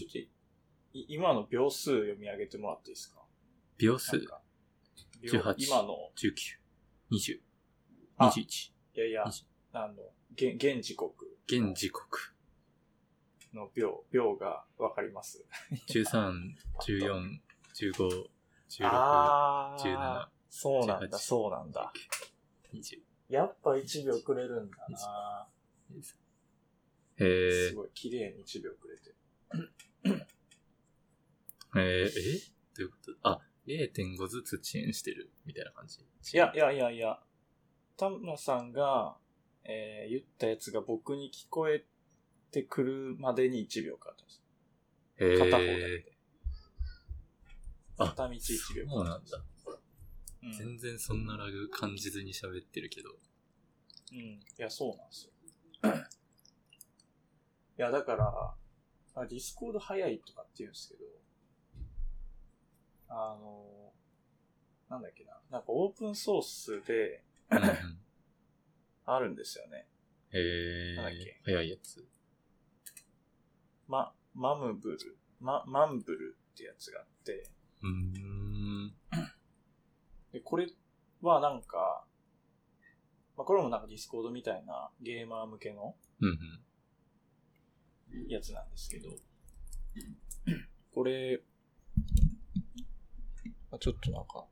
ちょっとい、今の秒数読み上げてもらっていいですか？秒数？か。秒18今の、19、20、あ21、いやいや20、あの、現現時刻。現時刻。の秒、秒がわかります。13、14、15、16、あー。17、そうなんだ、18そうなんだ。20。やっぱ1秒くれるんだな。へすごい、綺麗に1秒くれて。え、えー、え？どういうこと？あ、0.5ずつ遅延してるみたいな感じ？いや、いやいやいや、田村さんが、えー言ったやつが僕に聞こえてくるまでに1秒かかったんです。へ片方だけえで。あ片道1秒そうなんだ。うん。全然そんなラグ感じずに喋ってるけど。うん。いや、そうなんですよ。いや、だから、あ Discord 早いとかって言うんですけど、あの、なんだっけな。なんかオープンソースであるんですよね。へなんだっけえ、早いやつ。ま、 Mumble、ま、 Mumble ってやつがあって、うーん。で、これはなんか、まあ、これもなんか Discord みたいなゲーマー向けのうんうん。やつなんですけど、これ、あちょっとなんか、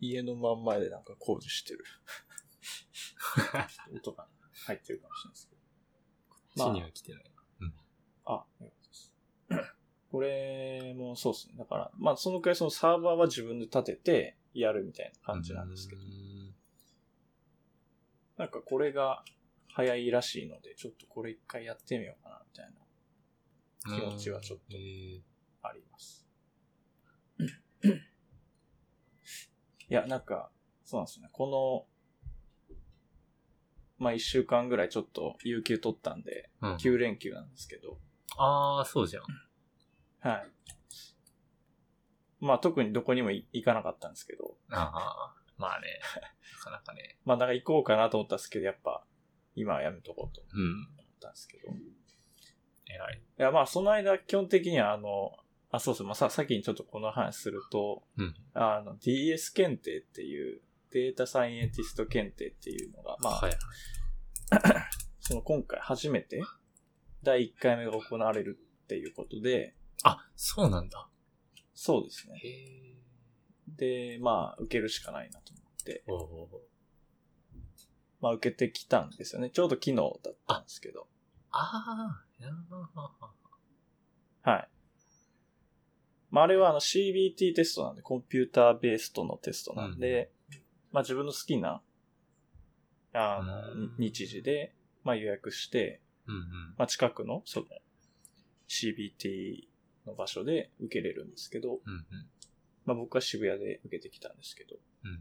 家の真ん前でなんか工事してる。音が入ってるかもしれないですけど。こっちには来てないな。あ、よかったです。これもそうですね。だから、まあそのくらいそのサーバーは自分で立ててやるみたいな感じなんですけどんなんかこれが早いらしいので、ちょっとこれ一回やってみようかなみたいな気持ちはちょっとあります。いや、なんか、そうなんですね。この、まあ一週間ぐらいちょっと有給取ったんで、うん9連休なんですけど、ああ、そうじゃん。はい。まあ特にどこにもい行かなかったんですけど、ああ、まあね。なかなかね。まあなんか行こうかなと思ったんですけど、やっぱ今はやめとこうとうん。思ったんですけど。い偉い。やまあその間基本的にはあの、あ、そうそう、まあさ、先にちょっとこの話すると、うん。あの DS 検定っていうデータサイエンティスト検定っていうのが、まあ、はいはい。その今回初めて第1回目が行われるっていうことで、あ、そうなんだ。そうですね。で、まあ受けるしかないなと思って。まあ受けてきたんですよね。ちょうど昨日だったんですけど。ああ。はい。まあ、あれはあの CBT テストなんで、コンピューターベーストのテストなんで、まあ自分の好きな、あの、うん日時で、まあ予約して、うんうん。まあ近くの、その、CBT の場所で受けれるんですけど、うんうん。まあ僕は渋谷で受けてきたんですけど、うん。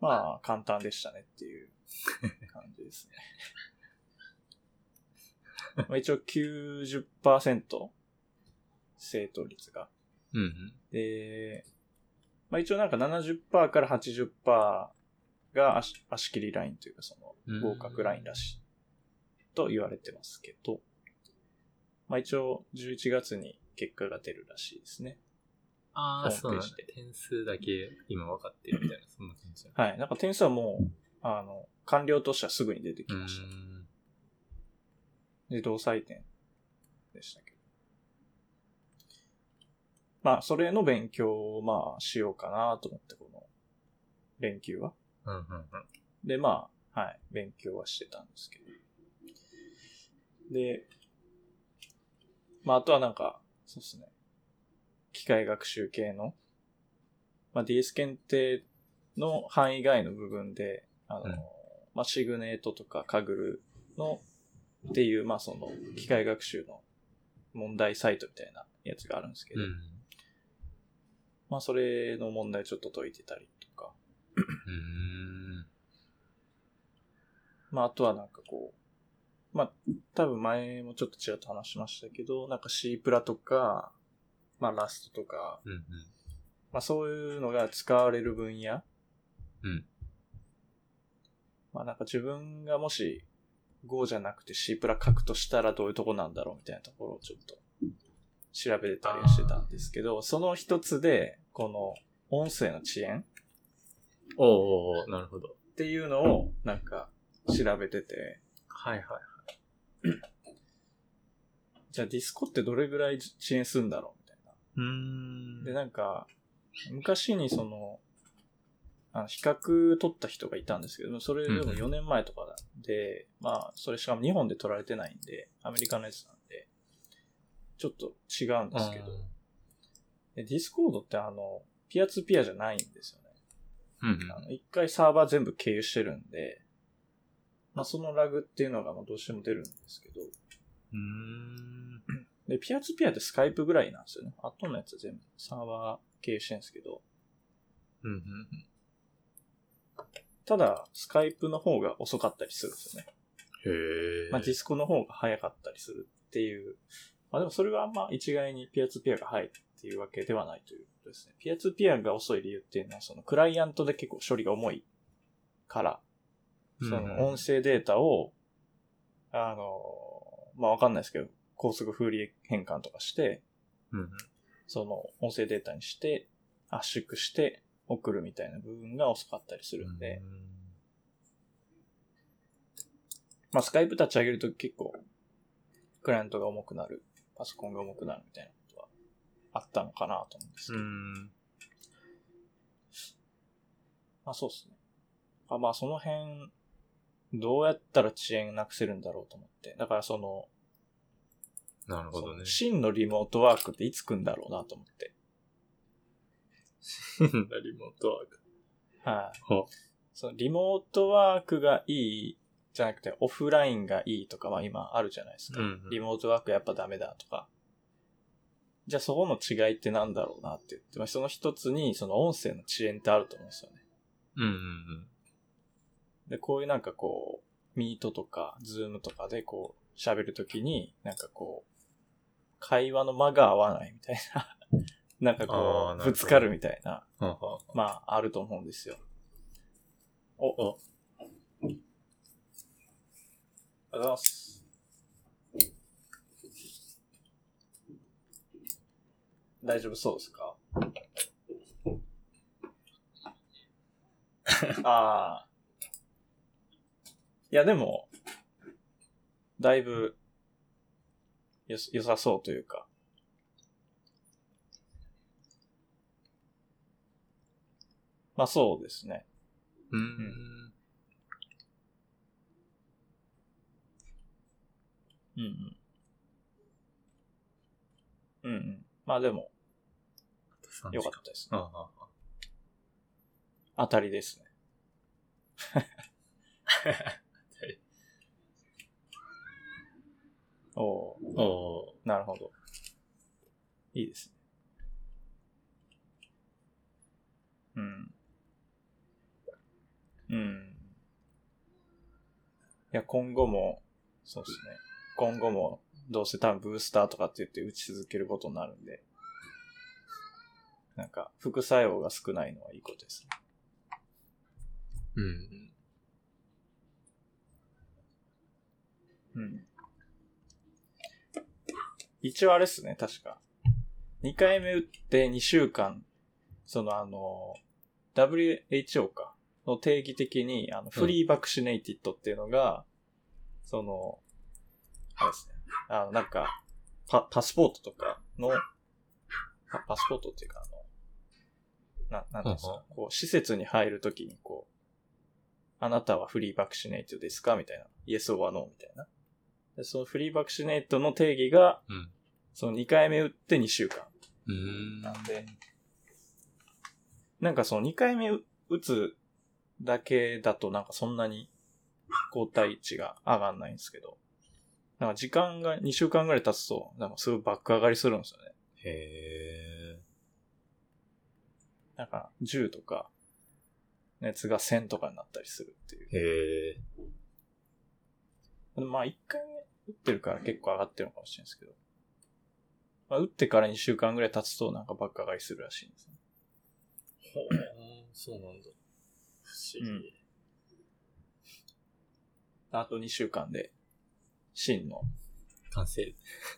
まあ簡単でしたねっていう感じですね。まあ一応90%正答率が。うんうん。で、まあ一応なんか70%から80%が足足切りラインというかその合格ラインらしいと言われてますけど、まあ一応11月に結果が出るらしいですね。ああ、そうなん。点数だけ今分かってるみたいな、そんな感じだ。はい。なんか点数はもう、あの、完了としてはすぐに出てきました。ん。自動採点でしたけど。まあ、それの勉強を、まあ、しようかなと思って、この、連休は。うんうんうん。で、まあ、はい、勉強はしてたんですけど。で、まあ、あとはなんか、そうですね。機械学習系の、まあ、DS 検定の範囲外の部分で、あの、うんまあ、シグネートとかカグルの、っていう、まあ、その、機械学習の問題サイトみたいなやつがあるんですけど、うん。まあ、それの問題ちょっと解いてたりとか。まあ、あとはなんかこう、まあ、多分前もちょっとちらっと話しましたけど、なんか C プラとか、まあ、ラストとか、うんうん。まあ、そういうのが使われる分野。うん。まあ、なんか自分がもし、5じゃなくて C プラ書くとしたらどういうとこなんだろうみたいなところをちょっと調べてたりはしてたんですけど、その一つで、この音声の遅延おうおうなるほど。っていうのをなんか調べてて、はいはい。じゃあディスコってどれぐらい遅延するんだろうみたいな。うーん。で、なんか、昔にその、あの比較取った人がいたんですけど、それでも4年前とかで、まあ、それしかも日本で取られてないんで、アメリカのやつなんで、ちょっと違うんですけど、で Discord ってあの、ピアツーピアじゃないんですよね。うんうん。あの一回サーバー全部経由してるんで、まあそのラグっていうのがまあどうしても出るんですけど、うーん。で、ピアツーピアって Skype ぐらいなんですよね。後のやつは全部サーバー経由してるんですけど、うんうんただ、 Skype の方が遅かったりするんですよね。うん。へえ。まあ、ディスコの方が早かったりするっていう。まあでもそれはあんま一概にピアツーピアが早いっていうわけではないということですね。ピアツーピアが遅い理由っていうのは、そのクライアントで結構処理が重いから、その音声データを、あの、まあわかんないですけど、高速風鈴変換とかして、うんうん。その音声データにして、圧縮して送るみたいな部分が遅かったりするんで、まあ、スカイプ立ち上げると結構、クライアントが重くなる、パソコンが重くなるみたいなことはあったのかなと思うんですけど。うん。まあ、そうですね。あまあ、その辺、どうやったら遅延なくせるんだろうと思って。だからその、なるほどね。真のリモートワークっていつ来んだろうなと思って。リモートワーク。はい、ほそのリモートワークがいいじゃなくてオフラインがいいとか、まあ今あるじゃないですか。うんうんリモートワークやっぱダメだとか。じゃあそこの違いってなんだろうなって言って、まあ、その一つにその音声の遅延ってあると思うんですよね。うんうんで、こういうなんかこう、 Meet とか、 Zoom とかでこう、喋るときに、なんかこう、会話の間が合わないみたいな、なんかこう、ぶつかるみたいな、まあ、あると思うんですよ。お、お。ありがとうございます。大丈夫そうですか？ああ。いや、でも、だいぶ、よ、良さそうというか。まあそうですね。うーん。うんうん。うんうん。まあでも、よかったですね。あああ当たりですね。お。おなるほど。いいですね。うん。うん。いや、今後も、そうですね。今後も、どうせ多分ブースターとかって言って打ち続けることになるんで、なんか、副作用が少ないのはいいことですね。うん。うん。一応あれっすね、確か。2回目打って2週間、そのあの、WHO か、の定義的に、あの、フリーバクシネイティッドっていうのが、その、あれですね、あの、なんか、パ、パスポートとかの、パパスポートっていうか、あの、な、なんですはか、こう、施設に入るときにこう、あなたはフリーバクシネイトですか？みたいな。イエス or no みたいな。でそのフリーバクシネイトの定義が、うん。その2回目打って2週間。うーん。なんで、なんかその2回目打つだけだとなんかそんなに抗体値が上がんないんですけど、なんか時間が2週間ぐらい経つと、なんかすごいバック上がりするんですよね。へえ。なんか10とか、熱が1000とかになったりするっていう。へえ。まあ1回目打ってるから結構上がってるのかもしれないですけど、まあ、打ってから2週間ぐらい経つとなんかバック上がりするらしいんですね。ほう。そうなんだ。不思議。あと2週間で、真の完成。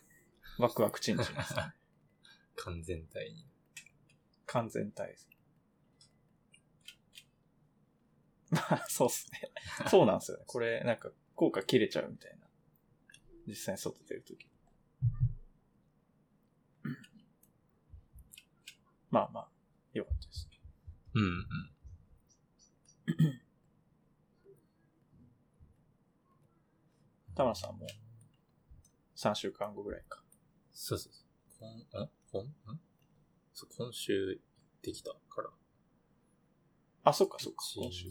ワクワクチンチンです。完全体に。完全体です。まあ、そうっすね。そうなんですよね。これ、なんか、効果切れちゃうみたいな。実際に外出るとき。まあまあ、よかったです。うんうん。田村さんも、3週間後ぐらいか。そうそうそう。こん、んこん、んそう、今週行ってきたから。あ、そっかそっか。1、2今週、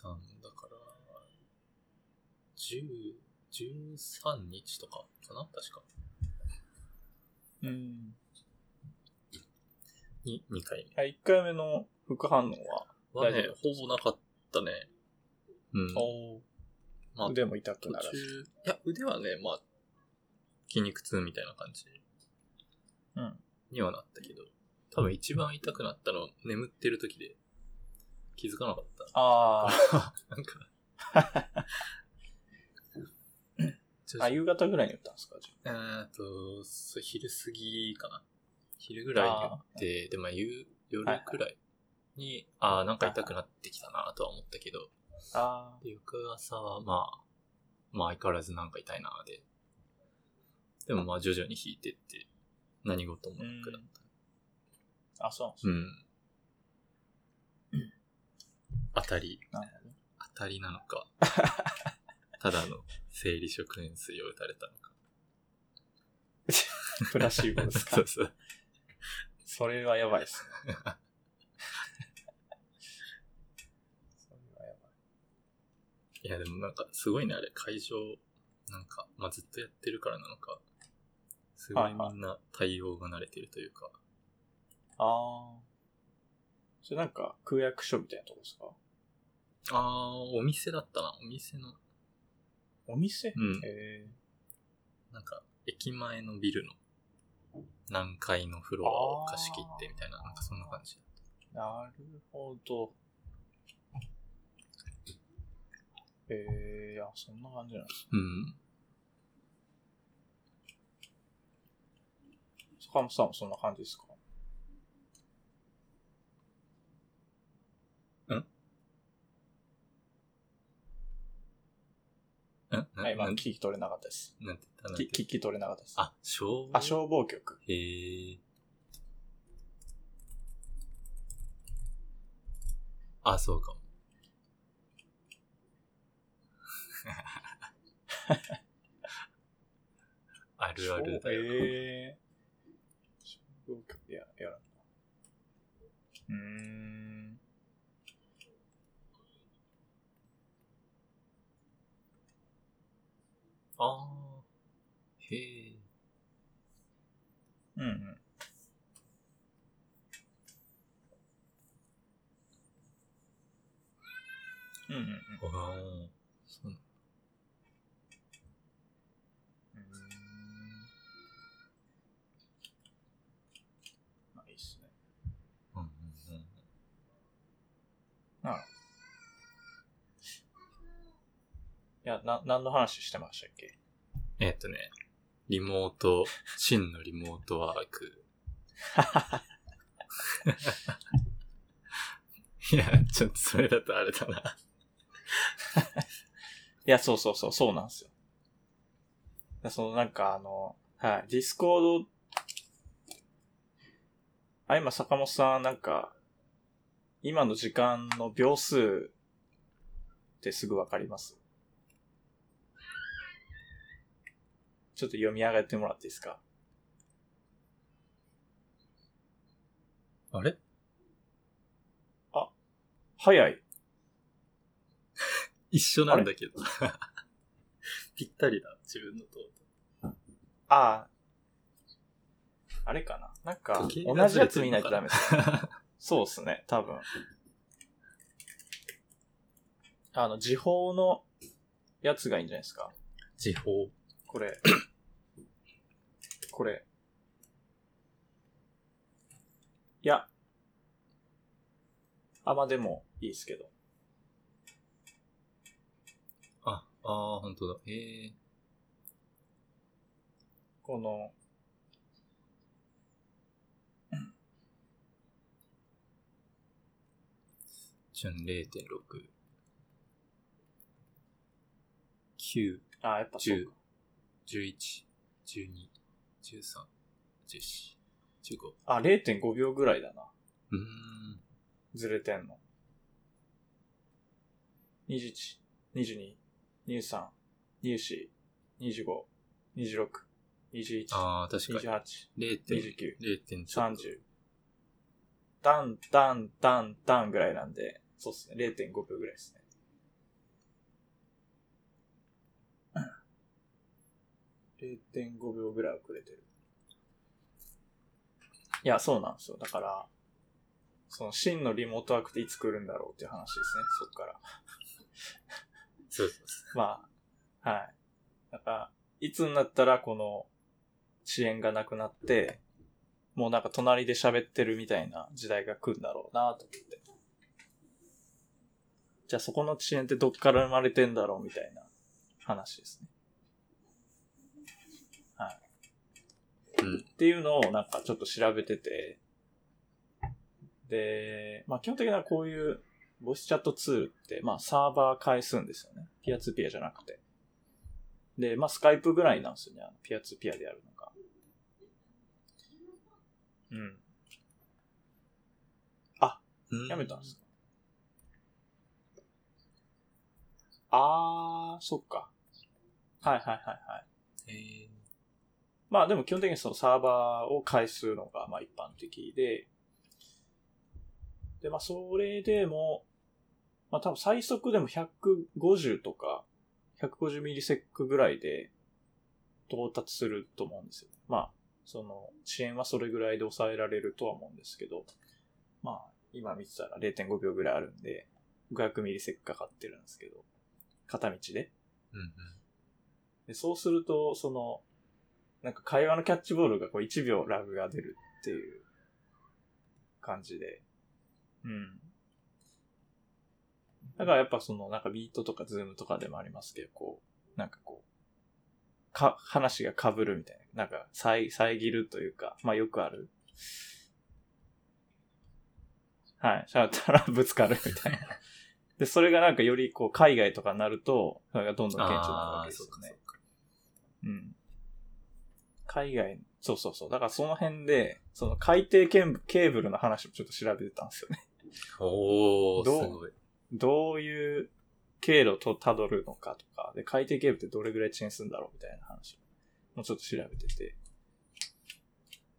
3だから、10、13日とかかな？確か。うん。に、2回あ、1回目の副反応は、目。はねほぼなかったね。うん。おまあ、腕も痛くならず。いや、腕はね、まあ、筋肉痛みたいな感じ。うん。にはなったけど、多分一番痛くなったの眠ってる時で。気づかなかった。あ なんか、あ、あ、夕方ぐらいに打ったんですかじえーっと、そう昼過ぎかな。昼ぐらいに打って、で、まあ、夕、夜くらいに、ああ、なんか痛くなってきたなとは思ったけど、ゃあで、翌朝は、まあ、まあ相変わらずなんか痛いなで、でもまあ徐々に引いてって、何事もなくなった。あ、あ、そうなんですね。うん。当たり。当たりなのか、ただの生理食塩水を打たれたのか。プラシーボですか？そうそう。それはやばいっすね。それはやばい。いやでもなんかすごいね、あれ、会場、なんか、まあずっとやってるからなのか、すごいみんな対応が慣れてるというか、ああ。それなんか、空約所みたいなとこですか？あー、お店だったな、お店の、お店？うん。へえなんか、駅前のビルの何階のフロアを貸し切ってみたいな、なんかそんな感じ。なるほど。ええいや、そんな感じなんです。うん。坂本さんもそんな感じですか？ん？なはい、まあ、聞き取れなかったです。なんて言った？聞き取れなかったです。あ、消防あ、消防局。へえ。あ、そうかも。あるあるだよな。ええ消防ややるんだ。うーん。ああ。へえ。うんうん。うんうんうん。ああ。そううーんまあいいっすね。うんうんうん。なるほど。いや、な、何の話してましたっけ？えっとね、リモート、真のリモートワーク。いや、ちょっとそれだとあれだな。いや、そうそうそう、そうなんですよ。でそのなんかあの、はい、 Discord、あ、今坂本さんなんか、今の時間の秒数ってすぐわかります？ちょっと読み上げてもらっていいですか？あれ？早い。一緒なんだけど。ぴったりだ、自分のと。ああ。あれかな？なんか、同じやつ見ないとダメです。そうっすね、多分。あの、時報のやつがいいんじゃないですか？時報。これ。これ。いや。あ、まあでも、いいですけど。あ、ああ、本当だ。ええこの、純0.6。9、あ、やっぱそうか。11、12、13、14、15。あ、0.5秒ぐらいだな。うーん。ずれてんの。21、22、23、24、25、26、21、ああ、確か28、に。0.、29、0. ちょっと30。ダン、ダン、ダン、ダンぐらいなんで、そうっすね。0.5秒ぐらいですね。0.5秒ぐらい遅れてる。いや、そうなんですよ。だから、その真のリモートワークっていつ来るんだろうっていう話ですね。そっから。そうそうそまあ、はい。だから、いつになったらこの遅延がなくなって、もうなんか隣で喋ってるみたいな時代が来るんだろうなと思って。じゃあそこの遅延ってどっから生まれてんだろうみたいな話ですね。はい。う。うん。っていうのをなんかちょっと調べてて、で、まあ基本的にはこういうボイスチャットツールって、まあサーバー返すんですよね。ピアツーピアじゃなくて。で、まあスカイプぐらいなんですよね。あのピアツーピアでやるのが。うん。うんやめたんですか？あー、そっか。はいはいはいはい。ええまあでも基本的にそのサーバーを返すのがまあ一般的で、で、まあそれでも、まあ多分最速でも150とか、150ミリセックぐらいで到達すると思うんですよ。まあ、その遅延はそれぐらいで抑えられるとは思うんですけど、まあ今見てたら0.5秒ぐらいあるんで、500 millisec かかってるんですけど、片道で。うんうん。でそうすると、その、なんか会話のキャッチボールがこう1秒ラグが出るっていう感じで。うん。だからやっぱそのなんか Meet とか Zoom とかでもありますけど、こう、なんかこう、か、話が被るみたいな。なんか、遮、遮るというか、まあよくある。はい。しゃったらぶつかるみたいな。で、それがなんかよりこう海外とかになると、それがどんどん顕著になるわけですよねそうう。か。うん。海外、そうそうそう。だからその辺で、その海底ケーブケーブルの話もちょっと調べてたんですよね。おー、どうすごい。どういう経路と辿るのかとか、で、海底ケーブルってどれぐらい遅延するんだろうみたいな話もちょっと調べてて。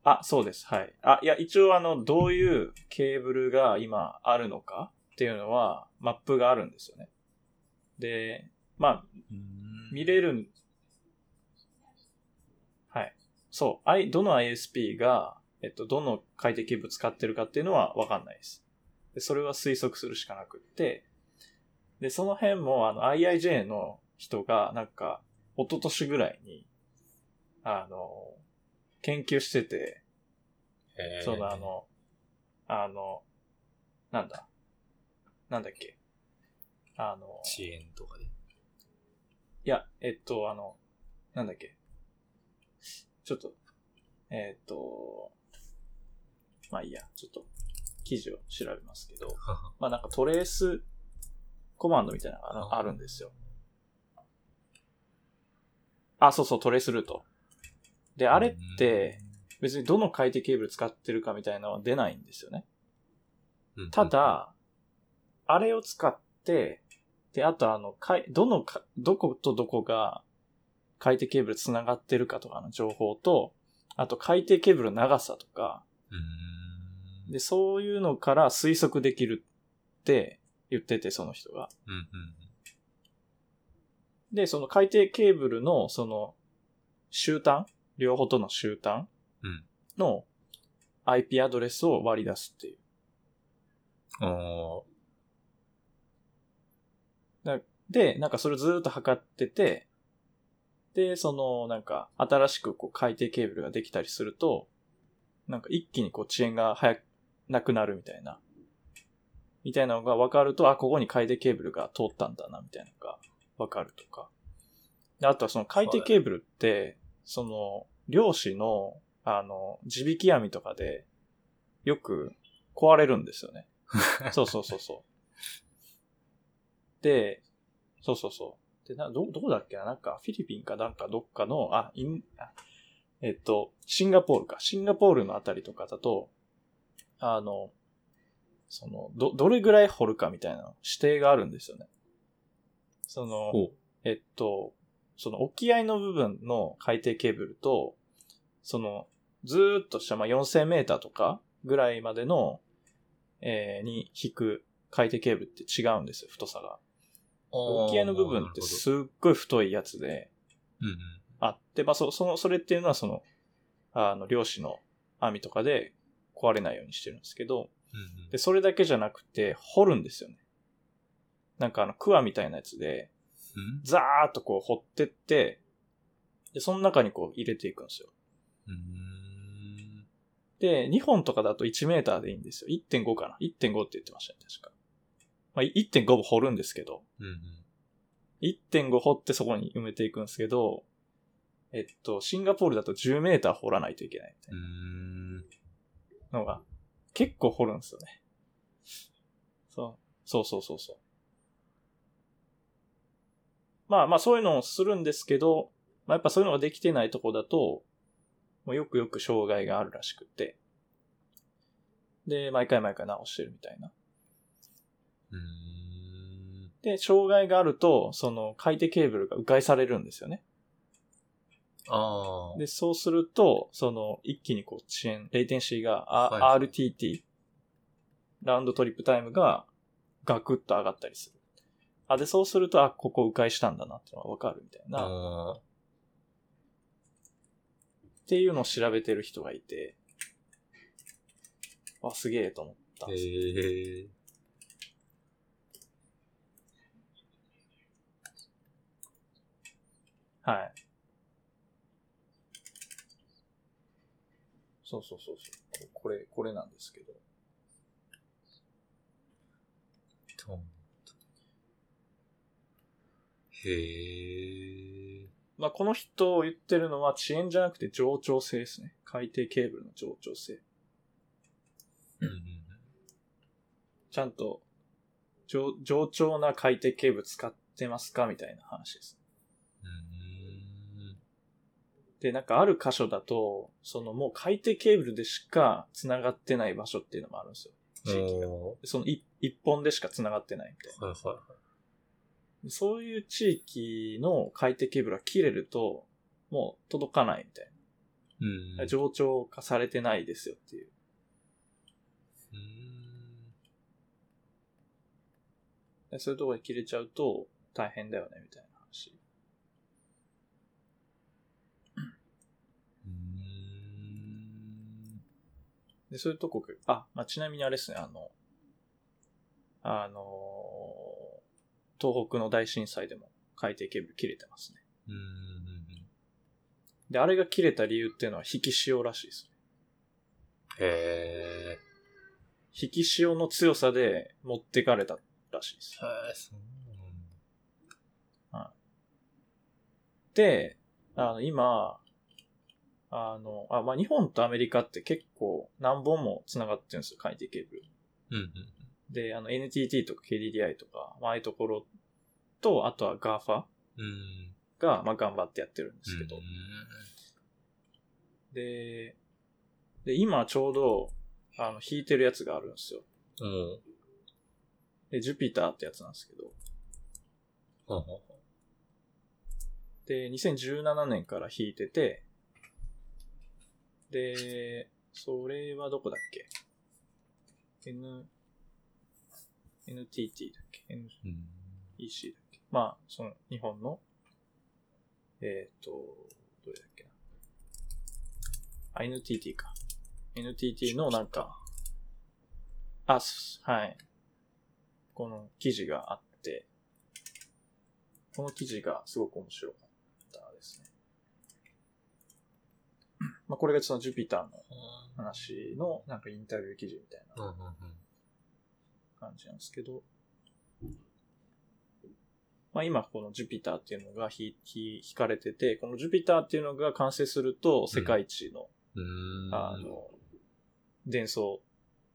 あ、そうです。はい。あ、いや、一応あの、どういうケーブルが今あるのかっていうのは、マップがあるんですよね。で、まあ、見れるん、はい。そう。I、どの ISP が、えっと、どの快適ケーブル使ってるかっていうのはわかんないです。で、それは推測するしかなくって、で、その辺も、あの、IIJ の人が、なんか、一昨年ぐらいに、あの、研究してて、へーそのあ、の、あの、なんだ、なんだっけ、あの、遅延とかで。いや、えっと、あの、なんだっけ？ちょっと、えっと、まあいいや、ちょっと、記事を調べますけど、まあなんかトレースコマンドみたいなのがあるんですよ。あ、そうそう、トレースルート。で、あれって、別にどの快適ケーブル使ってるかみたいなのは出ないんですよね。うん、ただ、あれを使って、で、あとあの、かい、どのか、どことどこが海底ケーブル繋がってるかとかの情報と、あと海底ケーブルの長さとか、うん、で、そういうのから推測できるって言ってて、その人が。うん、うん。で、その海底ケーブルの、その、終端両方との終端うんの IP アドレスを割り出すっていう。おで、なんかそれずーっと測ってて、で、その、なんか、新しくこう海底ケーブルができたりすると、なんか一気にこう遅延が早くなくなるみたいな、みたいなのが分かると、あ、ここに海底ケーブルが通ったんだな、みたいなのが分かるとか。であとはその海底ケーブルって、その、漁師の、あの、地引き網とかで、よく壊れるんですよね。そうそうそうそう。で、そうそうそう。で、な、ど、どこだっけな？なんか、フィリピンかなんかどっかの、あ、イン、あえっと、シンガポールか。シンガポールのあたりとかだと、あの、その、ど、どれぐらい掘るかみたいな指定があるんですよね。その。えっと、その沖合の部分の海底ケーブルと、その、ずーっとした、まあ、4000メーターとかぐらいまでの、えーに引く海底ケーブルって違うんですよ、太さが。沖合の部分ってすっごい太いやつで。あって、まあ、そその、それっていうのはその、あの、漁師の網とかで壊れないようにしてるんですけど、うんうんで、それだけじゃなくて、掘るんですよね。なんかあの、クワみたいなやつで、うんザーッとこう掘ってって、で、その中にこう入れていくんですよ。で、2本とかだと1メーターでいいんですよ。1.5かな ?1.5 って言ってましたね、確か。まあ、1.5も掘るんですけど、うんうん。1.5掘ってそこに埋めていくんですけど、えっと、シンガポールだと10メーター掘らないといけないみたい。なのが、結構掘るんですよね。そう。そうそうそうそう。まあまあそういうのをするんですけど、まあやっぱそういうのができてないとこだと、もうよくよく障害があるらしくて、で、毎回毎回直してるみたいな。で、障害があると、その海底ケーブルが迂回されるんですよね。ああ。で、そうすると、その、一気にこう、遅延、レイテンシーが、あはいはい RTT、ラウンドトリップタイムが、ガクッと上がったりする。あ、で、そうすると、あ、ここ迂回したんだなってのがわかるみたいな、っあていうのを調べてる人がいて、あ、すげえと思ったんーですよ。へはい。そうそうそうそう。これ、これなんですけど。トンへえ。まあ、この人を言ってるのは遅延じゃなくて冗長性ですね。海底ケーブルの冗長性。うんうんちゃんと、上上長な海底ケーブル使ってますかみたいな話です。うん。で、なんかある箇所だと、そのもう海底ケーブルでしか繋がってない場所っていうのもあるんですよ。地域が。おその一一本でしか繋がってないみたいな。ーはいはいはい。そういう地域の海底ケーブルが切れると、もう届かないみたいうん。な。上長化されてないですよっていう。うんでそういうところで切れちゃうと大変だよねみたいなで、そういうとこが、あ、まあ、ちなみにあれですね、あの、あのー東北の大震災でも海底ケーブル切れてますね。うん。で、あれが切れた理由っていうのは引き潮らしいです。へえ。引き潮の強さで持ってかれたらしいです。へえ、そうで、あの、今、あの、あ、まあ、日本とアメリカって結構何本も繋がってるんですよ、海底ケーブル。なんうんで、あの、NTT とか KDDI とか、まあ、ああいうところと、あとは GAFA。が、まあ、頑張ってやってるんですけど。うんで、で、今ちょうど、あの、弾いてるやつがあるんですよ。うん。で、ジュピターってやつなんですけど。はははで、2017年から弾いてて、で、それはどこだっけ ?N、NTT だっけ ?NEC うん。だっけ？まあ、その、日本の、えっ、と、どれだっけな？あ、NTT か。NTT のなんか、あ、すはい。この記事があって、この記事がすごく面白かったですね。まあ、これがそのジュピターの話のなんかインタビュー記事みたいな感じなんですけど、ままあ今このジュピターっていうのがひひ引かれてて、このジュピターっていうのが完成すると世界一の、うん。あの、伝送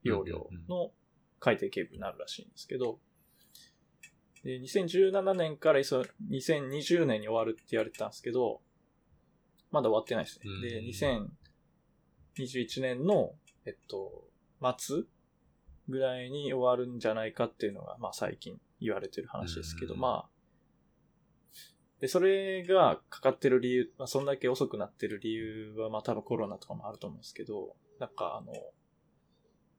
容量の海底ケーブルになるらしいんですけど、で、2017年からいそ2020年に終わるって言われてたんですけど、まだ終わってないですね。で、うん2021年の、えっと、末ぐらいに終わるんじゃないかっていうのが、まあ最近言われてる話ですけど、うんまあ、で、それがかかってる理由、まあそんだけ遅くなってる理由は、まあ多分コロナとかもあると思うんですけど、なんかあの、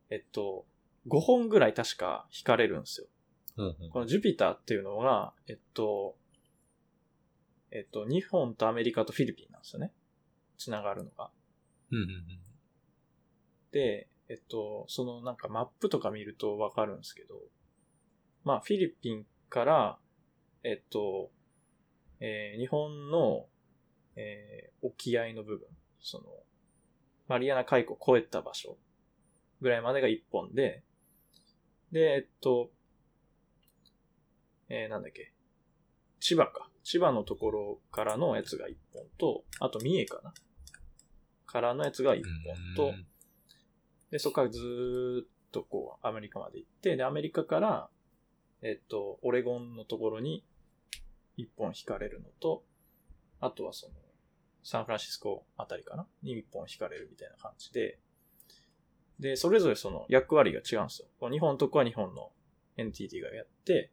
えっと、5本ぐらい確か引かれるんですよ。うんうんこのジュピターっていうのが、えっと、えっと、日本とアメリカとフィリピンなんですよね。つながるのが。うんうんで、えっと、そのなんかマップとか見るとわかるんですけど、まあフィリピンから、えっと、えー日本の、えー沖合の部分、その、マリアナ海溝を越えた場所ぐらいまでが一本で、で、えっと、えーなんだっけ、千葉か。千葉のところからのやつが一本と、あと三重かな。からのやつが一本と、で、そこからずーっとこう、アメリカまで行って、で、アメリカから、えっと、オレゴンのところに一本引かれるのと、あとはその、サンフランシスコあたりかな？に一本引かれるみたいな感じで、で、それぞれその役割が違うんですよ。日本のとこは日本の NTT がやって、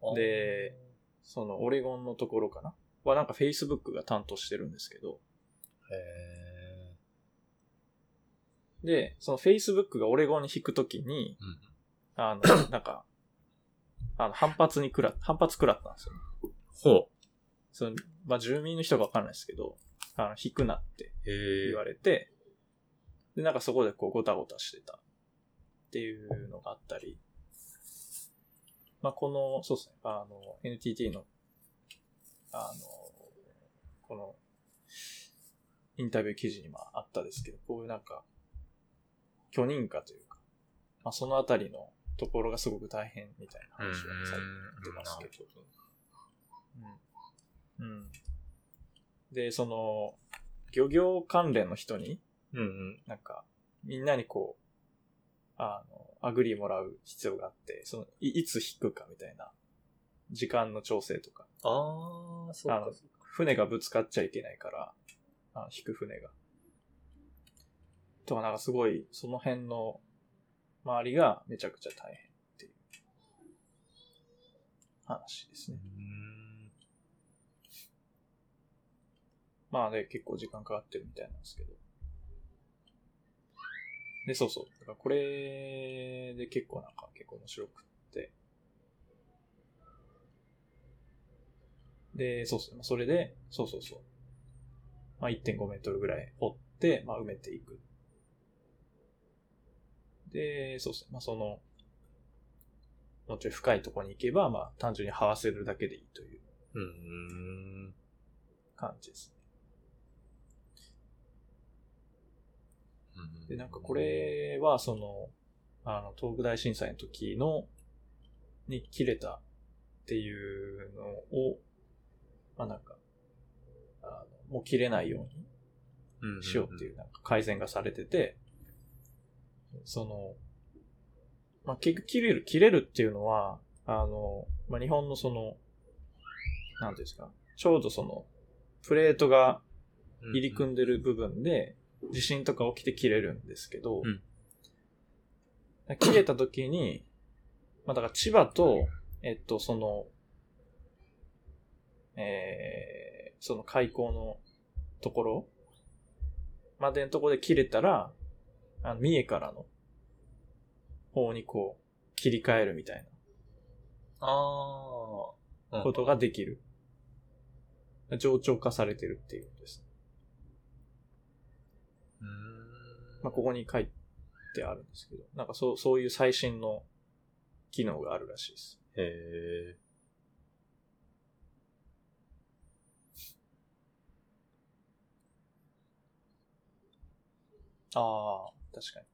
うんで、そのオレゴンのところかな？はなんか Facebook が担当してるんですけど、へで、その Facebook がオレゴンに引くときに、ーうん。あの、なんか、あの、反発にくら、反発くらったんですよ。ね。ほその、まあ、住民の人がわかんないですけど、あの、引くなって。言われて、で、なんかそこでこう、ごたごたしてたっていうのがあったり、まあ、この、そうですね、あの、NTT の、あの、この、インタビュー記事にもあったですけど、こういうなんか、許認可というか、まあ、そのあたりのところがすごく大変みたいな話をされてますけど、うん。うん。で、その、漁業関連の人に、うんうん。なんか、みんなにこう、あの、 agree もらう必要があって、その、いいつ敷くかみたいな、時間の調整とか、ああ、そうあのか。船がぶつかっちゃいけないから、あの引く船が。とか、なんかすごい、その辺の周りがめちゃくちゃ大変っていう話ですね。まあね、結構時間かかってるみたいなんですけど。で、そうそう。だからこれで結構なんか結構面白くって。で、そうそう。それで、そうそうそう。まあ1.5メートルぐらい掘って、まあ埋めていく。で、そうですね。まあその、もうちょい深いところに行けば、まあ単純に這わせるだけでいいといううーん。感じですね。うんで、なんかこ、れは、その、あの、東北大震災の時の、に切れたっていうのを、まあなんか、あのもう切れないようにしようっていう、なんか改善がされてて、その、まあ結局切れる、切れるっていうのは、あの、まあ日本のその、なんていうんですか、ちょうどその、プレートが入り組んでる部分で、地震とか起きて切れるんですけど、うん切れた時に、まあだから千葉と、えっと、その、えー、その開口のところまでのところで切れたら、あの三重からの方にこう、切り替えるみたいああ。なことができる。冗長化されてるっていうことです。まあ、ここに書いてあるんですけど、なんかそう、そういう最新の機能があるらしいです。へえ。ああ、確かに。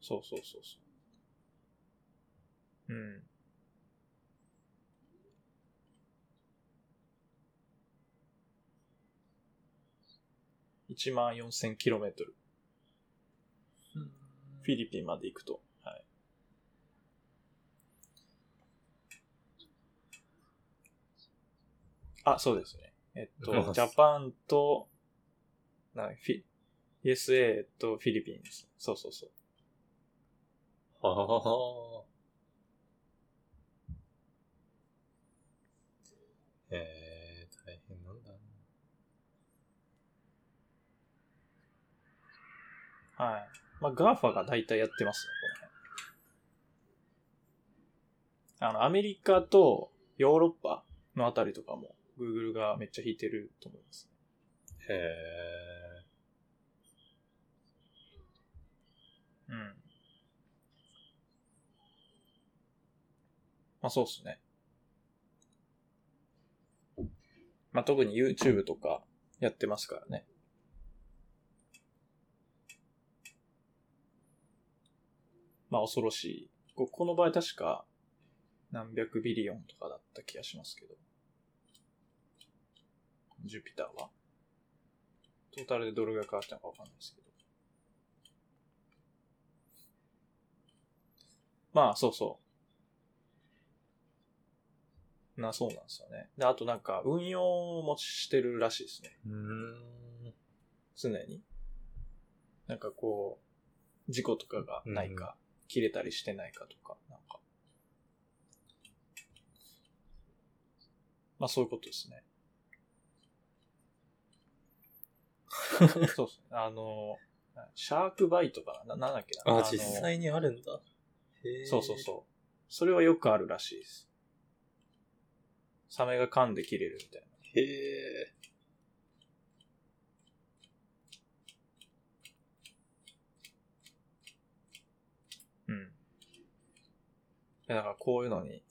そうそうそうそう。うん。1万4000キロメートル。フィリピンまで行くと。はい。あ、そうですね。えっと、ジャパンと、なフィ、USA とフィリピンです。そうそうそう。はははは。えー、大変なんだはい。まあ、 GAFA が大体やってますね、この辺。あの、アメリカとヨーロッパのあたりとかも、Google がめっちゃ敷いてると思います。な。へえ。うん。まあ、そうっすね。まあ、特に YouTube とかやってますからね。まあ、恐ろしい。ここの場合確か何百ビリオンとかだった気がしますけど。ジュピターは。トータルでどれぐらい変わったのかわかんないですけど。まあ、そうそう。な、そうなんですよね。で、あとなんか、運用もしてるらしいですね。うーん。常に。なんかこう、事故とかがないか、切れたりしてないかとか、なんか。まあそういうことですね。そうですね。あの、シャークバイトかなな、なんだっけな。あ、の実際にあるんだ。そうそうそう。それはよくあるらしいです。サメが噛んで切れるみたいな。へえ。うん。いやだからこういうのに、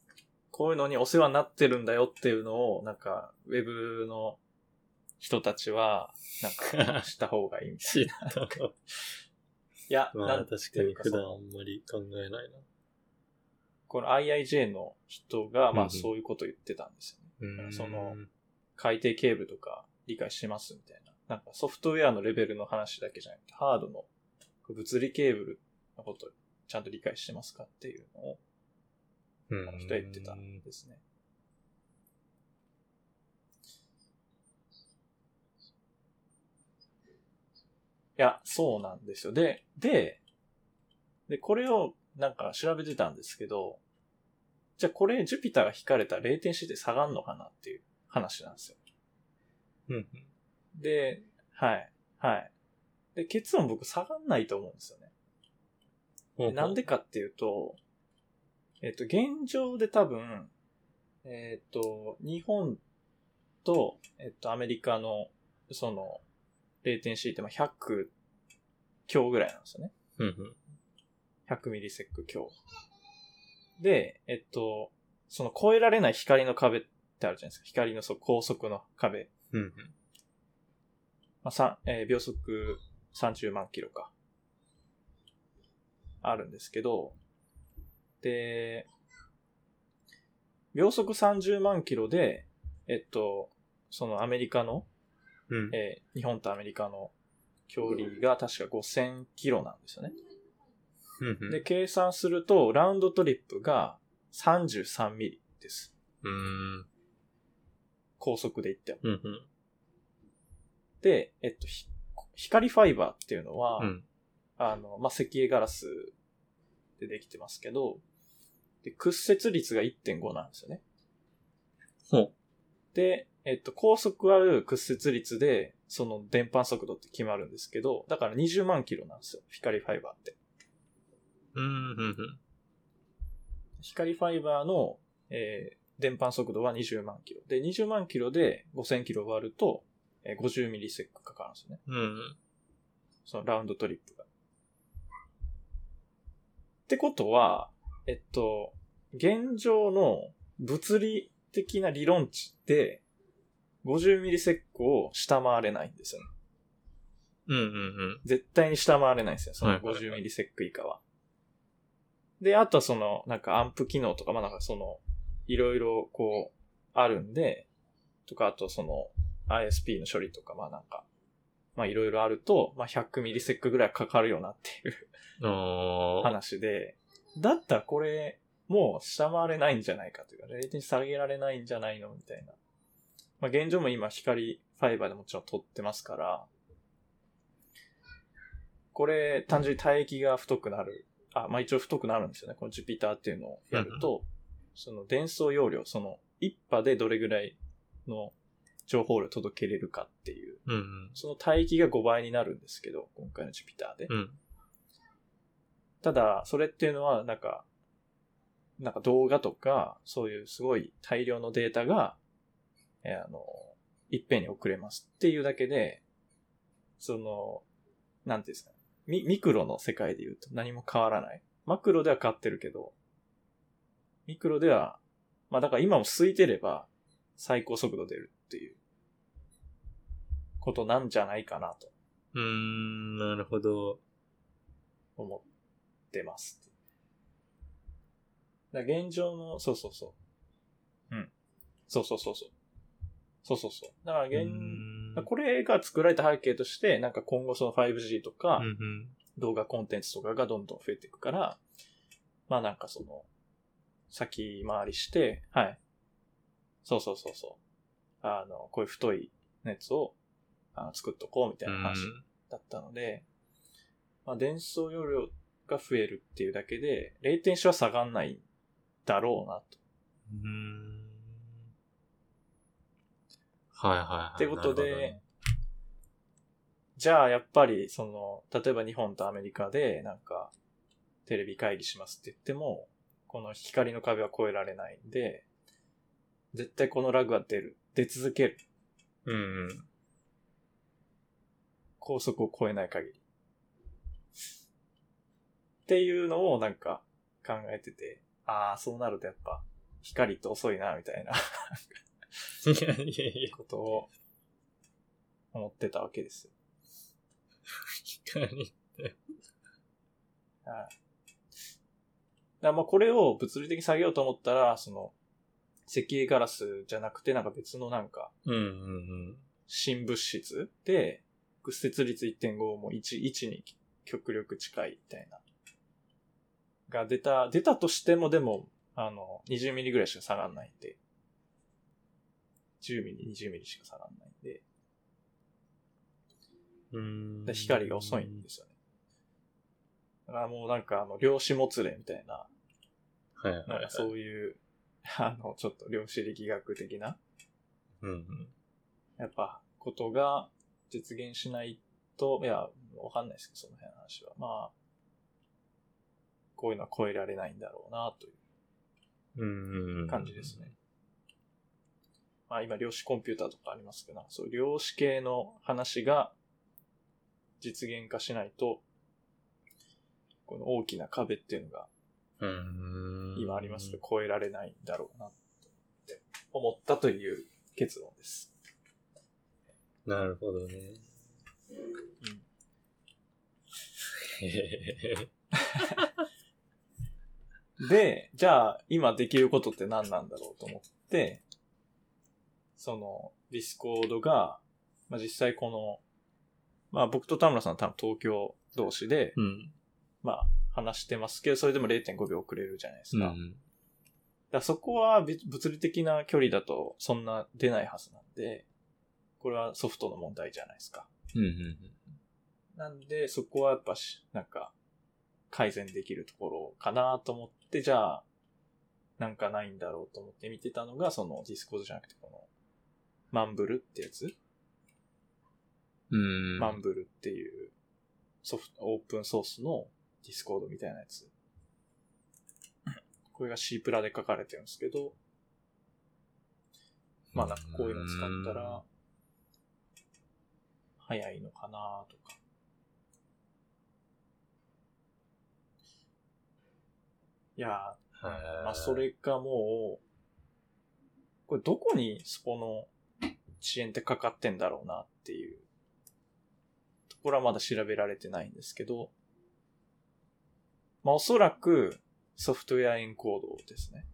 こういうのにお世話になってるんだよっていうのを、なんか、ウェブの人たちは、なんか、した方がいいみたい。な。いや、まなんあ確かに普段あんまり考えないな。この IIJ の人が、まあそういうこと言ってたんですよね。うーんその、海底ケーブルとか理解してますみたいな。なんかソフトウェアのレベルの話だけじゃなくて、ハードの物理ケーブルのことをちゃんと理解してますかっていうのを、うんこの人は言ってたんですね。いや、そうなんですよ。で、で、で、これをなんか調べてたんですけど、じゃあこれジュピターが引かれたら0点して下がるのかなっていう話なんですよ。うん。で、はい、はい。で、結論僕下がんないと思うんですよね。でなんでかっていうと、えっと、現状で多分、えっと、日本と、えっと、アメリカの、その、0.C ってまあ100強ぐらいなんですよね。うんうん。100ミリセック強。で、えっと、その超えられない光の壁ってあるじゃないですか。光の高速の壁。うんうん。まあ、さえー秒速30万キロか。あるんですけど、で、秒速30万キロで、えっと、そのアメリカの、うん。えー日本とアメリカの距離が確か5000キロなんですよね。うんうん。で、計算すると、ラウンドトリップが33ミリです。うーん。高速で言っても。うんうん。で、えっと、ひ光ファイバーっていうのは、うん。あの、まあ、石英ガラスでできてますけど、で屈折率が1.5なんですよね。ほで、えっと、高速ある屈折率で、その電波速度って決まるんですけど、だから20万キロなんですよ。光ファイバーって。う。うんうんうん。光ファイバーの、えー電波速度は20万キロ。で、20万キロで5000キロ割ると、えー50ミリセックかかるんですよね。うんうん。そのラウンドトリップが。ってことは、えっと、現状の物理的な理論値で、50ミリセックを下回れないんですよね。うんうんうん。絶対に下回れないんですよ、そのはいはいはい50ミリセック以下は。で、あとはその、なんかアンプ機能とか、まあなんかその、いろいろこう、あるんで、とか、あとその、ISP の処理とか、まあなんか、まあいろいろあると、まあ100ミリセックぐらいかかるよなっていう。話で、だったらこれ、もう下回れないんじゃないかというか、レーテン下げられないんじゃないのみたいな。まあ現状も今光ファイバーでもちろん撮ってますから、これ単純に帯域が太くなる。あ、まあ一応太くなるんですよね。この Jupyter っていうのをやると、その伝送容量、その一波でどれぐらいの情報量を届けれるかっていう、うんうん。その帯域が5倍になるんですけど、今回の Jupyter で。うん。ただ、それっていうのは、なんか、なんか動画とか、そういうすごい大量のデータが、えーあの、いっぺんに送れますっていうだけで、その、なんていうんですか、ミミクロの世界で言うと何も変わらない。マクロでは変わってるけど、ミクロでは、まあだから今も空いてれば最高速度出るっていうことなんじゃないかなとうーん、なるほど。思ってます。だ現状の、そうそうそう。うん。そうそうそうそう。そうそうそう。だから現、これが作られた背景として、なんか今後その 5G とか。動画コンテンツとかがどんどん増えていくから、まあなんかその、先回りして、はい。そうそうそうそう。あの、こういう太い熱をあの作っとこうみたいな話だったので、まあ、伝送容量が増えるっていうだけで、レイテンシは下がんないんだろうなと。うーん。はいはいはい。ってことでじゃあ、やっぱり、その、例えば日本とアメリカで、なんか、テレビ会議しますって言っても、この光の壁は越えられないんで、絶対このラグは出る。出続ける。うんうん。高速を超えない限り。っていうのをなんか考えてて、ああ、そうなるとやっぱ、光って遅いな、みたいないやいやいや、ことを思ってたわけですよ。光。はい。だまあこれを物理的に下げようと思ったら、その、石英ガラスじゃなくてなんか別のなんか、うんうん新物質で、屈折率1.5も1、1に極力近いみたいな。が出た、出たとしてもでも、あの、20ミリぐらいしか下がんないんで。10ミリ、20ミリしか下がんないんで。うん。で光が遅いんですよね。だからもうなんかあの、量子もつれみたいな、はいはいはい。なんかそういう、あの、ちょっと量子力学的な、うんうん。やっぱ、ことが実現しないと、いや、わかんないですけど、その辺の話は。まあ、こういうのは超えられないんだろうな、という感じですね。。まあ今、量子コンピューターとかありますけど、そう量子系の話が実現化しないと、この大きな壁っていうのがうん。今ありますけど、超えられないんだろうな、って思ったという結論です。なるほどね。うんへへへ。で、じゃあ、今できることって何なんだろうと思って、その、 Discord が、まあ、実際この、まあ僕と田村さんは多分東京同士で、うん。まあ話してますけど、それでも0.5秒遅れるじゃないですか。うん。らそこはび物理的な距離だとそんな出ないはずなんで、これはソフトの問題じゃないですか。うんうんなんで、そこはやっぱし、なんか、改善できるところかなと思って、じゃあ、なんかないんだろうと思って見てたのが、その Discord じゃなくて、この、 Mumble ってやつ、うん。マンブルっていうソフト、オープンソースの Discord みたいなやつ。これが C プラで書かれてるんですけど、まあなんかこういうの使ったら、早いのかなとか。いや。まあそれかもう、これどこにスポの遅延ってかかってんだろうなっていうところはまだ調べられてないんですけど、まあおそらく、ソフトウェアエンコードですね。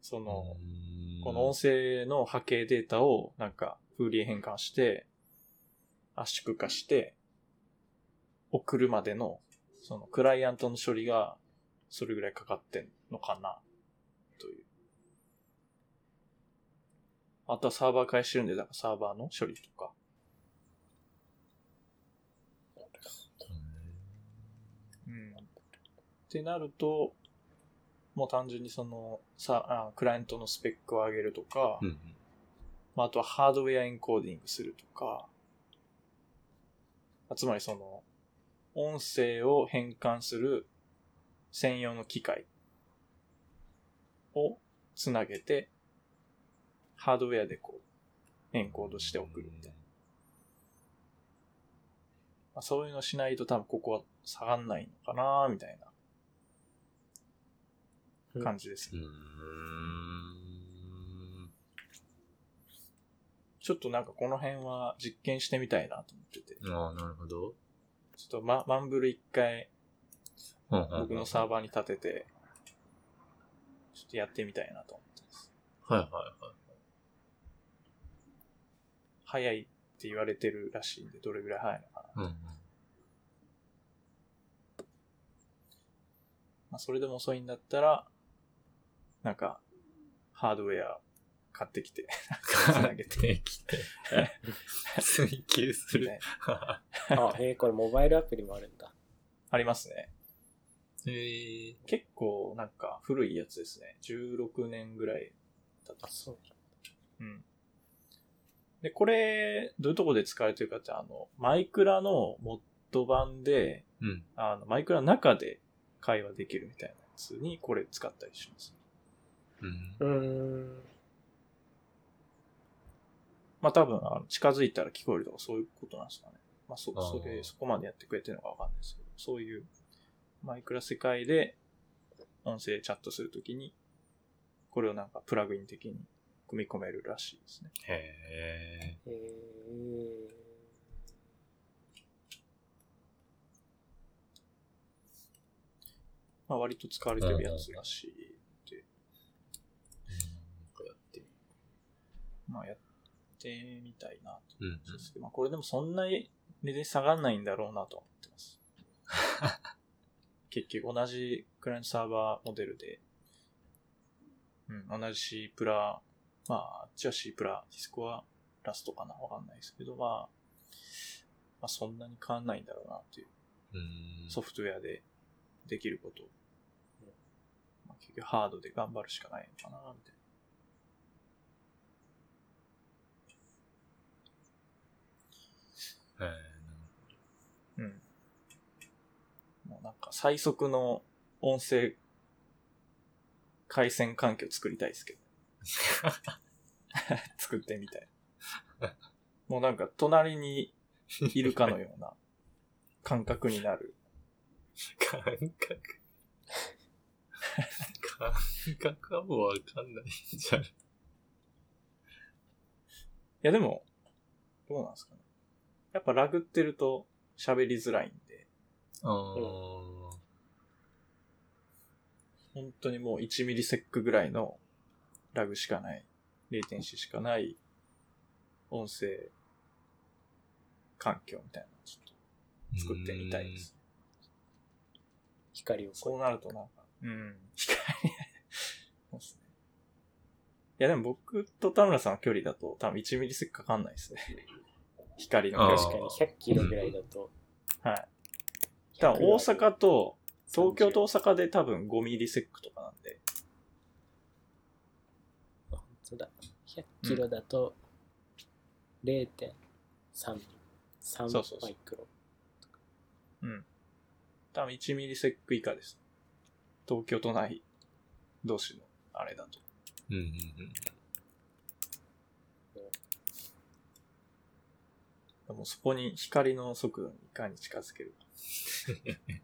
その、この音声の波形データをなんかフーリエ変換して、圧縮化して、送るまでの、そのクライアントの処理がそれぐらいかかってんのかな、という。あとはサーバー返してるんで、だからサーバーの処理とか。うん。ってなると、もう単純にその、さ、あクライアントのスペックを上げるとか、うん。まあ、あとはハードウェアエンコーディングするとか、あつまりその、音声を変換する専用の機械をつなげて、ハードウェアでこう、エンコードして送るみたいな。まあ、そういうのしないと多分ここは下がんないのかなみたいな感じですね。ちょっとなんかこの辺は実験してみたいなと思ってて。ああ、なるほど。ちょっとママンブル一回僕僕のサーバーに立てて、ちょっとやってみたいなと思ってます。はいはいはい。早いって言われてるらしいんで、どれぐらい早いのかな。うんうん。まあ、それでも遅いんだったら、なんか、ハードウェア買ってきて、つなげて。できて。追求する。ね あ、へえ、これモバイルアプリもあるんだ。ありますね。へえ。結構なんか古いやつですね。16年ぐらいだったあ、。そう。うん。で、これ、どういうとこで使われてるかって、あの、マイクラのモッド版で、うん。あの、マイクラの中で会話できるみたいなやつにこれ使ったりします。うん。うーん。まあ多分、あの近づいたら聞こえるとかそういうことなんですかね。まあそ、それ、そこまでやってくれてるのかわかんないですけど、そういうマイクラ世界で音声チャットするときに、これをなんかプラグイン的に組み込めるらしいですね。へえ。まあ割と使われてるやつらしいで、なんかやってみまあやってみたいなと。る。うんそうですけどまあこれでもそんなに値段下がんないんだろうなとは思ってます。結局同じクライアントサーバーモデルで、うん、同じ C プラ、まあ、あっちは C プラ、ディスコはラストかなわかんないですけど、まあ、まあそんなに変わんないんだろうなっていう、うん。ソフトウェアでできること。まあ、結局ハードで頑張るしかないのかな、みたい。な。うん。もうなんか最速の音声回線環境作りたいですけど。作ってみたい。もうなんか隣にいるかのような感覚になる。感覚。感覚はもうわかんないんじゃん。いやでも、どうなんですかね。やっぱラグってると喋りづらいんで、ああ。本当にもう1ミリセックぐらいのラグしかない、レイテンシしかない音声環境みたいなのをちょっと作ってみたいです。光をそうなるとなんか、うん、光そうですね。いやでも僕と田村さんの距離だと多分1ミリセックかかんないですね。光の。確かに100キロぐらいだと。はい。多分大阪と、東京と大阪で多分5ミリセックとかなんで、あ本当だ。100キロだと0.3ミリ。3そうそうそうマイクロ。うん。多分1ミリセック以下です。東京都内同士のあれだと。うんうんうん。でもそこに光の速度にいかに近づけるか。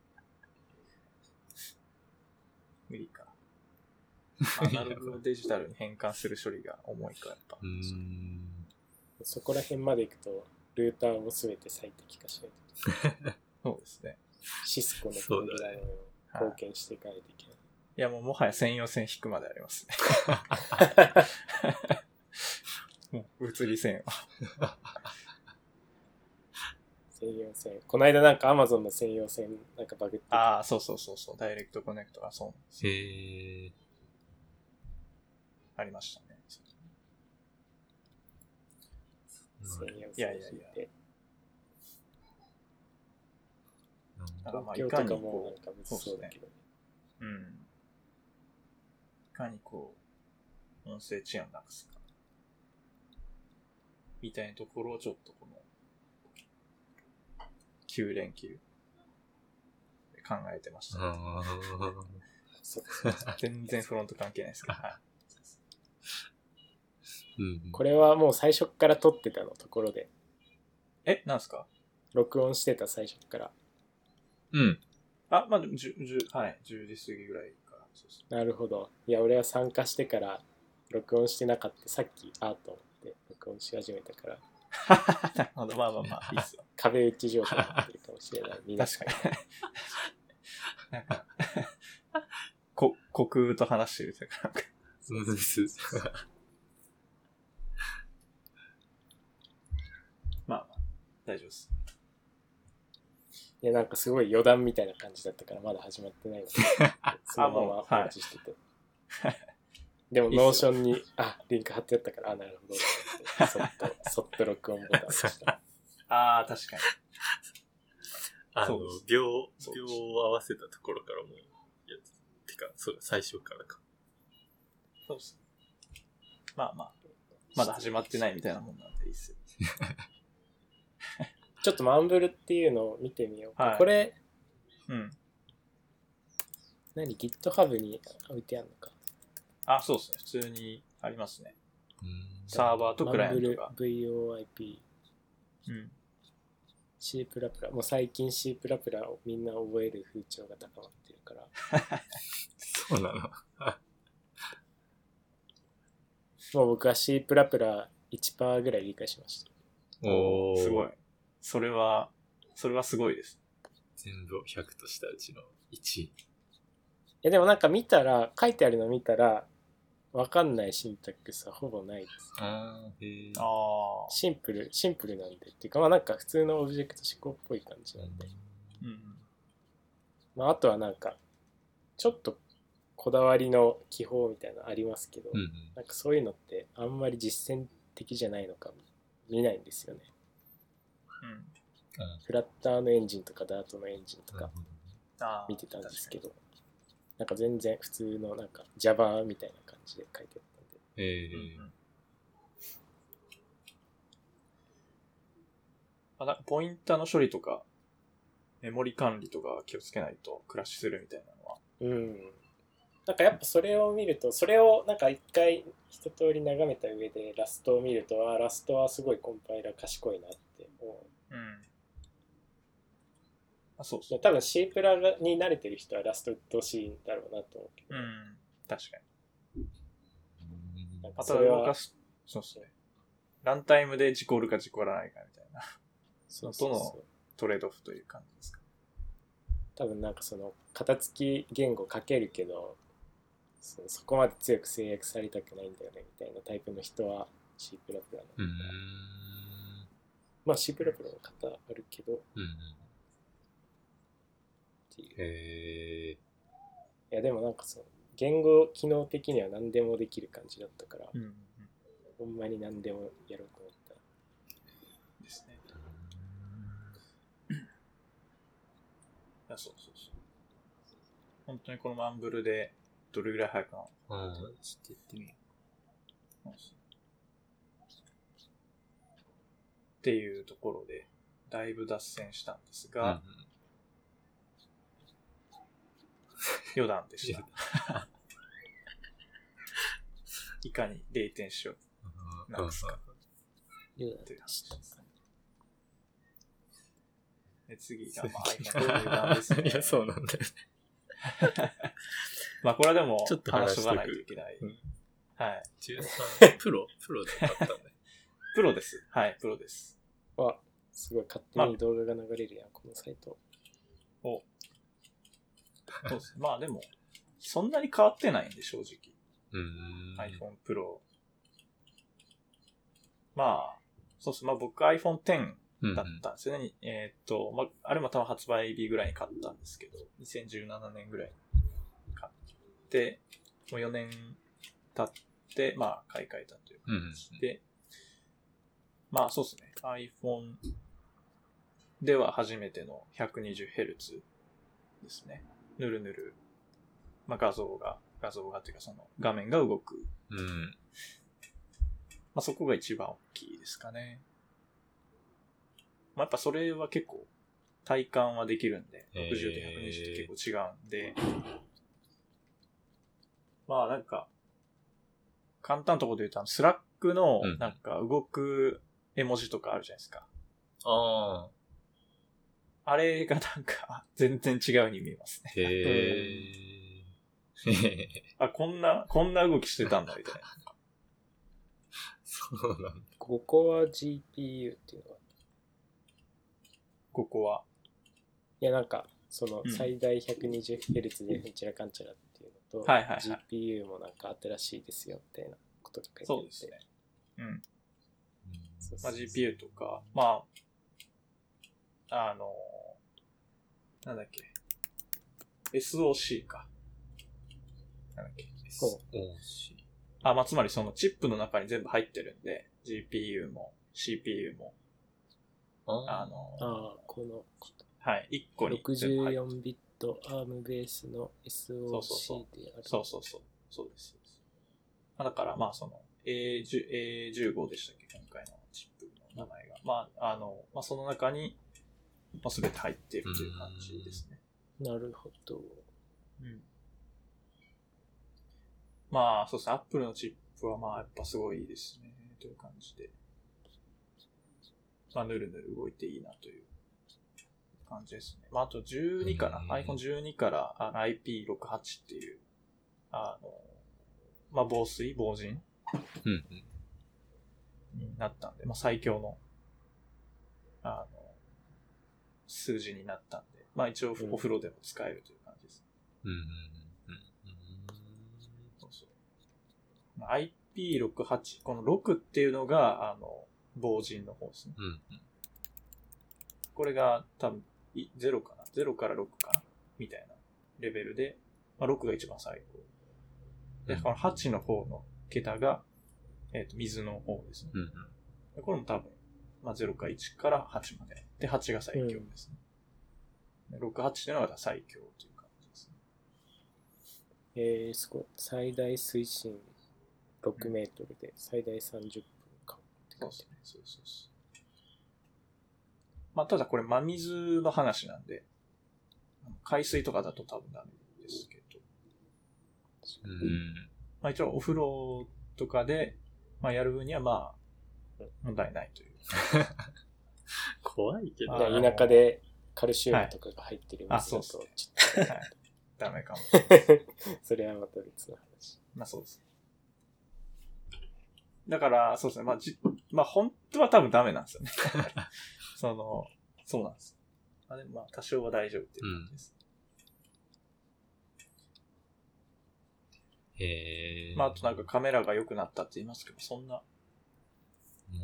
無理か。アナログをデジタルに変換する処理が重いからやっぱ。そこら辺まで行くと、ルーターも全て最適化しないと。そうですね。シスコのプログラムを貢献していかないといけない。いや、もうもはや専用線引くまでありますね。もう、物理線は。専用線。この間なんか Amazon の専用線なんかバグっててああ、そうそうそうそう。ダイレクトコネクトがそうなんですよへえ。ありましたね。専用線いやいや引いて。だからまあ、東京いかにとかもこなんかむずそうだけどね。う、うん。いかにこう、音声遅延をなくすか。みたいなところをちょっとこの、9連休で考えてました。あそう全然フロント関係ないですけど。はいーうん。これはもう最初っから撮ってたのところで。え、なんすか？録音してた最初っから。うん。あ、まあ、でも10、10はい、10時過ぎぐらいから。そうですね。なるほど。いや、俺は参加してから録音してなかった。さっき、あーと思って録音し始めたから、なるほど、まあまあまあ、いいっすよ。壁打ち状態になってるかもしれない。確かに。なんか、こ、虚空と話してるというか、なんかそうです。まあまあ、大丈夫です。いや、なんかすごい余談みたいな感じだったから、まだ始まってないので、そのまま放置してて。でも、いいっすよ Notion に、あ、リンク貼ってあったから、あ、なるほど。そっと、そっと録音ボタンした。ああ、確かに。あの秒、秒を合わせたところからもや、てか、そうだ、最初からか。そうです。まあまあ、まだ始まってないみたいなもんなんでいいっすよ。ちょっと Mumble っていうのを見てみようか。はいこれ、うん。何 ?GitHub に置いてあるのか。あ、そうですね。普通にありますね。うん。サーバーとクライアントが VOIP、うん。C++。もう最近 C++ をみんな覚える風潮が高まってるから。そうなの。もう僕は C++1% ぐらい理解しました。おーすごい。。それは、それはすごいです。全部を100としたうちの1。いやでもなんか見たら、書いてあるの見たら、わかんないシンタックスはほぼないです。あ。シンプル、シンプルなんで。っていうか、まあなんか普通のオブジェクト思考っぽい感じなんで。うん。まああとはなんか、ちょっとこだわりの記法みたいなのありますけど、うんうん。なんかそういうのってあんまり実践的じゃないのか見ないんですよね。うん。フラッターのエンジンとかダートのエンジンとか見てたんですけど、なんか全然普通のなんか Java みたいな感じで書いてあったんで、へえ確かに。うんうんあなんかポインターの処理とか、メモリ管理とか気をつけないとクラッシュするみたいなのは。うん。なんかやっぱそれを見ると、それをなんか一回一通り眺めた上でラストを見ると、あーラストはすごいコンパイラー賢いなって思う。うん。あ、そうそう。多分 C プラに慣れてる人はラストうっとうしいんだろうなと思うけど、うん。確かに。なんかまたそれは動かす。そうですね。ランタイムで事故るか事故らないかみたいなそうそうそどのトレードオフという感じですか？う多分なんかその型付き言語書けるけどそそこまで強く制約されたくないんだよねみたいなタイプの人は C プラプラの、うん。まあ C プラプラの型あるけどっうん。ていうへえ。いやでもなんかその言語機能的には何でもできる感じだったから、うん。ほんまに何でもやろうと思ったらですね。いや、そうそうそう。本当にこのマンブルでどれぐらい早くなのうん。ちょっとやってみよっていうところで、だいぶ脱線したんですう。が、余談でした。いかに0点しようなんですかいうっていう話した次が、まあ、談ですね。いや、そうなんだよね。まあ、これはでも、ちょっと話しとかないといけない。うんはい。13プロ プロで買ったね。プロです。はい、プロです。わすごい勝手に動画が流れるやんこのサイトお、そうですね。まあでも、そんなに変わってないんで、正直。うん。iPhone Pro。まあ、そうです。まあ僕 iPhone X うんだったんですよね。えーっと、まあ、あれも多分発売日ぐらいに買ったんですけど、2017年ぐらいに買って、もう4年経って、まあ買い替えたといううんうん感じで、まあそうですね。iPhone では初めての 120Hz ですね。ぬるぬる、まあ画像が、画像がっていうかその画面が動く。うん。まあそこが一番大きいですかね。まあやっぱそれは結構体感はできるんで、へー60と120って結構違うんで、まあなんか、簡単なところで言うと、 Slack のうんなんか動く絵文字とかあるじゃないですか。ああ。あれがなんか 全然違うに見えますね。へえ。へへあ、こんな、こんな動きしてたんだみたいな。そうなんだ。ここは GPU っていうのは？ここは。いや、なんか、そのうん最大 120Hz でうんちらかんちゃらっていうのと、はいはいはい GPU もなんか新しいですよみたいなことが書いてあって。そうですね。うん。まあ、そうそうそう GPU とか、まあ、あの、なんだっけ？SOC か。なんだっけ？SOC。あ、まあ、つまりそのチップの中に全部入ってるんで、GPU も CPU も、ああの、ああ、このはい、1個に全部入ってる。64ビット ARM ベースの SOC である。そうそうそう。そうです。そうですまあだから、まあ、その、A10 A15 でしたっけ？今回のチップの名前が。まあ、あの、まあ、その中に、まあ、全て入っているという感じですね。なるほど。うん。まあ、そうですね。アップルのチップはまあ、やっぱすごいですね。という感じで。まあ、ぬるぬる動いていいなという感じですね。まあ、あと12かな。うん iPhone12 からあの IP68 っていう、あの、まあ、防水、防塵？うんうん。になったんで、まあ、最強の、あの、数字になったんで、まあ、一応うんお風呂でも使えるという感じです。うんうんそうそう。IP68、この6っていうのが、あの、防塵の方ですね。うんうん。これが多分、い0かな ?0 から6かな？みたいなレベルで、まあ、6が一番最高。で、うんこの8の方の桁が、えっ、と、水の方ですね。うんこれも多分、まあ、0か1から8まで。で、8が最強ですね。で6、8っていうのが最強という感じですね。えー、すごい。最大水深6メートルで最大30分か。ってそうですね。そうそうそう。まあ、ただこれ真水の話なんで、海水とかだと多分ダメですけど、うん。まあ一応お風呂とかで、まあやる分にはまあ、問題ないという。怖いけど。田舎でカルシウムとかが入ってるはい水だとちすょっはい。ダメかも。と、それはまた別の話。まあそうです。だから、そうですね。まあじ、まあ本当は多分ダメなんですよね。その、そうなんです。まあまあ多少は大丈夫っていう感じです。へえ。まああとなんかカメラが良くなったって言いますけど、そんな、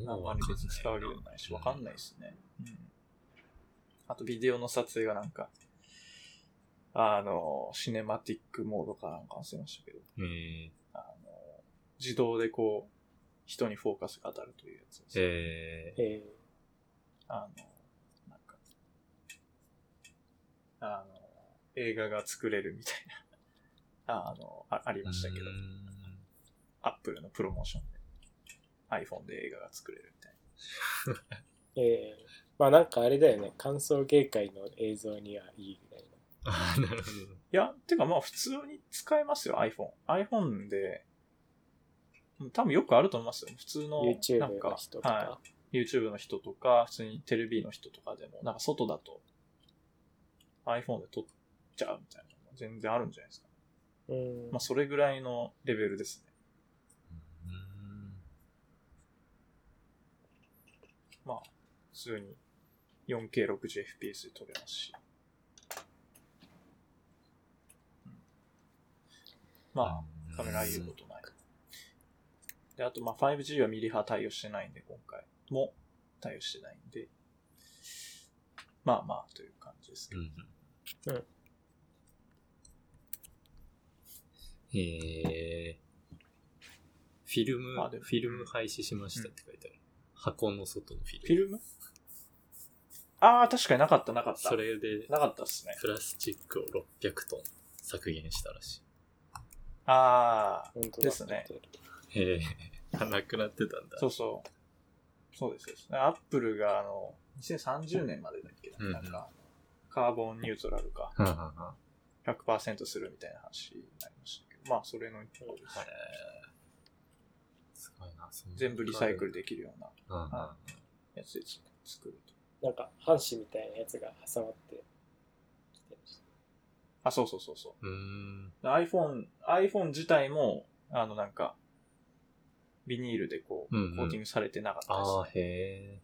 あんまり別に使うわけでもないし、わかんないですね。うん。あとビデオの撮影がなんか、あの、シネマティックモードかなんか忘れましたけど、へえ。あの、自動でこう、人にフォーカスが当たるというやつです。へえ。えあの、なんか、あの、映画が作れるみたいな、あの、あありましたけどう、んアップルのプロモーションで、iPhone で映画が作れるみたいな。ー、えー、まあなんかあれだよね。歓送迎会の映像にはいいぐらいの。あーなるほど。いや、てかまあ普通に使えますよ、iPhone。iPhone で、うん多分よくあると思いますよ。普通の、YouTube なんかの人とか。はい YouTube の人とか、普通にテレビの人とかでも、なんか外だと iPhone で撮っちゃうみたいなのが全然あるんじゃないですか。うんまあそれぐらいのレベルですね。うんまあ、普通に 4K60fps で撮れますし。まあ、カメラ言うことない。で、あと、まあ、5G はミリ波対応してないんで、今回も対応してないんで、まあまあ、という感じですけうど。ん。うんへえ。フィルム、フィルム廃止しましたって書いてある。箱の外のフィルム。フィルム？ああ、確かになかった、なかった。それで、なかったっすね。プラスチックを600トン削減したらしああ、本当だですね。い。へえ。なくなってたんだ。そうそう。そうですそうです。アップルが、あの、2030年までだっけな、うんうんなんか、カーボンニュートラルか、うんうんうん。へ100%するみたいな話になりましたけど、まあ、それの一方です。え。すごいな。全部リサイクルできるようなうんうんやつで作ると。なんか、半紙みたいなやつが挟まってきてるし。あ、そうそうそうそう。うーん。iPhone、iPhone 自体も、あの、なんか、ビニールでこう、うんうんコーティングされてなかったです、ああ、へえ。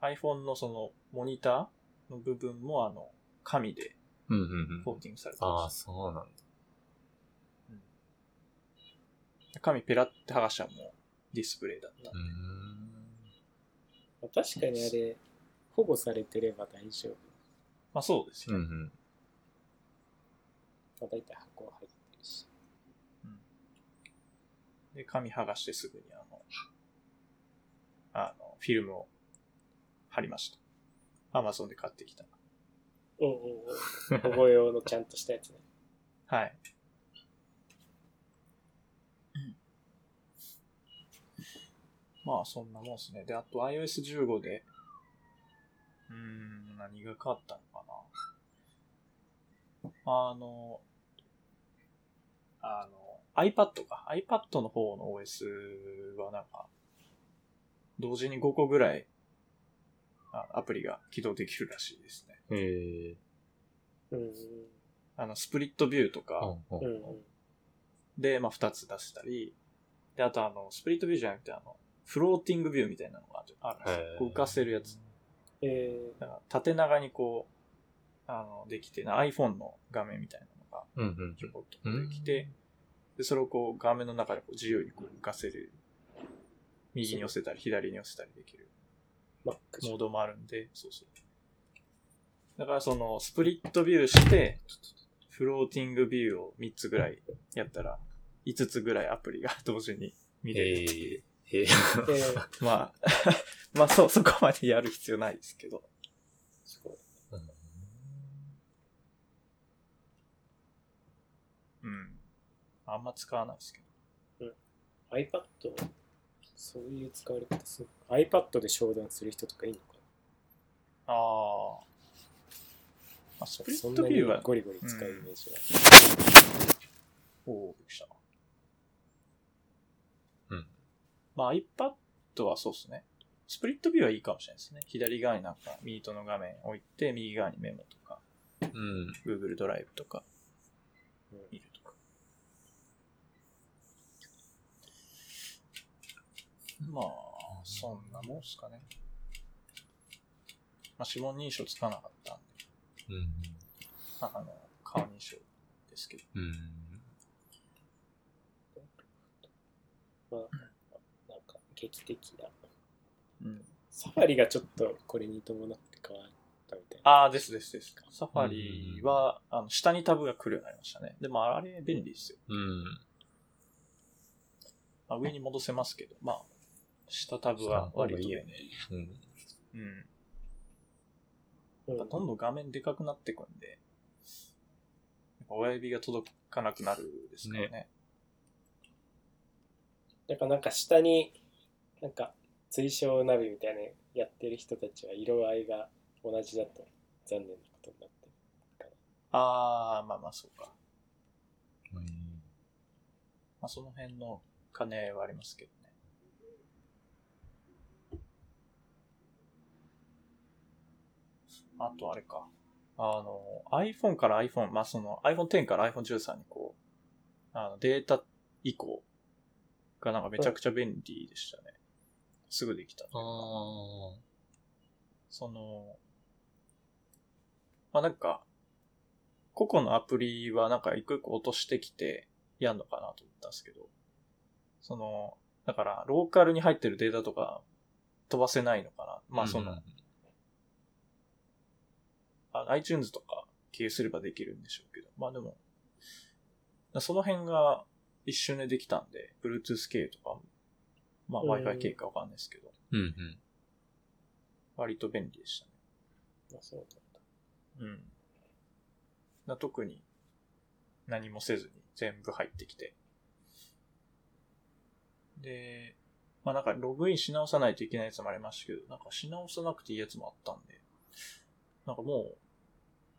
iPhone のその、モニターの部分も、あの、紙でうんうんうん。コーティングされてああ、ましそうなんだ。た。紙ペラって剥がしたらもうディスプレイだった。ん。まあ確かにあれ、保護されてれば大丈夫。まあそうですよ。うんうん。まあ、大体箱は入ってるし。で、紙剥がしてすぐにあの、あの、フィルムを貼りました。アマゾンで買ってきた。うんうんうん。保護用のちゃんとしたやつね。はい。まあ、そんなもんですね。で、あと iOS15 で、うーん、何が変わったのかな。あの、あの、iPad か。iPad の方の OS はなんか、同時に5個ぐらい、あアプリが起動できるらしいですね。へえ。うんあの、スプリットビューとか、うんうん。で、まあ、二つ出せたり、で、あとあの、スプリットビューじゃなくて、あの、フローティングビューみたいなのがあるんです浮かせるやつ。えだから縦長にこう、あの、できて、な iPhone の画面みたいなのがうんうんちょこっとできて、で、それをこう、画面の中でこう自由にこう浮かせる。右に寄せたり、左に寄せたりできるモードもあるんで、そうそう。だからその、スプリットビューして、フローティングビューを3つぐらいやったら、5つぐらいアプリが同時に見れるっていう。へえ。へえ。えー、まあ、まあそう、そこまでやる必要ないですけど。すごい。うん。あんま使わないですけど。iPad、そういう使われ方する。iPad で商談する人とかいいのかああ。まあ、スプリなそんットビューは、なにゴリゴリ使うイメージは。おお、びっくりした。うん。まあ iPad はそうですね。スプリットビューはいいかもしれないですね。左側になんかミートの画面置いて、右側にメモとか、うん。Google ドライブとかうん見るとか。まあ、そんなもんすかね。まあ、指紋認証つかなかったんで、うん。まあ、あの、顔認証ですけど。うん。まあ、劇的な。うん。サファリがちょっとこれに伴って変わったみたいな。ああ、ですですです。サファリは、あの、下にタブが来るようになりましたね。でも、あれ便利ですよ。うん。まあ、上に戻せますけど、まあ、下タブは割と便利。うん。うん。うんどんどん画面でかくなってくんで、親指が届かなくなるですからね。だからなんか下に、なんか追称ナビみたいなのやってる人たちは色合いが同じだと残念なことになってるああ、まあまあそうか。まあその辺の金はありますけどね。あとあれか。あの、iPhone から iPhone、まあその iPhone X から iPhone 13にこう、あのデータ移行がなんかめちゃくちゃ便利でしたね。すぐできた。ああ。その、まあなんか、個々のアプリはなんか一個一個落としてきてやんのかなと思ったんですけど、その、だからローカルに入ってるデータとか飛ばせないのかな。まあその、うんあ iTunes とか経由すればできるんでしょうけど、まあでも、その辺が一瞬でできたんで、Bluetooth 経由とかも、まあうん Wi-Fi 経由かわかんないですけど、うんうん。割と便利でしたね。まあそうなんだ。うん。な特に何もせずに全部入ってきて。で、まあなんかログインし直さないといけないやつもありましたけど、なんかし直さなくていいやつもあったんで、なんかもう、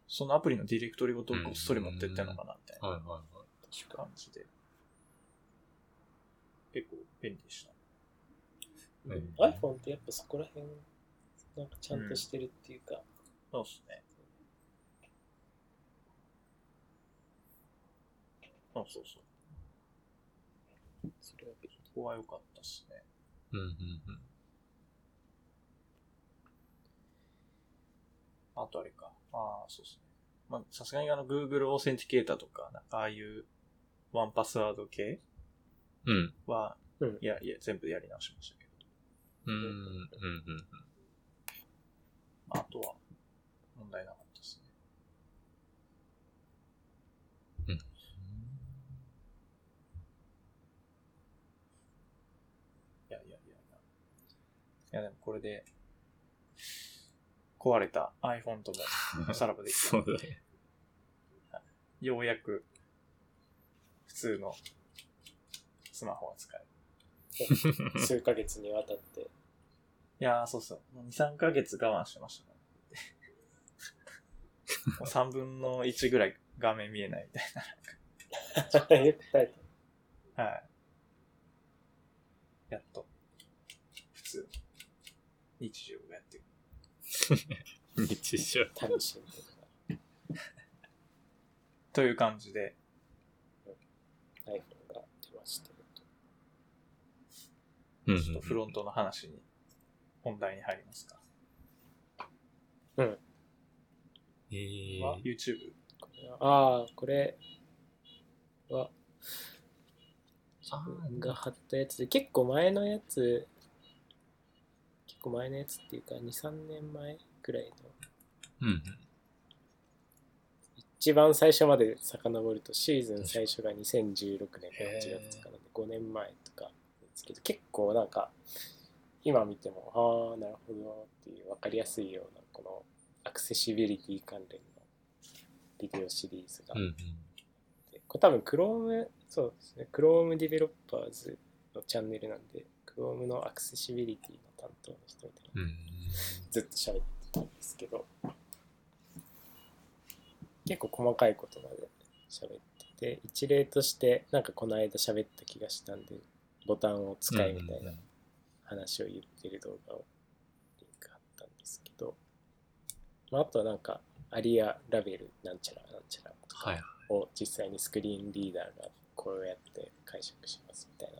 そのアプリのディレクトリごとごっそり持ってってんのかなみたいなはいはいはい。感じで、結構便利でした。うん iPhone ってやっぱそこら辺、なんかちゃんとしてるっていうか、そうですね。そうそうそう。それは便利。ここは良かったっすね。うんうんうん。あとあれか。ああ、そうですね。まあ、さすがにあの Google オーセンティケーターとか、なんかああいうワンパスワード系うん。は、うんいやいや、全部やり直しましたけど。うん。うん。うん。まあ、あとは、問題なかったですね。いやいやいやいや。いやでもこれで、壊れた iPhone ともさらばできた そうだね。ようやく、普通のスマホが使える。数ヶ月にわたって。いやー、そうそう。もう2、3ヶ月我慢してましたね。もう3分の1ぐらい画面見えないみたい よく耐えた。な。はい。やっと、普通、日常がやってる。日常。楽しんでるという感じで、から iPhone が出ましたよと。うんちょっとフロントの話に、本題に入りますか。えー。は？YouTube？ああ、これは、自あ分が貼ったやつで、結構前のやつ、結構前のやつっていうか、2、3年前くらいの、うんうん。一番最初まで遡ると、シーズン最初が2016年の8月とかなんで、5年前ですけど、結構なんか、今見ても、ああ、なるほどっていう分かりやすいような、このアクセシビリティ関連のビデオシリーズがうんうん。でこれ多分 Chrome、そうですね、Chrome Developers のチャンネルなんで、Chrome のアクセシビリティの担当の人みたいな、うん。ずっと喋ってたんですけど、結構細かいことまで喋ってて、一例として、なんかこの間喋った気がしたんで、ボタンを使いみたいな話を言ってる動画をリンク貼ったんですけど、まあ、あとはなんか、アリアラベルなんちゃらなんちゃらとか、はい。を実際にスクリーンリーダーがこうやって解釈しますみたい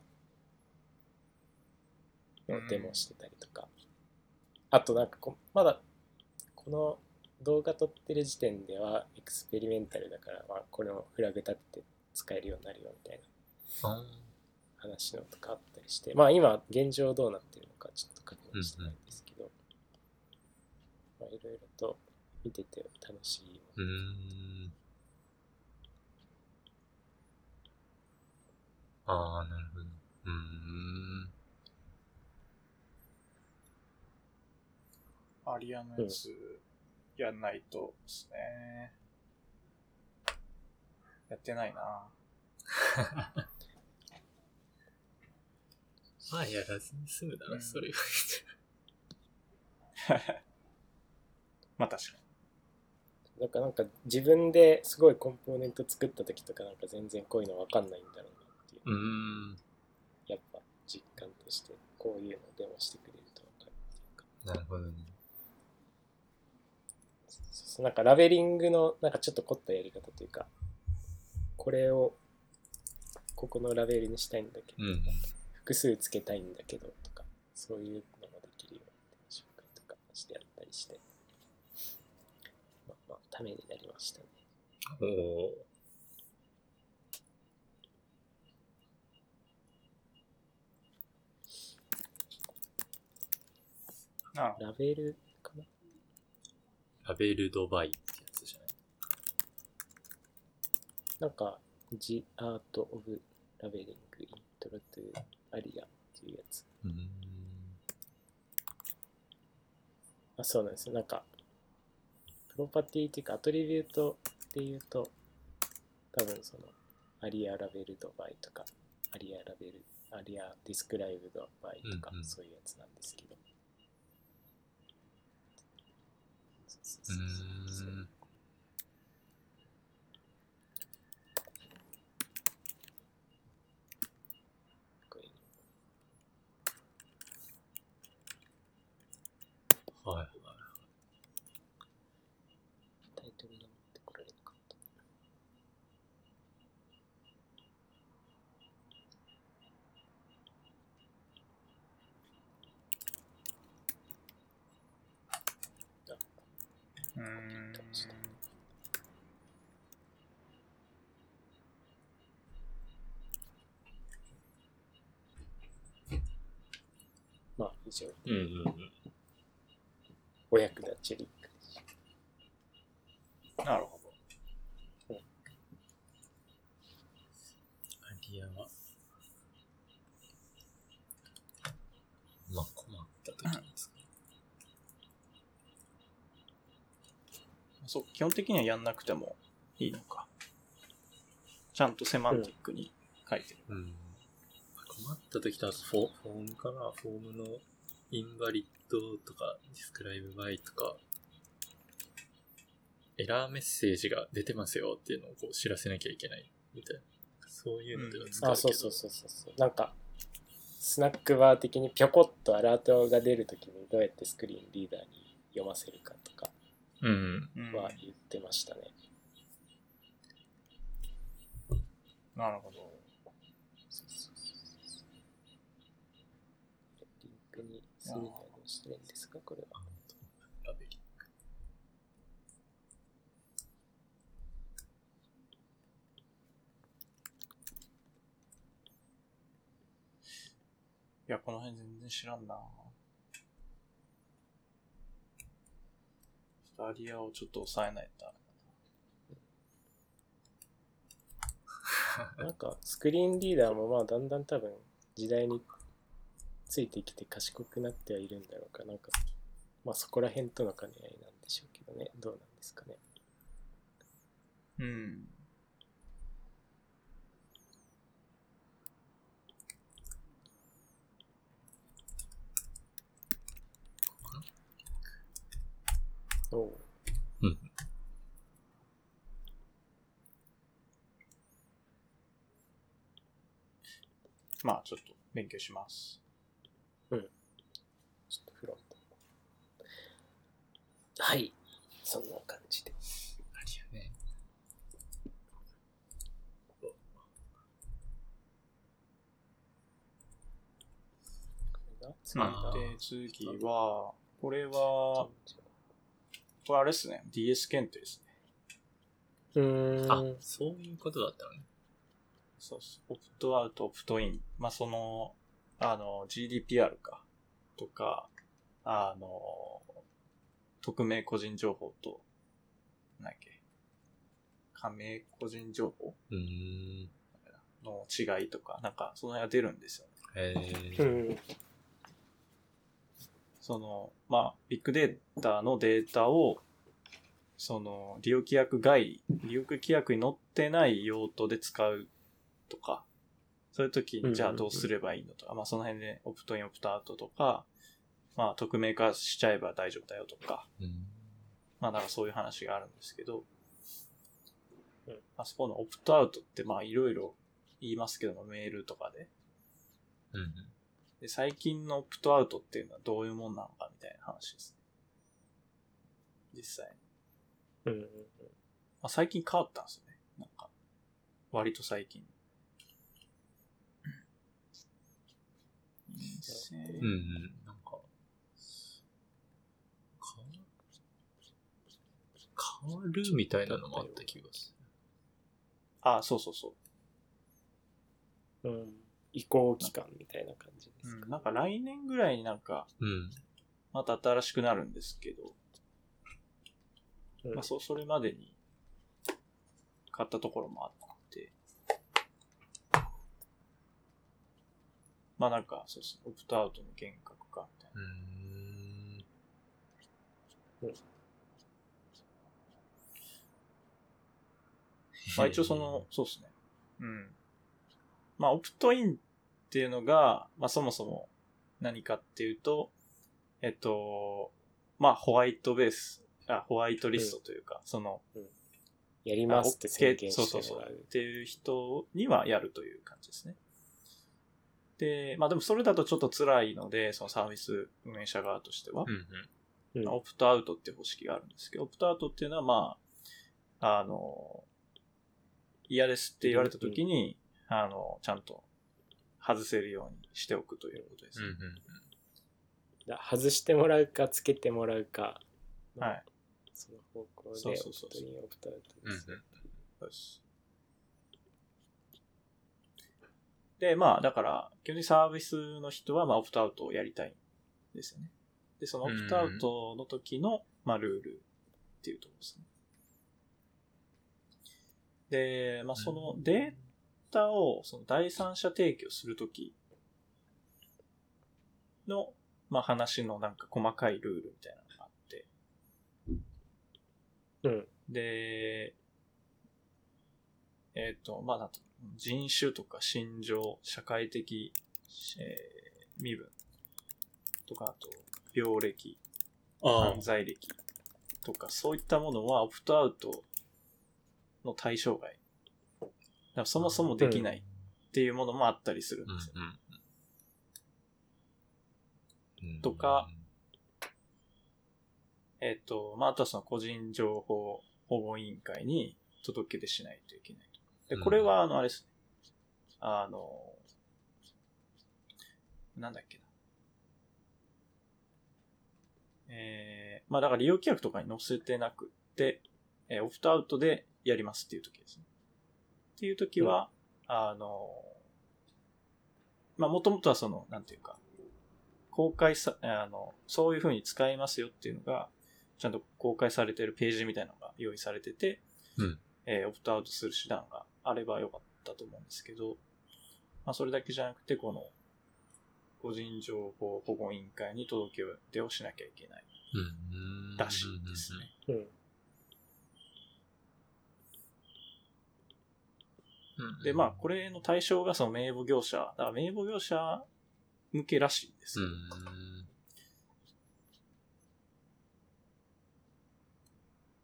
なのをデモしてたりとか、あとなんかこまだこの動画撮ってる時点ではエクスペリメンタルだから、まあ、これをフラグ立てて使えるようになるよみたいな。あ話のとかあったりしてまあ今現状どうなってるのかちょっと確認してないんですけど、まあいろいろと見てて楽しいーうーん。ああ、なるほど。うーん。アリアのやつ、やんないとですね。やってないな まあ、やらずに済むだろ、うんそれは。まあ確かだからなんか自分ですごいコンポーネント作った時とかなんか全然こういうの分かんないんだろうなっていう、うーん。やっぱ実感としてこういうのをデモしてくれると分かるっていうかなるほどね。そうそうなんかラベリングのなんかちょっと凝ったやり方というかこれをここのラベルにしたいんだけど、うん。複数つけたいんだけどとかそういうのもできるように紹介とかしてやったりして。まあまあためになりましたね。おおあ。ラベルかな？ラベルドバイってやつじゃない？なんか、The Art of Labeling Intro to Aria っていうやつ。うーん。あ、そうなんですよ。なんか、プロパティっていうか、アトリビュートで言うと、多分その、アリアラベルドバイとか、アリアラベル、アリアディスクライブドバイとかうんう、んそういうやつなんですけど。うーん。こういうはいはい。タイトルが持ってこられなかった。うーん。うんうんうん。お役立ちリンク。なるほど。アリアは、まあ困った時にですか、そう、基本的にはやんなくてもいいのか。ちゃんとセマンティックに書いてる。うん。困った時とフォフォームかなフォームのインバリッドとかディスクライブバイとかエラーメッセージが出てますよっていうのをこう知らせなきゃいけないみたいな。そういうのでは使うけど。あ、そうそうそうそうそう。なんか、スナックバー的にぴょこっとアラートが出るときにどうやってスクリーンリーダーに読ませるかとかうん。うんは言ってましたね。なるほど。そうそうそうそうリンクにするにはどうしたらいいんですかこれは。ラベリング。いや、この辺全然知らんな。スタリアをちょっと抑えないとダメなんか、スクリーンリーダーもまあだんだん多分時代についてきて賢くなってはいるんだろうか。なんか、まあそこら辺との兼ね合いなんでしょうけどね。どうなんですかね。うん。おう？うん。まあ、ちょっと勉強します。ちょっとフロント。はい。そんな感じで。ありやね。で、次は、これは、これあれですね。DS 検定ですね。うーん。あ、そういうことだったのね。そうそう。オプトアウト、オプトイン。まあ、その、あの、GDPR か。とか、あの、匿名個人情報と、なんだっけ。加盟個人情報？うーん。の違いとか、なんか、その辺が出るんですよね。その、まあ、ビッグデータのデータを、その、利用規約外、利用規約に載ってない用途で使うとか、そういう時に、じゃあどうすればいいのとか、まあ、その辺でオプトイン、オプトアウトとか、まあ、匿名化しちゃえば大丈夫だよとか、うん。まあ、なんかそういう話があるんですけど、うんあそこのオプトアウトって、まあ、いろいろ言いますけども、メールとかで。うん。で、最近のオプトアウトっていうのはどういうもんなのかみたいな話ですね。実際。うん。まあ、最近変わったんですよね。なんか、割と最近。うんうん。なんか、変わるみたいなのもあった気がすあ、そうそうそう。うん。移行期間みたいな感じですか？うん、なんか来年ぐらいになんか、うん。また新しくなるんですけど、うんまあ、そう、それまでに買ったところもあって、まあなんか、そうですね、オプトアウトの幻覚か、みたいな。うん。まあ一応その、そうですね。うん。まあオプトインっていうのが、まあそもそも何かっていうと、えっと、まあホワイトベース、あ、ホワイトリストというか、その、やりますって宣言そうそうそう。してもらう。っていう人にはやるという感じですね。で、まあでもそれだとちょっと辛いので、そのサービス運営者側としては、うん。うんオプトアウトっていう方式があるんですけど、オプトアウトっていうのはまあ、あの、嫌ですって言われた時に、あの、ちゃんと外せるようにしておくということですね。うん。だ外してもらうか、つけてもらうか、はい。その方向で、そうそうそうそうオプトインオプトアウトうん。です。そうです。で、まあ、だから、基本的にサービスの人は、まあ、オプトアウトをやりたいんですよね。で、そのオプトアウトの時の、まあ、ルールっていうところですね。で、まあ、そのデータを、その第三者提供するときの、まあ、話のなんか細かいルールみたいなのがあって、うん。で、えっ、と、まあ、なんと人種とか心情、社会的、えー身分とか、あと、病歴、あ犯罪歴とか、そういったものはオプトアウトの対象外。だからそもそもできないっていうものもあったりするんですよ。うん。とか、えっ、と、まあ、あとはその個人情報保護委員会に届け出しないといけないと。で、これは、あの、あれですね。あの、なんだっけな。えー、まあだから利用規約とかに載せてなくって、えーオプトアウトでやりますっていう時ですね。っていう時は、あの、まあもともとはその、なんていうか、公開さ、あの、そういう風に使いますよっていうのが、ちゃんと公開されてるページみたいなのが用意されてて、うんえーオプトアウトする手段があればよかったと思うんですけど、まあそれだけじゃなくて、この、個人情報保護委員会に届け出をしなきゃいけないうん。らしいですね。うん。で、まあ、これの対象がその名簿業者、だから名簿業者向けらしいです。うん。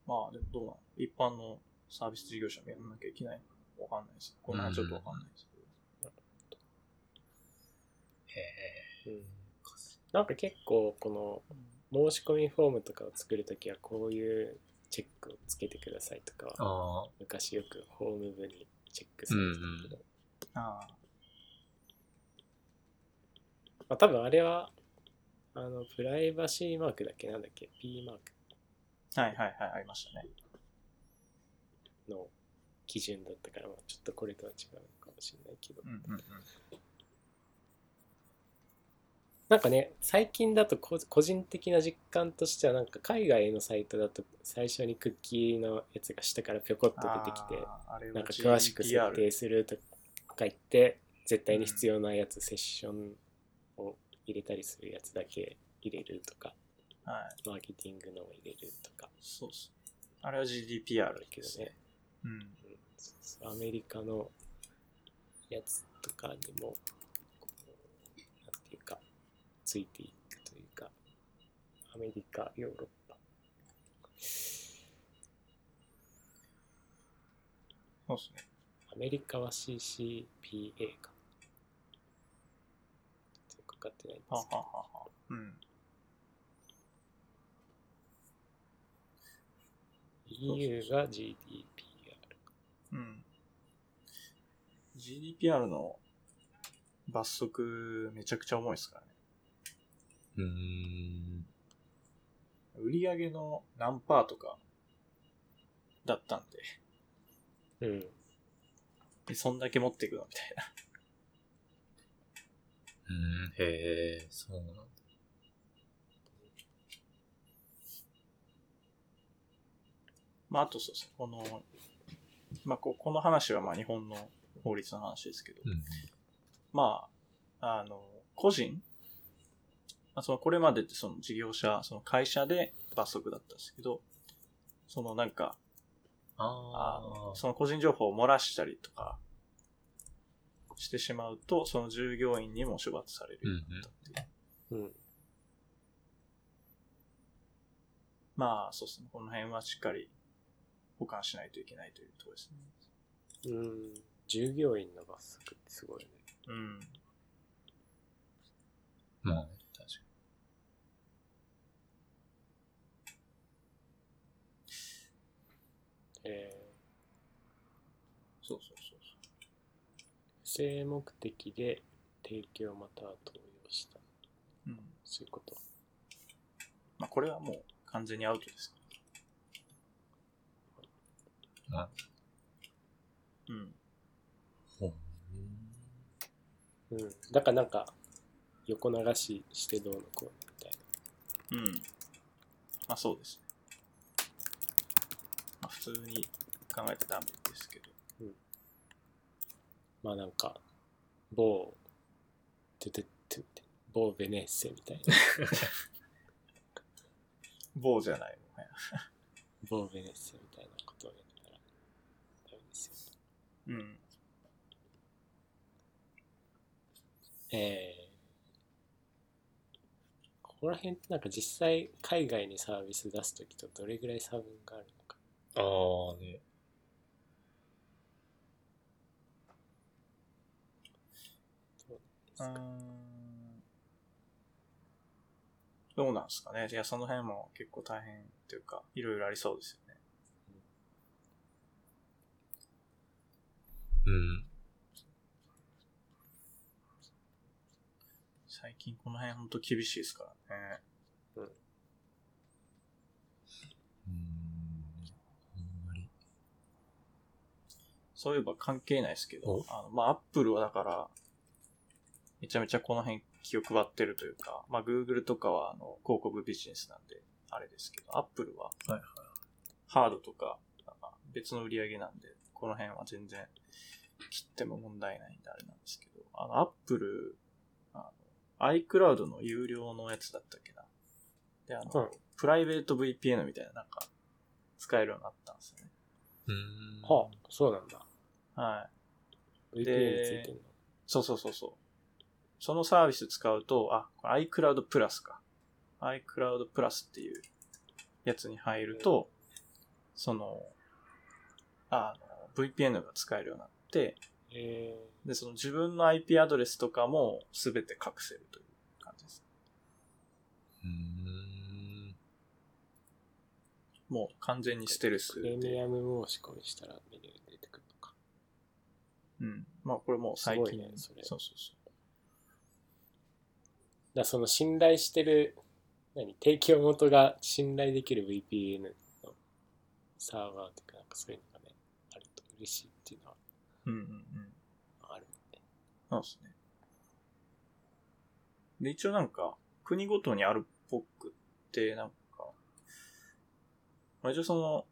まあ、でもどうなの？一般のサービス事業者もやらなきゃいけないのかわかんないです。これはちょっとわかんないですけど。へえ。うんなんか結構この申し込みフォームとかを作るときはこういうチェックをつけてくださいとか。昔よくホーム部にチェックされてたけど、あまあ、多分あれはあのプライバシーマークだっけ？なんだっけ？P マークあ。はいはいはい、ありましたね。の基準だったから、まあ、ちょっとこれとは違うのかもしれないけどうんうんうん。なんかね最近だとこ個人的な実感としてはなんか海外のサイトだと最初にクッキーのやつが下からぴょこっと出てきてなんか詳しく設定するとか言って絶対に必要なやつ、セッションを入れたりするやつだけ入れるとかはい。マーケティングのを入れるとかそう。あれは GDPR だけどね。、うん。アメリカのやつとかにもなんていうかついていくというかアメリカヨーロッパそうっすね。アメリカは CCPA か全然かかってないんではすけどははは。うん。EU が GDPR うん。GDPR の罰則めちゃくちゃ重いですからね。うーん。売り上げの何パーとかだったんで、うんそんだけ持っていくのみたいな。うん、へえ、そうなんだ。まあ、あとそうですね、この、まあ、ここの話はまあ日本の法律の話ですけど、うん。まあ、あの、個人、まあ、そのこれまでってその事業者、その会社で罰則だったんですけど、そのなんか、あ。のその個人情報を漏らしたりとかしてしまうと、その従業員にも処罰されるようになったっていう。うん。まあ、そうですね。この辺はしっかり保管しないといけないというところですね。うん。従業員の罰則ってすごいね。うん。まあ、確かえそうそうそうー、不正目的で提供または投与した。そう。うん。そういうこと。まあ、これはもう完全にアウトです。に。まあ、うん。うん。だからなんか、横流ししてどうのこうのみたいうん。まあ、そうですね。まあ、普通に考えてダメですけど。な。まあなんか、某、トゥトゥトゥ某ベネッセみたいな。棒じゃないもんね。某ベネッセみたいなことをやったら、ダメですよ。うん。えー、ここら辺ってなんか実際海外にサービス出すときとどれぐらい差分があるのか。ああね。どうですか？ん。どうなんですかね。いや、その辺も結構大変っていうか、いろいろありそうですよね。うん。最近この辺ほんと厳しいですからね。うん。あんまり。そういえば関係ないですけどお、あの、まあ、アップルはだから、めちゃめちゃこの辺気を配ってるというか、まあ、Google とかはあの広告ビジネスなんで、あれですけど、アップルは。ハードとか、なんか別の売り上げなんで、この辺は全然切っても問題ないんであれなんですけど、あの、アップル、あの、iCloud の有料のやつだったっけな。で、あの、うんプライベート VPN みたいななんか、使えるようになったんですよね。うーん。はあ、そうなんだ。はい。VPN でついてんの。そうそうそうそう。そのサービス使うと、あ、iCloud プラスか。iCloud プラスっていうやつに入ると、その、あの、VPN が使えるようになって、えで、その自分の IP アドレスとかもすべて隠せるという感じです。うーん。もう完全にステルー、スプレミで。アム申し込みしたらメニューに出てくるのか。うん。まあこれもう最近、ねそれそうそうそだからその信頼してる、何、提供元が信頼できる VPN のサーバーというか、なんかそういうのがね、あると嬉しいうんうんうん。あるね。そうですね。で、一応なんか、国ごとにあるっぽくって、なんか、まあ、一応その、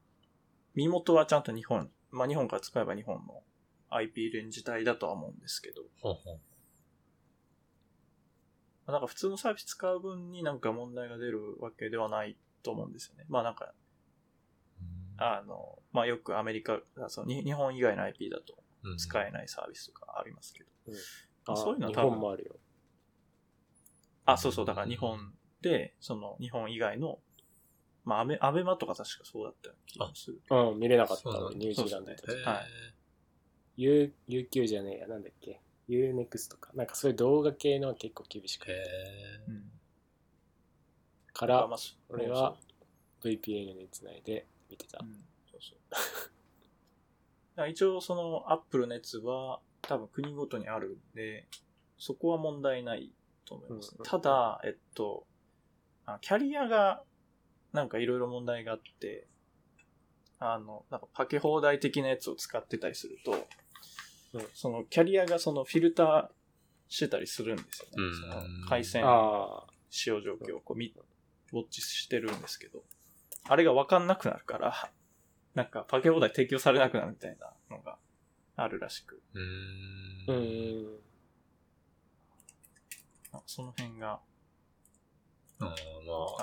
身元はちゃんと日本、まあ日本から使えば日本の IP レンジ帯だとは思うんですけど、ほうほう。まあなんか普通のサービス使う分になんか問題が出るわけではないと思うんですよね。まあなんか、あの、まあよくアメリカ、そのに日本以外の IP だと使えないサービスとかありますけど、あそういうのは日多分本もあるよ。あ、そうそう、だから日本で、その日本以外の、まあアメ、アベマとか確かそうだったような気がする。うん、見れなかったニュージーランドだとそうですねはい U、UQ じゃねえや、なんだっけ ?UNEXT とか。なんかそういう動画系のは結構厳しくへて。え。うん。からまあ、そ俺は VPN につないで見てたう。ん、そうそう。一応そのアップルのやつは多分国ごとにあるんで、そこは問題ないと思います。うんうんただ、えっと、あキャリアがなんかいろいろ問題があって、あの、なんかパケ放題的なやつを使ってたりすると、うんそのキャリアがそのフィルターしてたりするんですよね。うんその回線。使用状況をこう見、ウォッチしてるんですけど、あれがわかんなくなるから、なんかパケ放題提供されなくなるみたいなのがあるらしく、うんその辺がああ、ま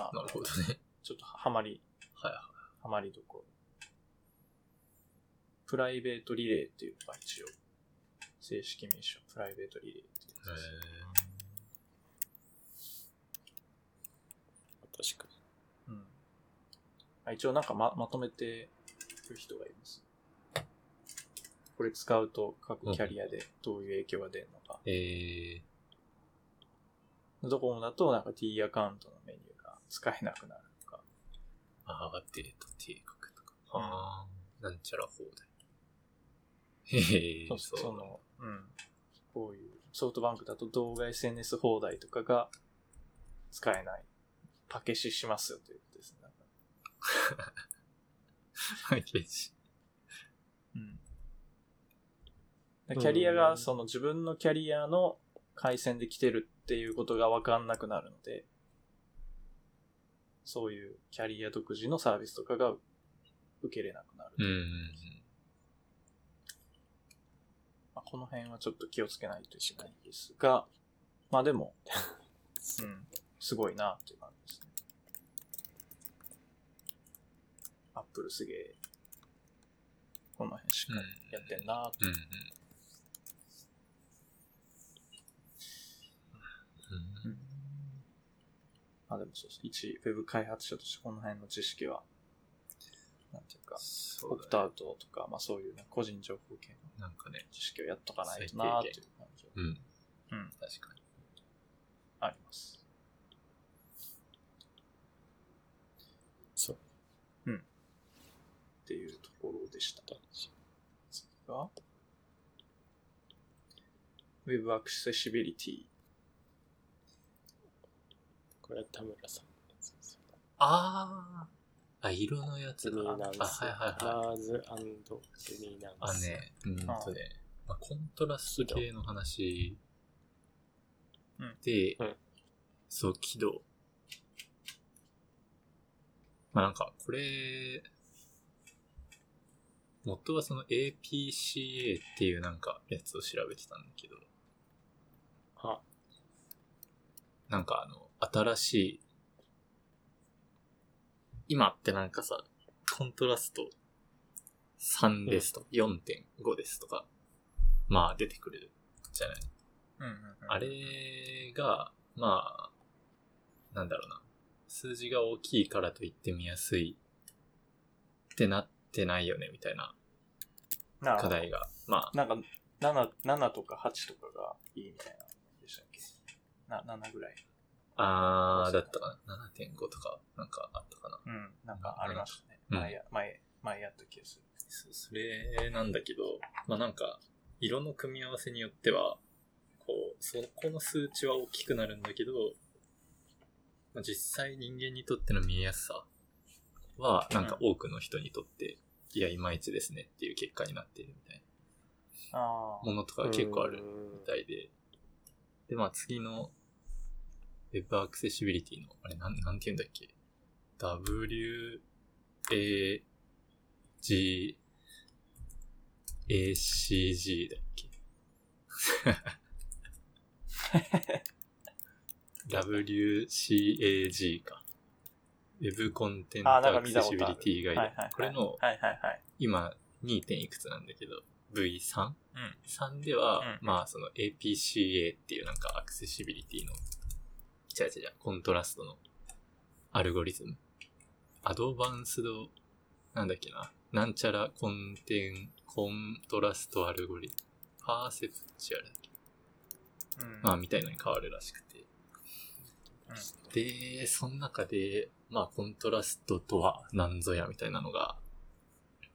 あ、あなるほどね。ちょっとハマり、はいはハマりどころ。プライベートリレーっていうのが一応、正式名称、プライベートリレーっていうい。やつです。確かに。うんあ。一応なんかままとめてる人がいます。これ使うと各キャリアでどういう影響が出るのか。えー、えドコモだとなんか T アカウントのメニューが使えなくなるとか。ー、ああ、データ定格とか。ああ、なんちゃら放題。へえ、そそう。その、うん。こういうソフトバンクだと動画 SNS 放題とかが使えない。パケシしますよということですね。パ ッケージ。うん。キャリアがその自分のキャリアの回線で来てるっていうことがわかんなくなるので、そういうキャリア独自のサービスとかが受けれなくなる。うんうんうん。まあ、この辺はちょっと気をつけないといけないですが、まあでも、うん、すごいなっていう感じですね。アップルすげえ、この辺しっかりやってんなうんうん。うんまあでもそうです。一ウェブ開発者としてこの辺の知識は、なんていうか、そうだねオプトアウトとか、まあそういう、ね、個人情報系の知識をやっとかないとなっていう感じは、うん。うん、確かに。あります。そう。っていうところでした。次が、Web Accessibility。これは田村さんのやつですよね。ああ。あ、色のやつだ。ルミナンス。あ、はいはいはい。ラーズルミナンス。あね、うんとね、まあ、コントラスト系の話うんで、うんそう、輝度。まあなんか、これ、元はその APCA っていうなんかやつを調べてたんだけど、あ、なんかあの、新しい、今ってなんかさ、コントラスト3ですとか、4.5ですとか、まあ出てくるじゃない。うんうんうんあれが、まあ、なんだろうな。数字が大きいからといって見やすいってなってないよね、みたいなな課題が。まあ、なんか、7、7とか8とかがいいみたいな、でしたっけ？な、7ぐらい。あー、だったかな。7.5とか、なんかあったかな。うん、なんかありましたね。うん前や、前、前やった気がする。そそれなんだけど、まあなんか、色の組み合わせによっては、こう、そこの数値は大きくなるんだけど、まあ、実際人間にとっての見えやすさは、なんか多くの人にとって、いや、いまいちですねっていう結果になっているみたいあなものとかが結構あるうんみたいで。で、まあ次の Web Accessibility の、あれなん、なんて言うんだっけ ?W, A, G, ACG だっけ？WCAG か。Web コンテンツアクセシビリティガイド。これの。今 2. 点いくつなんだけど V3?3 うん。では、うんまあその APCA っていうなんかアクセシビリティの、違う違う違う、コントラストのアルゴリズム。アドバンスド、なんだっけな、なんちゃらコンテン、コントラストアルゴリズム。パーセプチュアルだっけ？うん。まあみたいのに変わるらしくて。うんで、その中で、まあコントラストとは何ぞやみたいなのが、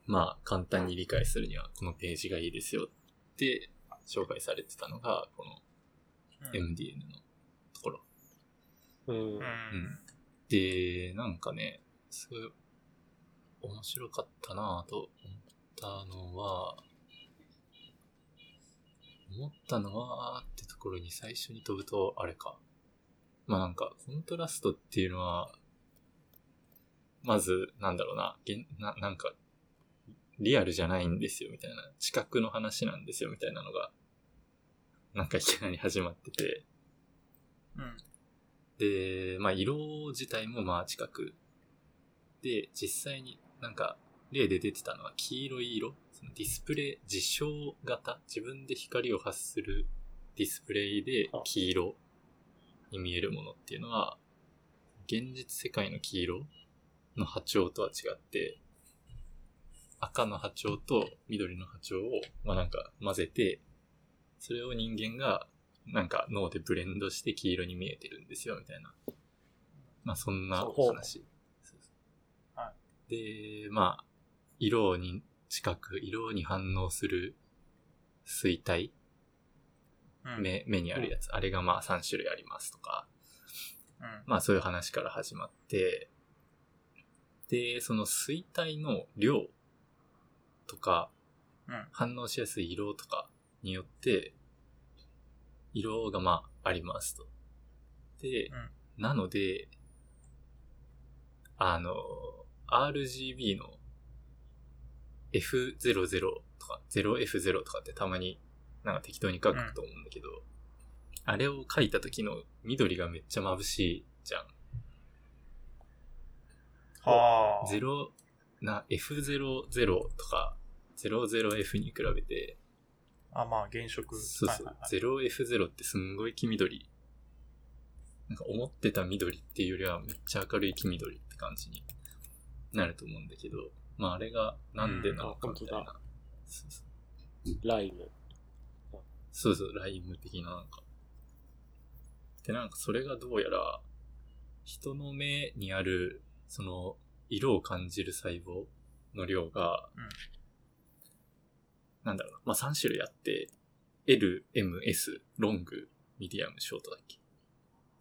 まあ簡単に理解するにはこのページがいいですよって紹介されてたのが、このうん MDN のところ。うんうん。で、なんかね、すごい面白かったなぁと思ったのは、思ったのは、ってところに最初に飛ぶと、あれか。まあなんか、コントラストっていうのは、まず、なんだろうな、げんななんか、リアルじゃないんですよ、みたいな。視覚の話なんですよ、みたいなのが、なんかいきなり始まってて。うん。で、まあ色自体もまあ近く。で、実際になんか例で出てたのは黄色い色。そのディスプレイ、事象型。自分で光を発するディスプレイで黄色に見えるものっていうのは、現実世界の黄色の波長とは違って、赤の波長と緑の波長を、まあなんか混ぜて、それを人間がなんか脳でブレンドして黄色に見えてるんですよ、みたいな。まあそんな話。はで、まあ、色に近く、色に反応する水体、うん。目目にあるやつ、あれがまあ3種類ありますとか、うん。まあそういう話から始まって、で、その水体の量とか、うん。反応しやすい色とかによって、色がまあありますと。で、うんなので、あの、RGB の F00 とか 0F0 とかってたまになんか適当に書くと思うんだけど、あれを書いた時の緑がめっちゃ眩しいじゃん。はあ。ゼロな F00 とか 00F に比べて、あ、まあ、原色。そうそう、はいはいはい 0F0 ってすんごい黄緑。なんか思ってた緑っていうよりはめっちゃ明るい黄緑って感じになると思うんだけど、まああれがなんでなのかみたいな。うそうそうライム。そうそう、ライム的ななんか。で、なんかそれがどうやら、人の目にある、その、色を感じる細胞の量が、うん。なんだろうな、まあ3種類あって、L、M、S、ロング、ミディアム、ショートだっけ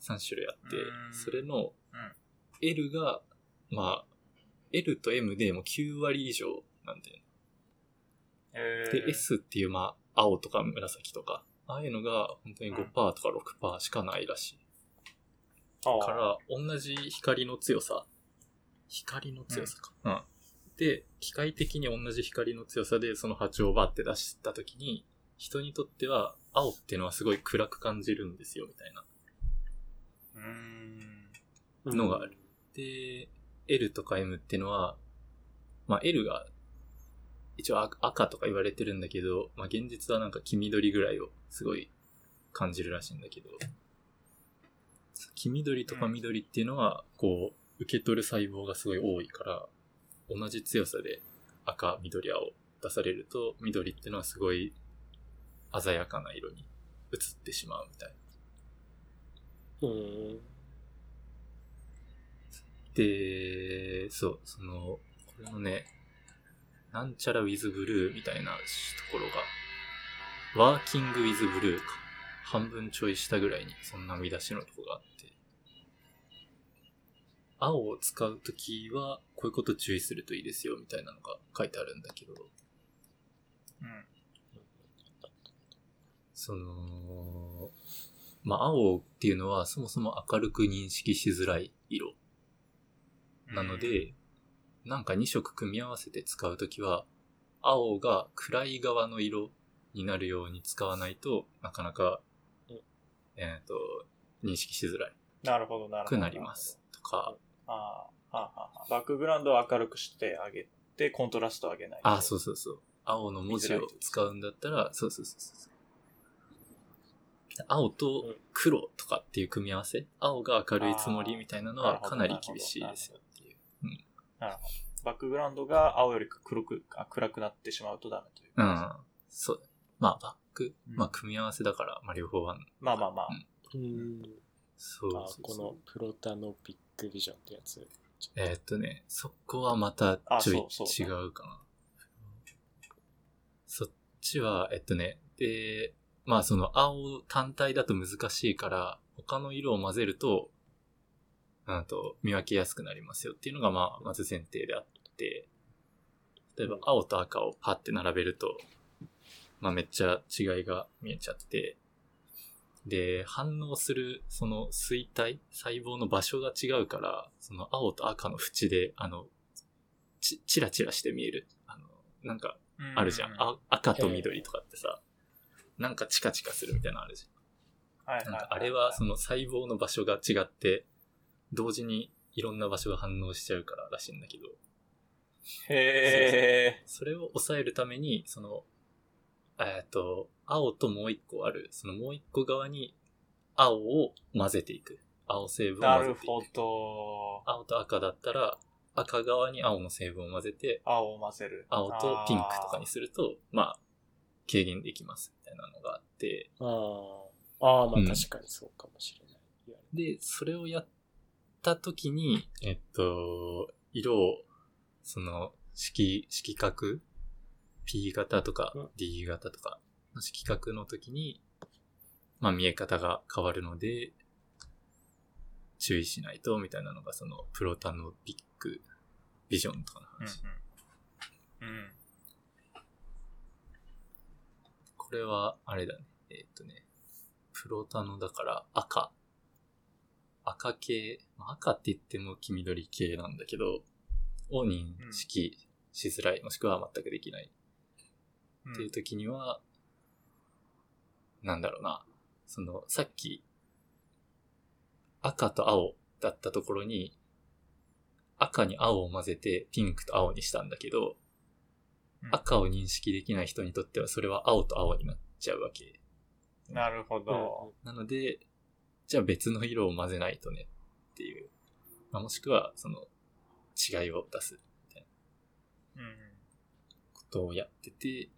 ?3 種類あってそれのうん。L が、まあ、L と M でも9割以上なんだよね。えー。で、S っていう、まあ、青とか紫とか、ああいうのが本当に5%とか6%しかないらしい。ああから、同じ光の強さ、光の強さか。うん。で、機械的に同じ光の強さでその波長をバッて出したときに、人にとっては青っていうのはすごい暗く感じるんですよ、みたいな。うーん。のがある。で、L とか M っていうのは、まあ L が一応赤赤とか言われてるんだけど、まあ現実はなんか黄緑ぐらいをすごい感じるらしいんだけど、黄緑とか緑っていうのは、こう、受け取る細胞がすごい多いから、同じ強さで赤、緑、青出されると、緑ってのはすごい鮮やかな色に映ってしまうみたいな。うん。で、そう、その、これのね、なんちゃらウィズブルーみたいなところが、ワーキングウィズブルーか。半分ちょい下ぐらいに、そんな見出しのとこがあって。青を使うときは、こういうこと注意するといいですよ、みたいなのが書いてあるんだけど、うん。その、まあ、青っていうのはそもそも明るく認識しづらい色。なので、なんか2色組み合わせて使うときは、青が暗い側の色になるように使わないとなかなかうん、えっ、と、認識しづらなるほど、なるほど。くなります。とか、ああ、はあバックグラウンドを明るくしてあげて、コントラストを上げないと。あ、そうそうそう。青の文字を使うんだったら、そうそうそうそう。青と黒とかっていう組み合わせ？青が明るいつもりみたいなのはかなり厳しいですよっていう。なるほど。バックグラウンドが青より黒く、あ暗くなってしまうとダメという。うん。そう。まあ、バック、うんまあ、組み合わせだから、まあ、両方は、まあまあまあ。うん。そうあそうそうこのプロタノピックビジョンってやつ？えーっとね、そこはまたちょい違うかな。そっちは、えっとね、で、まあその青単体だと難しいから、他の色を混ぜると、なんと見分けやすくなりますよっていうのがまあまず前提であって、例えば青と赤をパって並べると、まあめっちゃ違いが見えちゃって、で、反応する、その衰体、細胞の場所が違うから、その青と赤の縁で、あの、ち、チラチラして見える。あの、なんか、あるじゃん。あ赤と緑とかってさ、なんかチカチカするみたいなのあるじはいゃん。なんかあれはその細胞の場所が違って、同時にいろんな場所が反応しちゃうかららしいんだけど、へえ。それを抑えるために、その、えっ、と、青ともう一個ある、そのもう一個側に青を混ぜていく。青成分を混ぜていく。ほど。青と赤だったら、赤側に青の成分を混ぜて、青を混ぜる。青とピンクとかにすると、まあ、軽減できますみたいなのがあって、ああ。ああ、まあうん確かにそうかもしれない。で、それをやった時に、えっと、色を、その、色、色角 ?P 型とかうん D 型とかの色角の時に、まあ見え方が変わるので、注意しないと、みたいなのがその、プロタノピックビジョンとかの話。うんうん。うん。これは、あれだね。えーっとね、プロタノだから赤。赤系、まあ赤って言っても黄緑系なんだけど、を認識しづらい、もしくは全くできないっていう時には、なんだろうな。その、さっき、赤と青だったところに、赤に青を混ぜてピンクと青にしたんだけど、うん赤を認識できない人にとってはそれは青と青になっちゃうわけ。なるほど。なので、じゃあ別の色を混ぜないとねっていう。まあ、もしくは、その、違いを出すうん。ことをやってて、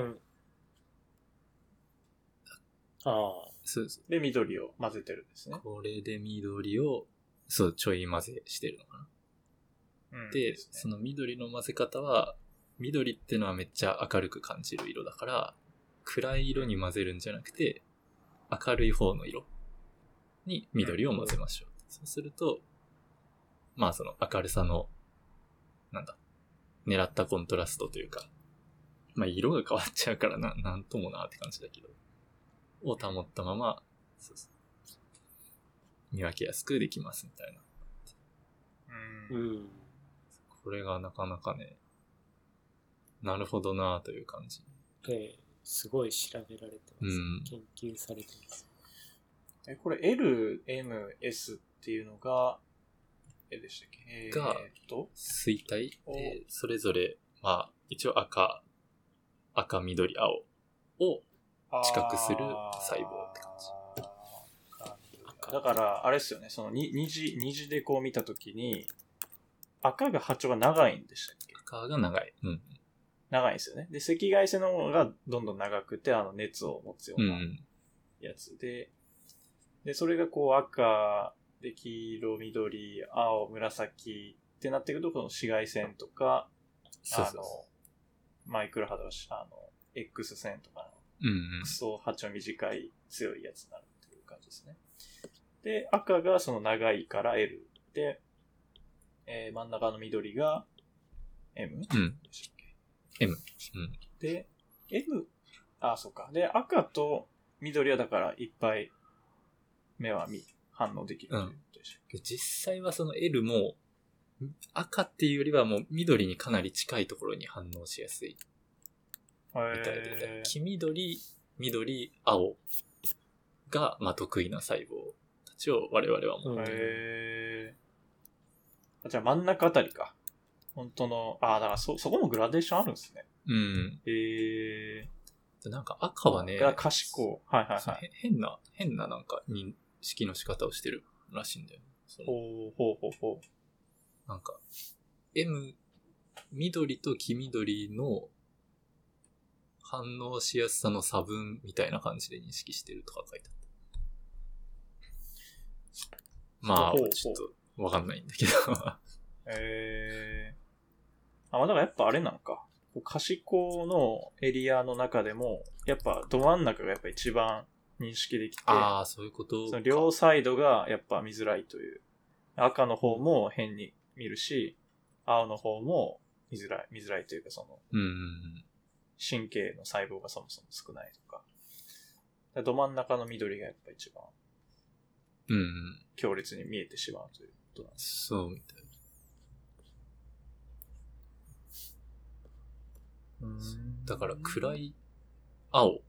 うん。ああ。そうそうで、緑を混ぜてるんですね。これで緑を、そう、ちょい混ぜしてるのかな。うんで、すねその緑の混ぜ方は、緑ってのはめっちゃ明るく感じる色だから、暗い色に混ぜるんじゃなくて、明るい方の色に緑を混ぜましょう。そうすると、まあその明るさの、なんだ、狙ったコントラストというか、まあ色が変わっちゃうからな、なんともなって感じだけど、を保ったまま、そうそう見分けやすくできますみたいな。う。うんん。これがなかなかね、なるほどなぁという感じ。ええすごい調べられてます。うん研究されてます。え、これ L、M、S っていうのが、えでしたっけ？えーがえーっと、衰体？おで、それぞれ、まあ、一応赤、赤、緑、青を、知覚する細胞って感じ。だから、あれですよね、そのに二次、二次でこう見たときに、赤が波長が長いんでしたっけ？赤が長い。うん。長いんですよね。で、赤外線の方がどんどん長くて、あの熱を持つよう。うんなやつで、で、それがこう赤、で、黄色、緑、青、紫ってなってくると、この紫外線とか、そうそうあの、マイクロ波動し、あの、X 線とかう。うんの、クソ波長短い強いやつになるっていう感じですね。で、赤がその長いから L で、えー真ん中の緑が M うん。M。うん。で、M、あ、そうか。で、赤と緑はだからいっぱい目は見、反応できるということでしょで実際はその L も、赤っていうよりはもう緑にかなり近いところに反応しやすいう。みたいで、黄緑、緑、青が、まあ、得意な細胞たちを我々は持ってる。じゃあ真ん中あたりか。本当の、ああ、だからそ、そこもグラデーションあるんですね。うん。へえでなんか赤はね、が賢い。はいはいはい。へ変な、変ななんか認識の仕方をしてるらしいんだよね。ほうほうほうほなんか、M、緑と黄緑の反応しやすさの差分みたいな感じで認識してるとか書いてあった。まあちょっとわかんないんだけど。えあ、まあだからやっぱあれなんか。こう可視光のエリアの中でも、やっぱど真ん中がやっぱ一番認識できて、ああ、そういうことか。その両サイドがやっぱ見づらいという。赤の方も変に見るし、青の方も見づらい、見づらいというかその、神経の細胞がそもそも少ないとか。だからど真ん中の緑がやっぱ一番。強烈に見えてしまうということなんです。そうみたい。だから暗い青、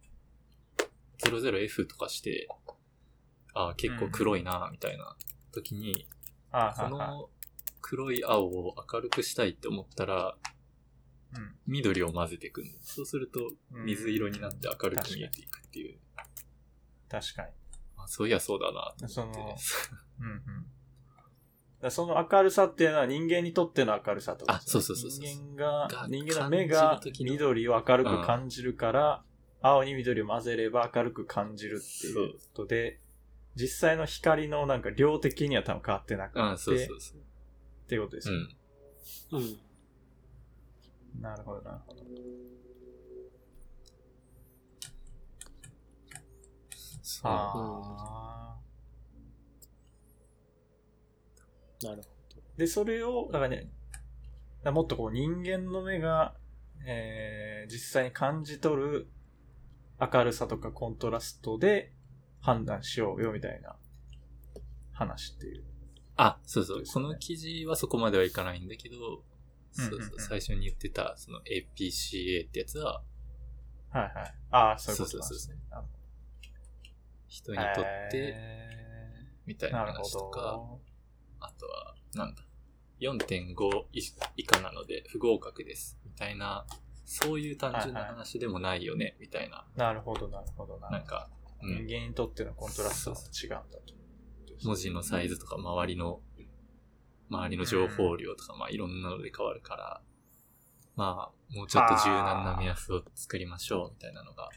00F とかして、ああ、結構黒いな、みたいな時に、この黒い青を明るくしたいって思ったら、うん緑を混ぜていくんだそうすると、うん水色になって明るく見えていくっていう。確かに。あそういやそうだなとそ思っての。うんうん。その明るさっていうのは人間にとっての明るさとですねあそうそうそうそう人間がが、人間の目が緑を明るく感じるから、青に緑を混ぜれば明るく感じるっていうことで、実際の光のなんか量的には多分変わってなくて、あそうそうそう。っていうことですよ、うん。うん。なるほど、なるほど。そうあなるほーで、それを、だからね、らもっとこう人間の目が、えー、実際に感じ取る明るさとかコントラストで判断しようよみたいな話っていう。あ、そうそう。その記事はそこまではいかないんだけど、そうそう、最初に言ってた、その APCA ってやつは、はいはい。ああ、そういうことですね。なる人にほどとって、へみたいな話とか、ど。あとは、なんだ、4.5以以下なので不合格です、みたいな、そういう単純な話でもないよね、みたいな、なるほど、なるほどな。なんか、うん、人間にとってのコントラストは違うんだと。文字のサイズとか周りの、周りの情報量とか、まあいろんなので変わるから、まあ、もうちょっと柔軟な目安を作りましょう、みたいなのが、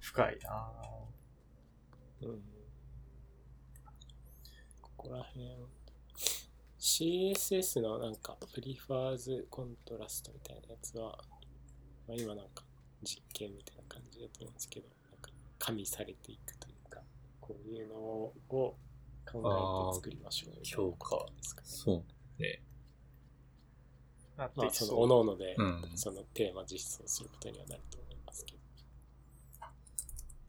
深いなど。うん。ここら辺、CSS のなんか、プリファーズコントラストみたいなやつは、まあ、今なんか実験みたいな感じだと思うんですけど、なんか加味されていくといこういうのを考えて作りましょうみたいなことですかね。そうね。なってまあ、その、いきそう各々で、うん。そのテーマ実装することにはなると思いますけど。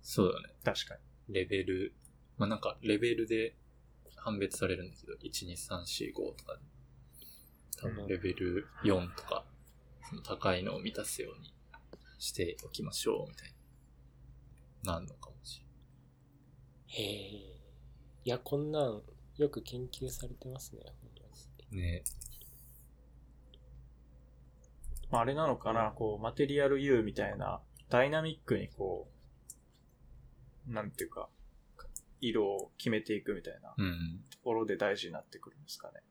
そうだね。確かに。レベル、まあなんか、レベルで判別されるんだけど、1、2、3、4、5とかで、多分レベル4とか、その高いのを満たすようにしておきましょう、みたいな、なんのかもしへえ。いや、こんなん、よく研究されてますね。ねまあ、あれなのかな、こう、マテリアル U みたいな、ダイナミックにこう、なんていうか、色を決めていくみたいなうん。ところで大事になってくるんですかね。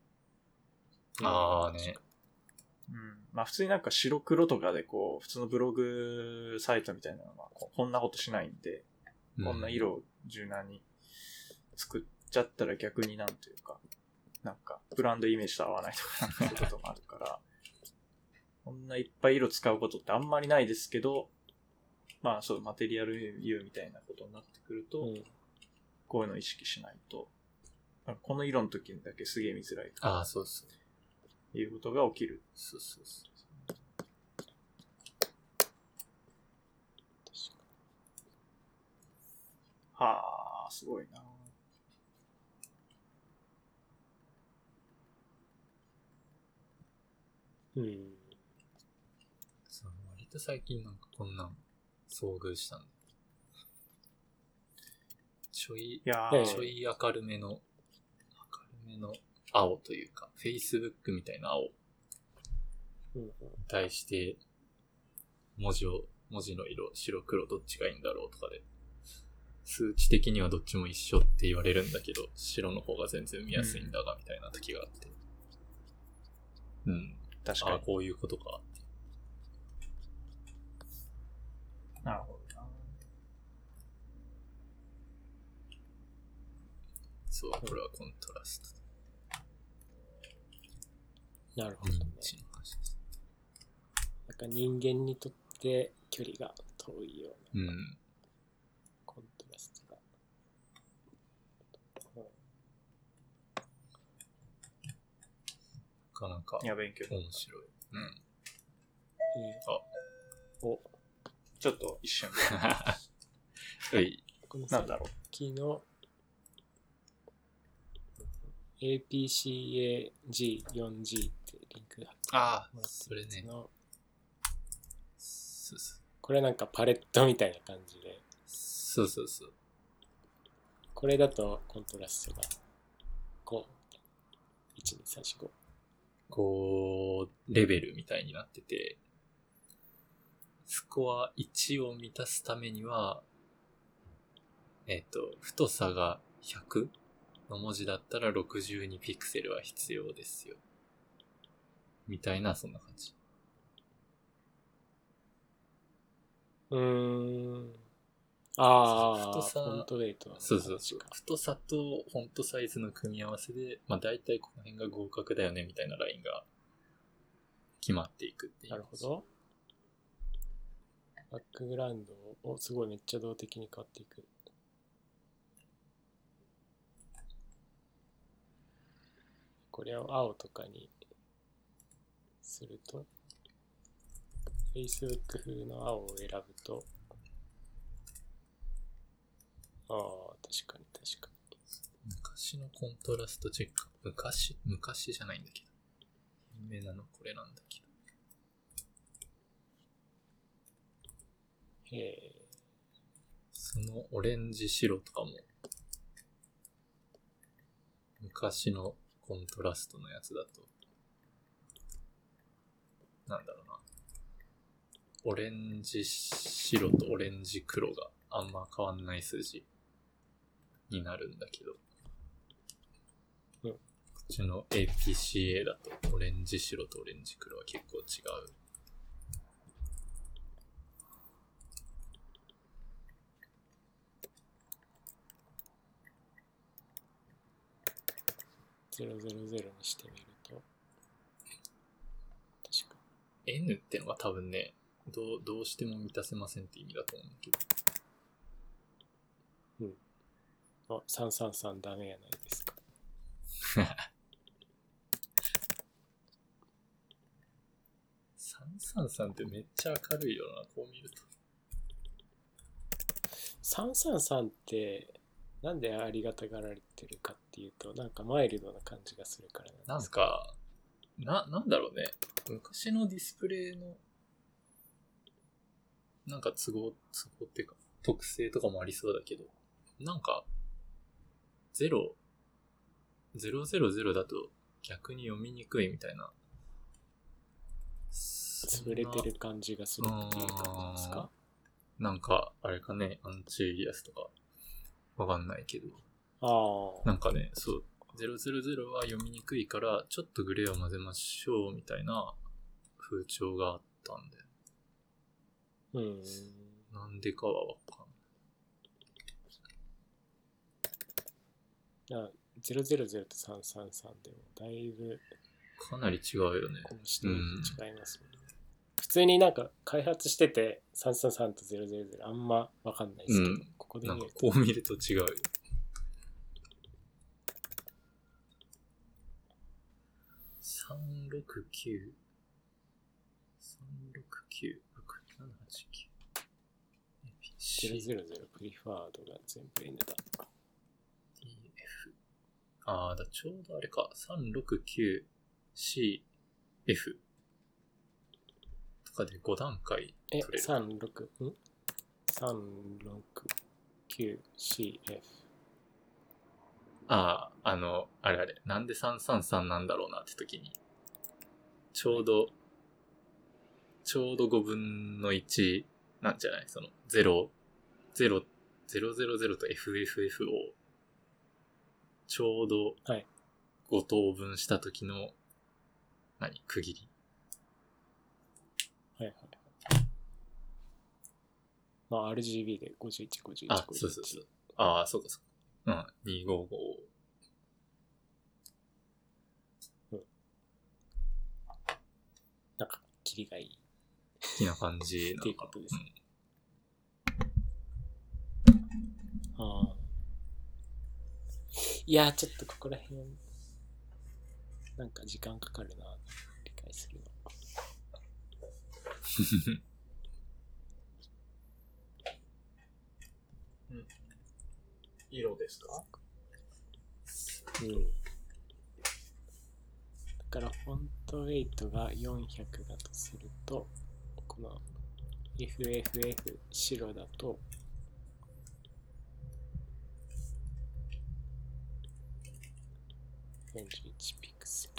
ああね。うん。まあ普通になんか白黒とかでこう、普通のブログサイトみたいなのはここんなことしないんで、うこんな色を柔軟に作っちゃったら逆になんていうか、なんかブランドイメージと合わないとか、そういうこともあるから、こんないっぱい色使うことってあんまりないですけど、まあそう、マテリアル U みたいなことになってくると、うん。こういうのを意識しないと、この色の時にだけすげえ見づらいとああ、そうそう。いうことが起きる。そうそうそう。はあ、すごいな。うん。そう割と最近なんかこんなん遭遇したんだ。ちょいい、ちょい明るめの、明るめの青というか、Facebook みたいな青にうん。対して、文字を、文字の色、白黒どっちがいいんだろうとかで、数値的にはどっちも一緒って言われるんだけど、白の方が全然見やすいんだが、みたいな時があって。うん。ああ、確かに。こういうことか。なるほどな。そう、これはコントラスト。なるほどね。なんか人間にとって距離が遠いようなうん。コントラストが。うんなかなかいや、勉強面白い。うん。お、ちょっと一瞬。うい。このさなんだろう。昨日 APCAG4G ってリンクがあってそれね。のそうそうこれなんかパレットみたいな感じでそうそうそう。これだとコントラストが5 12345ここう、レベルみたいになってて、スコア1を満たすためには、えっ、と、太さが100の文字だったら62ピクセルは必要ですよ。みたいな、そんな感じ。うーんああ太さフォントそうそうそう。太さとフォントサイズの組み合わせで、まあ大体この辺が合格だよねみたいなラインが決まっていくっていう。なるほ。どバックグラウンドをすごいめっちゃ動的に変わっていくこれを青とかにすると Facebook 風の青を選ぶとああ確かに確か昔のコントラストチェック。昔？昔じゃないんだけど。有名なのこれなんだけど。にへえそのオレンジ白とかも、昔のコントラストのやつだと、なんだろうな。オレンジ白とオレンジ黒があんま変わんない数字になるんだけど、うんこっちの APCA だとオレンジ白とオレンジ黒は結構違う。000にしてみると確か N ってのが多分ね、どう、どうしても満たせませんって意味だと思うんだけど。あ333ダメやないですか333ってめっちゃ明るいよな、こう見ると。333ってなんでありがたがられてるかっていうとなんかマイルドな感じがするからなんですか、な、なんだろうね。昔のディスプレイの、なんか都合、都合っていうか、特性とかもありそうだけど、なんか、0、000だと逆に読みにくいみたいな。潰れてる感じがするっていう感じですか？なんか、あれかね、アンチエリアスとか、わかんないけど、ああなんかね、そう、000は読みにくいから、ちょっとグレーを混ぜましょうみたいな風潮があったんだよ。うん。なんでかはわかんない。あ000と333でもだいぶかなり違うよね。違いますもんね、普通になんか開発してて333と000あんまわかんないですけど、うんここでなんか見るとこう見ると違うよ。369 369 678 000プリファードが全部 N だ。ああ、だ、ちょうどあれか。369CF とかで5段階え取れる。36ん ?369CF ああ、あの、あれあれ。なんで333なんだろうなって時に、ちょうど、ちょうど5分の1なんじゃない？その、0、0、000と FFF を、ちょうどはい、5等分した時の、何区切り。はいはいはいまあ RGB で51、51、あ、そうそうそう。ああ、そうかそうか。うん、255。なんか、キリがいい。的な感じなっていう。ことですああ。いやー、ちょっとここら辺、なんか時間かかるな、理解するの。色ですか？うん。だからフォントウェイトが400だとすると、この FFF 白だと、41ピクセル。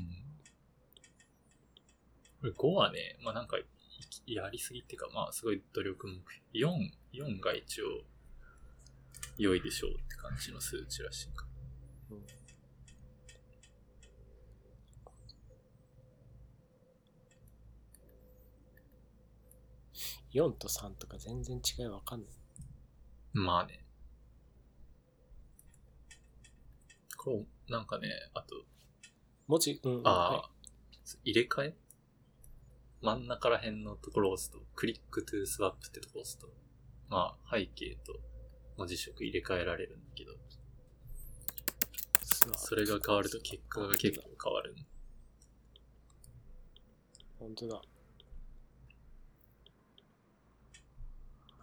うん。これ5はね、まあなんか、いやりすぎっていうか、まあすごい努力目標。4、4が一応、良いでしょうって感じの数値らしいか。うん4と3とか全然違いわかんない。まあね。こう、なんかね、あと、文字、うん、あはあ、入れ替え？真ん中ら辺のところを押すと、 click to swap ってとこを押すと、まあ、背景と文字色入れ替えられるんだけど、それが変わると結果が結構変わる。本当だ。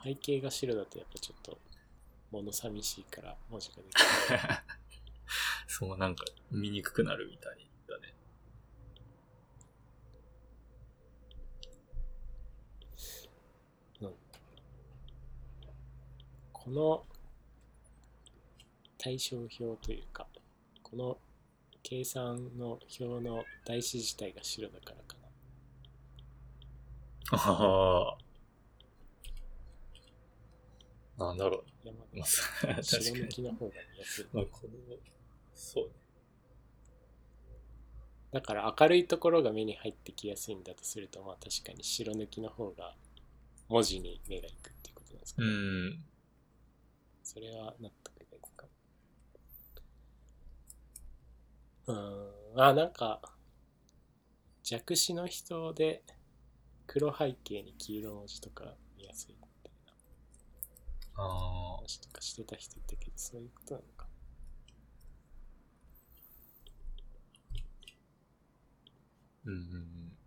背景が白だとやっぱちょっと物寂しいから文字ができない。そう、なんか見にくくなるみたいだね。この対象表というか、この計算の表の台紙自体が白だからかな。ああ。なんだろ山う。まあ、確か白抜に。きの方が見やすい。まあ、この、そうね。だから明るいところが目に入ってきやすいんだとすると、まあ確かに白抜きの方が文字に目がいくっていうことなんですかうね。ん。それは納得がいくかも。うーん。あ、なんか、弱視の人で黒背景に黄色文字とか見やすいみたいなああ。話とかしてた人いたけど、そういうことなのか。うんうんうん。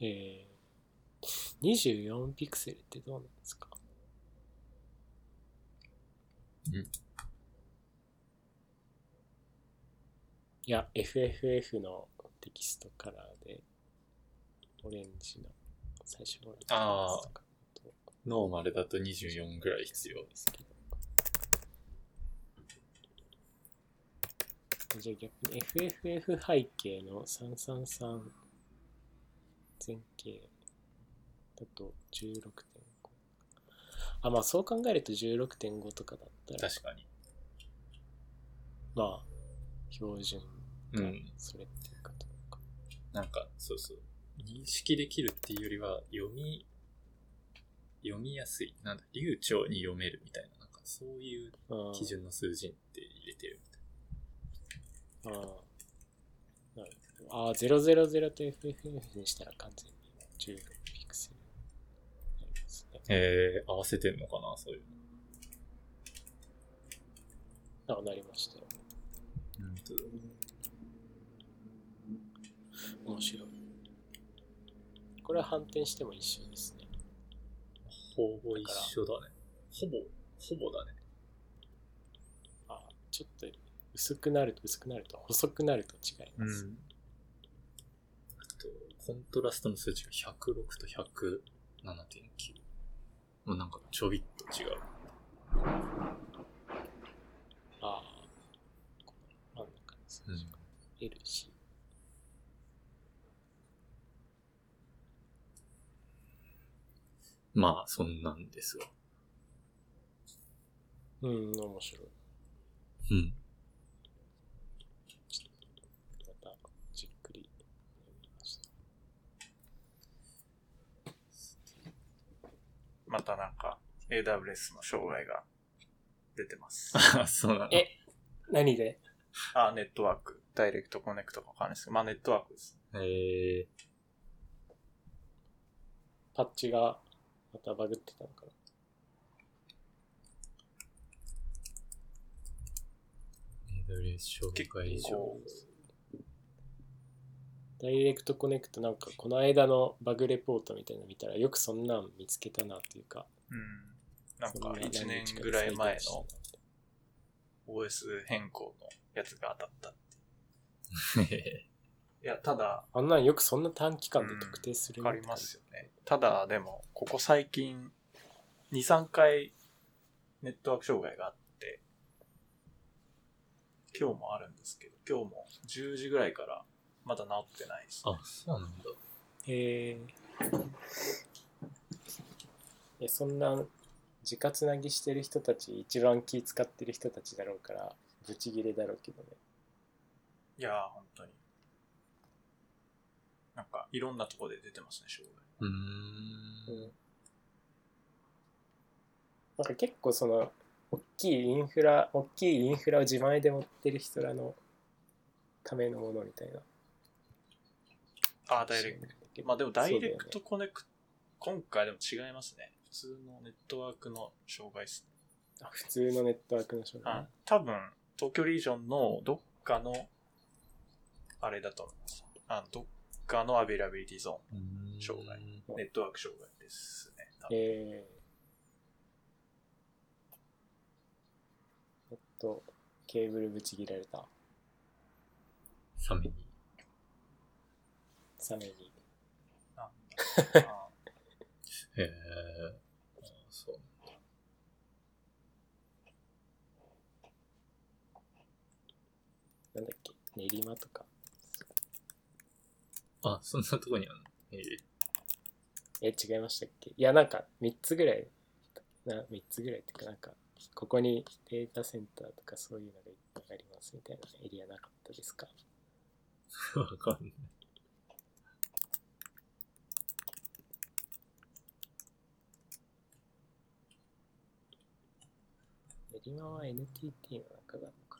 えー、24ピクセルってどうなんですか？んいや、FFF のテキストカラーで、オレンジの最初のやつとかとノーマルだと24ぐらい必要。ですけど。じゃあ逆に FFF 背景の333前景だと16.5。あ、まあそう考えると16.5とかだったら、確かに。まあ標準かうん。それっていうかとか。なんか、そうそう。認識できるっていうよりは、読み、読みやすい。なんだ、流暢に読めるみたいな、なんかそういうあー基準の数字って入れてるみたいあーなるほど。ああ、000と FFF にしたら完全に16ピクセルになりますね。えー、合わせてんのかな、そういうあ、なりましたよ。の。うんと面白い。これは反転しても一緒ですね。ほぼ一緒だね。ほぼ、ほぼだね。あちょっと薄くなると薄くなると細くなると違います。あと、コントラストの数値が106と107.9。もうなんかちょびっと違う。ああ、真ん中の数字が L、C。まあ、そんなんですわ。うん、面白い。うん。またじっくり読みました。またなんか AWS の障害が出てます。あ、そうなの。え何で？あ、ネットワーク、ダイレクトコネクトかわかんないですけど、まあネットワークです。えパッチがまたバグってたのかなー、AWS 障害上。ダイレクトコネクトなんかこの間のバグレポートみたいなの見たらよくそんなん見つけたなっていうか。うん。なんかそんな1年ぐらい前の OS 変更のやつが当たったってい や、ただ、あんなんよくそんな短期間で特定するわかりますよね。ただ、でも、ここ最近、2、3回ネットワーク障害があって、今日もあるんですけど、今日も10時ぐらいからまだ治ってないです、あ、そうなんだ。へえ。え、そんな、自家つなぎしてる人たち、一番気使ってる人たちだろうから、ブチギレだろうけどね。いやー、本当に。なんか、いろんなとこで出てますね、障害。うー。うんん。なんか結構その、大きいインフラ、大きいインフラを自前で持ってる人らのためのものみたいな。あー、 Direct。まあでも、 Direct Connect、今回でも違いますね。普通のネットワークの障害ですね。あ普通のネットワークの障害あ。多分、東京リージョンのどっかの、あれだと思います。あどっかの availability zone うーん障害ネットワーク障害ですね。多分えー、えっと、ケーブルぶち切られた。サメに。サメに。あへえ。あそう。なんだっけ？練馬とか。あ、そんなとこにあるの？えええ、違いましたっけ？いや、なんか3つぐらい、な3つぐらいっていうか、なんか、ここにデータセンターとかそういうのがいっぱいありますみたいなエリアなかったですか？わかんない。練馬は NTT の中なのか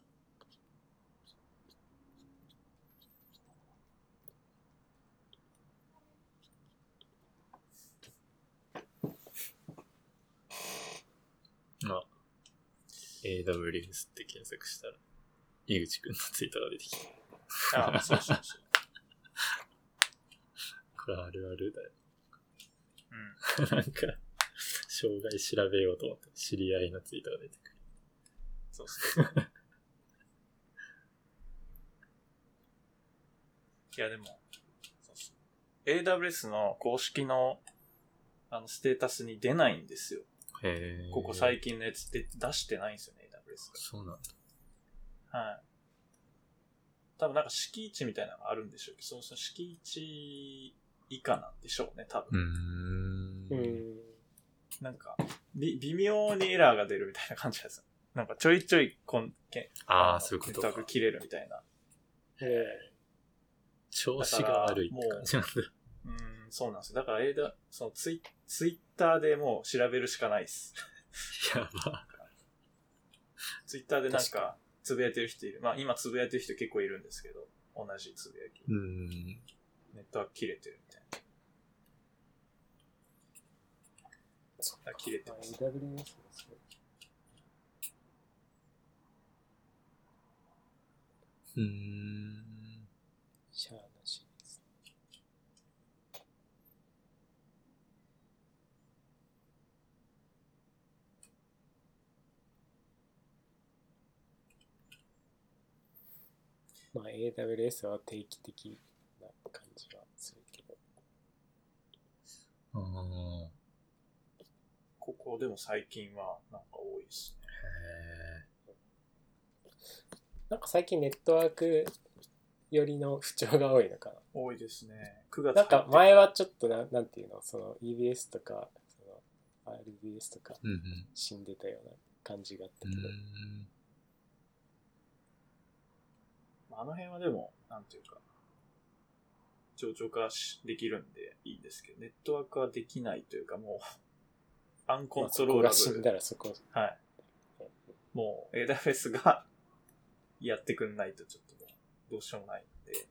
あ、AWS って検索したら、井口くんのツイートが出てきた。あ、そうそうそう。これあるあるだよ。うん。なんか、障害調べようと思って、知り合いのツイートが出てくる。そうそう。いや、でも、そうそう AWS の公式のあのステータスに出ないんですよ。へえ。ここ最近のやつで出してないんですよね、AWS そうなんだ。が。はい。多分なんか敷地みたいなのがあるんでしょうけど、そうそう、敷地以下なんでしょうね、多分。ん。うーん。なんか、び、微妙にエラーが出るみたいな感じです。なんかちょいちょいこんけああ、そういうことかネットワーク。切れるみたいな。え調子が悪いって感じなんだ。うん、そうなんですよ。だから、えーだ、そのツイ、ツイッターでもう調べるしかないです。やば。ツイッターでなん確か、つぶやいてる人いる。まあ、今つぶやいてる人結構いるんですけど、同じつぶやき。うーん。ネットワーク切れてるみたいな。そっあ切れてます。AWS もそう。うーん。シャアなしです。まあ AWS は定期的な感じはするけど。ああ。ここでも最近はなんか多いですね。へなんか最近ネットワーク寄りの不調が多いのか多いですね。9月な。なんか前はちょっとな、なんていうの、その EBS とか、その RBS とかうんうん。死んでたような感じがあったうーけど、ん。あの辺はでも、なんていうか、冗長化しできるんでいいんですけど、ネットワークはできないというか、もう、アンコまあントローラそこが死ん。だらそこ、はい。もう AWS がやってくんないとちょっともうどうしようもないんで。ち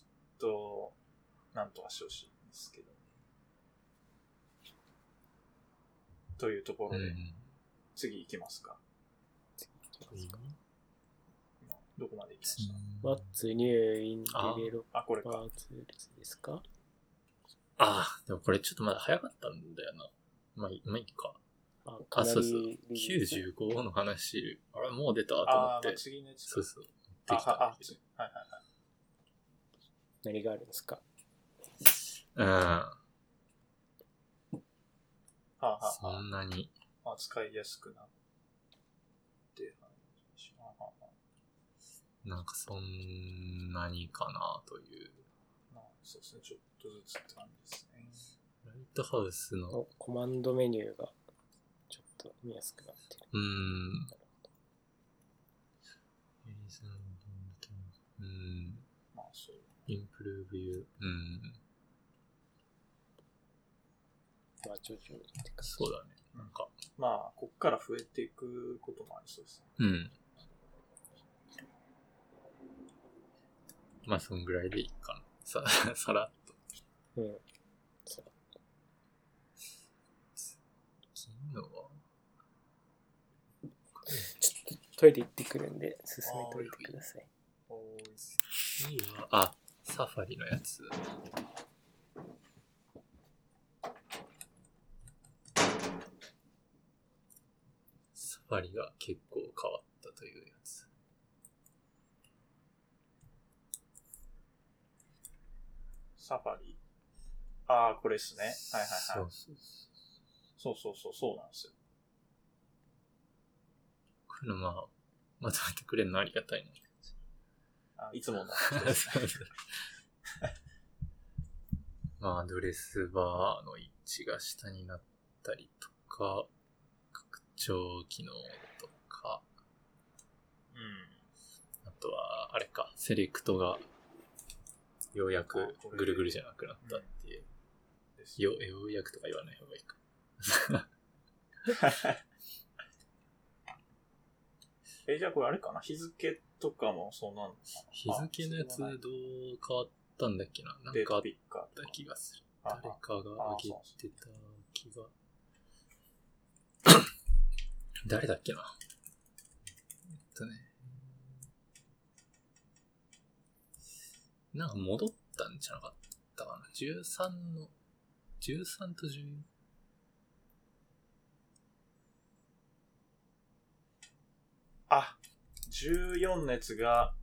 ょっと、なんとかしてほしいんですけど。というところで、うん。次行きますか。どこまで行きました？What's new in あ developer あ、これか。ですか？ああ、でもこれちょっとまだ早かったんだよな。まあまあいいか。あ、そうそうり。リリース95の話、あれもう出たと思って。そうそう。あ、できたんはいはいはい。何があるんですか？うん。はあ、はあ、そんなに。まあ、使いやすくなって話はあはあはなんかそんなにかなという。あまあ、そうですね、ちょっとずつって感じですね。ライトハウスの、おコマンドメニューがと見やすくなってる。うーん。うん。まあ、そう。インプルーブユー。うん。まあ徐々にってか。そうだね。なんか、まあ、こっから増えていくこともありそうですね。うん。まあ、そんぐらいでいいかな。さ、さらっと。うん。そう昨日は？ちょっとトイレ行ってくるんで進めといてください。い次は、あ、サファリのやつ。サファリが結構変わったというやつ。サファリ。ああ、これですね。はいはいはい。そうそう。そうそうそう、そうなんですよ。これまあ、まとめてくれるのありがたいな。あいつもの。まあ、アドレスバーの位置が下になったりとか、拡張機能とか、うん。あとは、あれか、セレクトが、ようやくぐるぐるじゃなくなったっていう。ですよ、ようやくとか言わない方がいいか。え、じゃあこれあれかな？日付とかもそうなん日付のやつどう変わったんだっけな？なんかあった気がする。あ誰かが上げてた気が。誰だっけな？えっとね。なんか戻ったんじゃなかったかな ?13 の、13と14。あ、14のやつが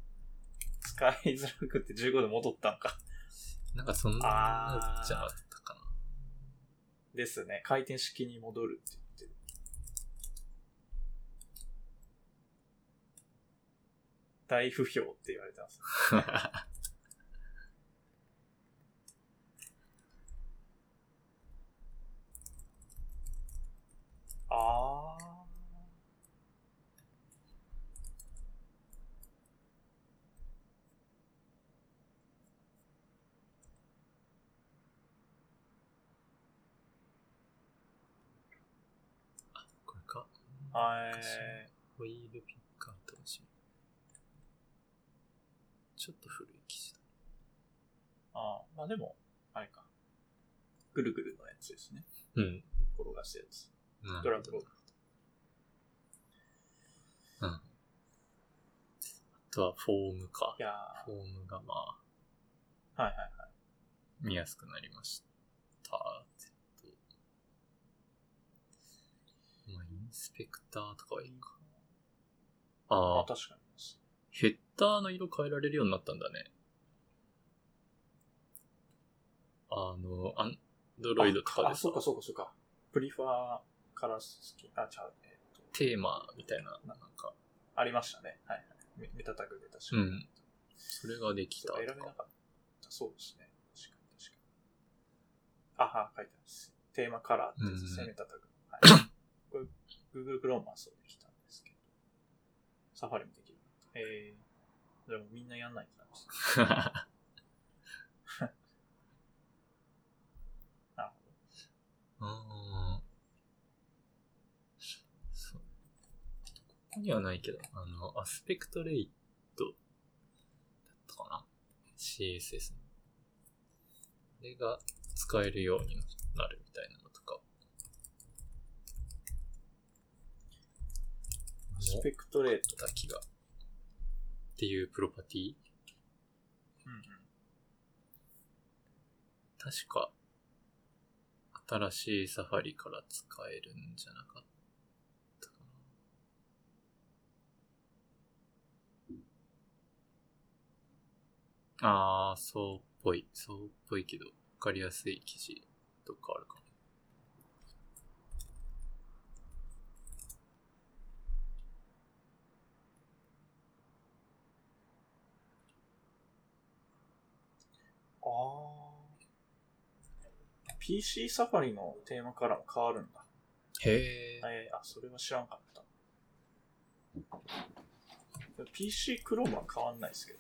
使いづらくて15で戻ったんか。なんかそんなじゃなかったかな。ですね。回転式に戻るって言ってる。大不評って言われてます。あー。あ、これか。はい。ホイールピッカーとしちょっと古い記事だ。あーまあでも、あれか。ぐるぐるのやつですね。うん。転がすやつ。うんドラッグロール。うん。あとはフォームかい。やフォームがまあ、ーはいはいはい。見やすくなりました。えっと。まあ、インスペクターとかはいいか。ああ、あ、確かに。ヘッダーの色変えられるようになったんだね。あの、アンドロイドとかあ、でさあそうかそうかそうか。プリファーカラースキン、あ、ちゃう、えっと、テーマみたいな、なんか、ありましたね。はいはい。メメタタグで確かに。うん。それができた。選べなかった。そうですね。確かに確かに。あ、は、書いてます。テーマカラーってうんメタタグ。はい。Google Chrome はそうできたんですけど。サファリもできる。えー、でもみんなやんないってなりました。なるほど。ああ。そう。ここにはないけど、あの、アスペクトレイトだったかな ?CSS の。これが使えるようになるみたいなのとか。スペクトレート。た気が。っていうプロパティうんうん。確か、新しいサファリから使えるんじゃなかったかな。あー、そうっぽい。そうっぽいけど、わかりやすい記事とかあるかも。ああ。PC サファリのテーマからも変わるんだ。へえ。えー、あ、それは知らんかった。PC クロームは変わんないですけど。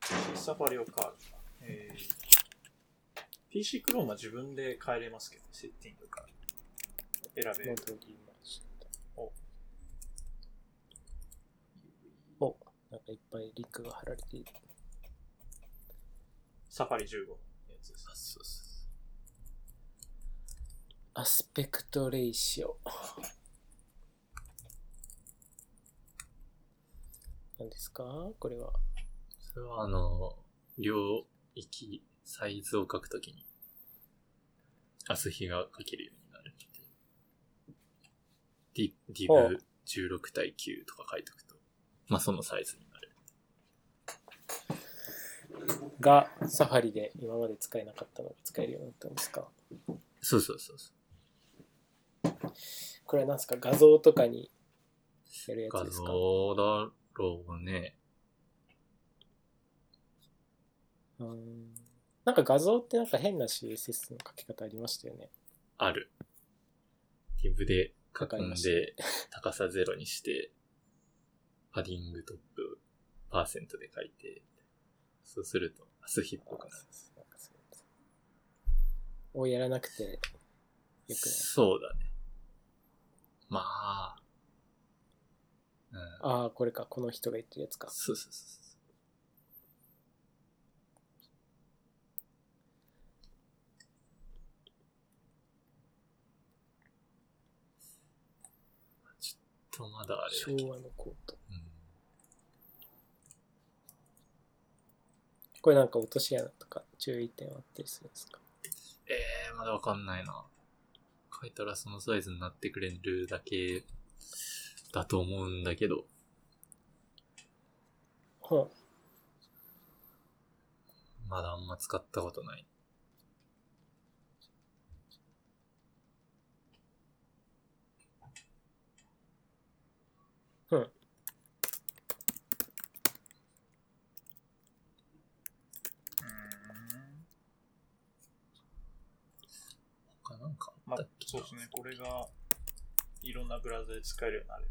PC サファリは変わる。えー、PC クロームは自分で変えれますけど、セッティングから。選べる。おお、なんかいっぱいリンクが貼られている。Safari 15のやつです。あそうそう aspect ratio。何ですか？これは。それはあの、領域、サイズを書くときに、アス比が書けるようになるっていう。ディ、 div 16対9とか書いておくと、まあそのサイズになる。が、サファリで今まで使えなかったのが使えるようになったんですか？そうそうそうそこれは何ですか？画像とかにやるやう。画つですか？像だろうね。うんなんか画像ってなんか変な CSS の書き方ありましたよね。ある。ディブで書くんで、高さゼロにして、パディングトップ、パーセントで書いて、そうすると、アスヒっぽくなる。をやらなくてよくない。そうだね。まあ。うん。ああ、これか。この人が言ってるやつか。そうそうそうそう。ちょっとまだあれ。昭和のコート。うんこれなんか落とし穴とか注意点はあったりするんですか？ええー、まだわかんないな。書いたらそのサイズになってくれるだけだと思うんだけど、ほまだあんま使ったことない。う。うん。他なんかあまあったっ、けそうですね。これが、いろんなブラウザで使えるようになれば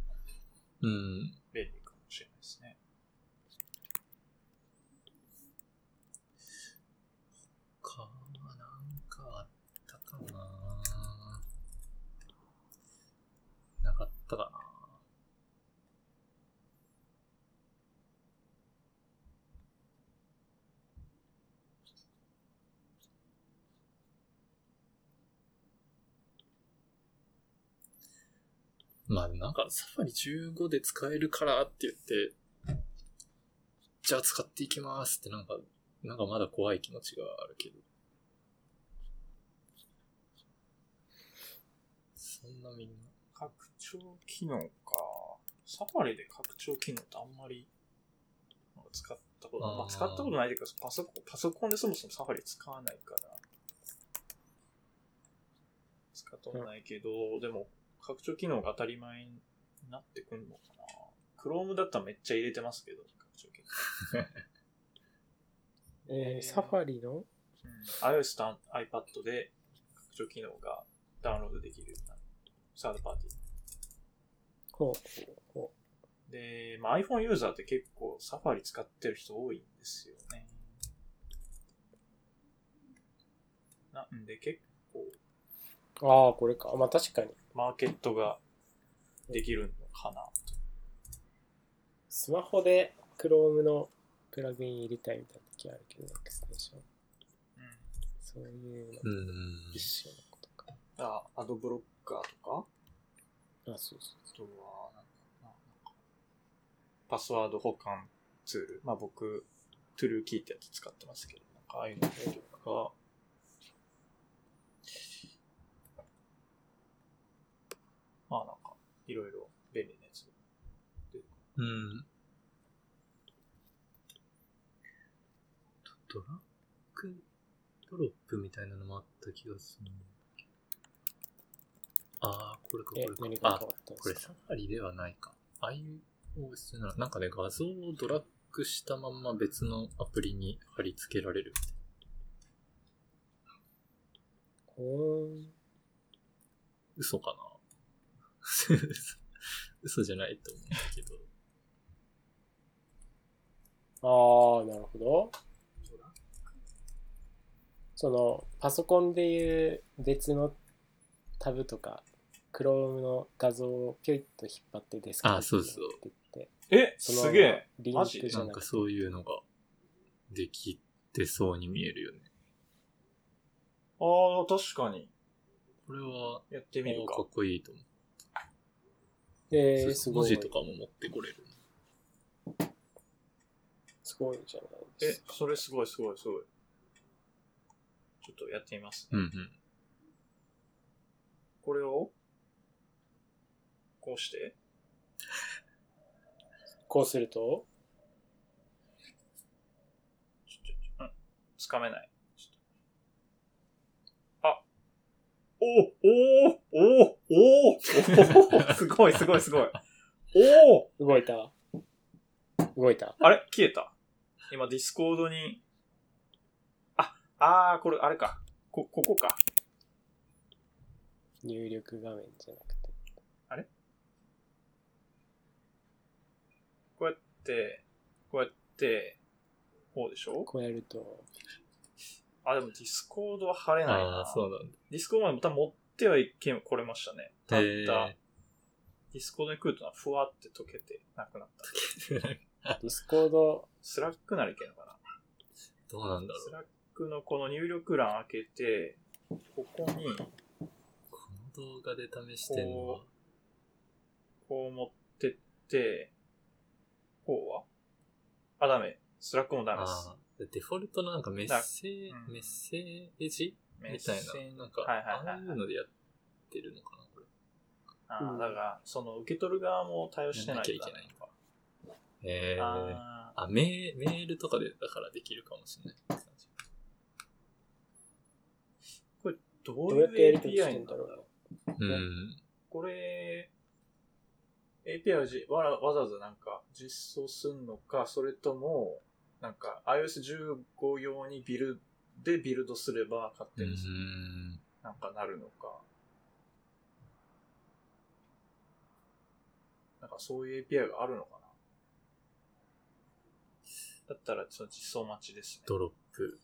うん。便利かもしれないですね。か、なんかあったかななかったかなまあなんかサファリ15で使えるからって言って、じゃあ使っていきますってなんか、なんかまだ怖い気持ちがあるけど。そんなみんな。拡張機能か。サファリで拡張機能ってあんまり使ったことない。まあ、使ったことないというか、パソコン、パソコンでそもそもサファリ使わないから。使ったことないけど、でも、拡張機能が当たり前になってくんのかな。Chrome だったらめっちゃ入れてますけど、拡張機能。えー、サファリの？うん iOS と iPad で拡張機能がダウンロードできるようになる。サードパーティー。ほうほで、まあ、iPhone ユーザーって結構サファリ使ってる人多いんですよね。なんで結構う。ああ、これか。まあ確かに。マーケットができるのかなと。スマホで Chrome のプラグイン入れたいみたいな時あるけど、エクステンション。そういうのうん。一緒のことか。あ、アドブロッカーとか？あ、そうそうあとは、なんかパスワード保管ツール。まあ僕、トゥルーキーってやつ使ってますけど、なんかああいうのとか、まあなんか、いろいろ便利なやつ。うん。ドラッグドロップみたいなのもあった気がする。ああ、これか、こえれか。あこれですか？サファリではないか。iOS なら、なんかね、画像をドラッグしたまんま別のアプリに貼り付けられるみたいほーん嘘かな？嘘じゃないと思うけど。ああ、なるほど。その、パソコンでいう別のタブとか、Chrome の画像をピョイッと引っ張ってデスクトップあそうそうに持ってって、え、そのすげえ。リンクじゃなくて、なんかそういうのができてそうに見えるよね。ああ、確かに。これは、やってみるかかっ。こいいと思う。えー、すごい。文字とかも持ってこれる。すごいじゃないえですか。、それすごいすごいすごい。ちょっとやってみますね。うんうん。これを、こうして、こうすると、うん、つかめない。ちょっとあ、おおおおおおすごいすごいすごい。おお動いた動いたあれ消えた今 Discord に、あ、あー、これあれか。こ、ここか。入力画面じゃなくて。あれこうやって、こうやって、こうでしょこうやると、あ、でも Discord は貼れないな。そうなんだ。 Discord まで多分持ってはいけん、来れましたね。たった、 Discord に来るとな、ふわって溶けてなくなった。Discord、Slack ならいけんのかな？どうなんだろう。 Slack のこの入力欄開けて、ここに、この動画で試してんの？はこ、こう持ってって、こうは？あ、ダメ。スラックもダメですデフォルトのなんかメッセージ、うんメッセージみたいな、なんか、ああいうのでやってるのかな、これ。うんあーだから、その受け取る側も対応してないなきゃいけないのか。へえ。ああ、メーメールとかでだからできるかもしれないって感じ。ーこれ、どどういう API んだろうな。うん。これ、API をじわらわざわざなんか実装するのか、それとも、なんか iOS15 用にビルでビルドすれば勝う手にん。なんかなるのか。なんかそういう API があるのかな。だったらその実装待ちですね。ドロップ。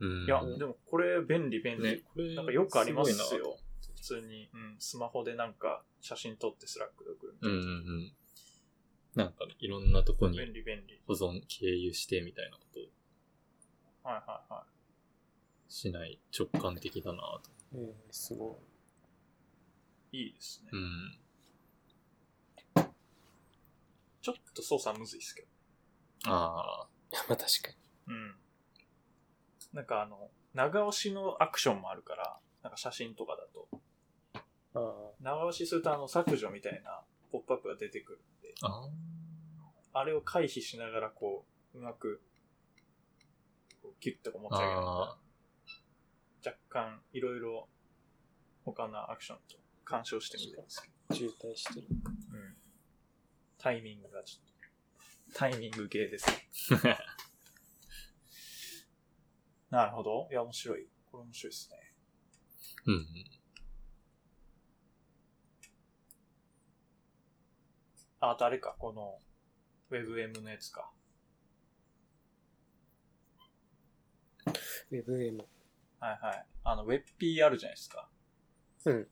うん。いや、でもこれ便利便利。ね、これ、なんかよくありますよ。普通に、うん、スマホでなんか写真撮って Slack で送るみたうんいな。うんうん。なんか、いろんなとこに。保存経由してみたいなことをはいはいはしない直感的だなと。えー、すごい。い。いいですね。うん。ちょっと操作むずいですけど。あ あ。まあ確かに。うん。なんかあの、長押しのアクションもあるから、なんか写真とかだと、あ長押しするとあの削除みたいなポップアップが出てくるああれを回避しながらこう、うまく、こうキュッとこう持あ。ち上げる若干いろいろ他のアクションと干渉してみたんですけど、渋滞してる。うん。タイミングがちょっと、タイミング系ですね。なるほど。いや、面白い。これ面白いですね。うんうん。あ、あとあれか、この、WebM のやつか。WebM。はいはい。あの、WebP あるじゃないですか。うん。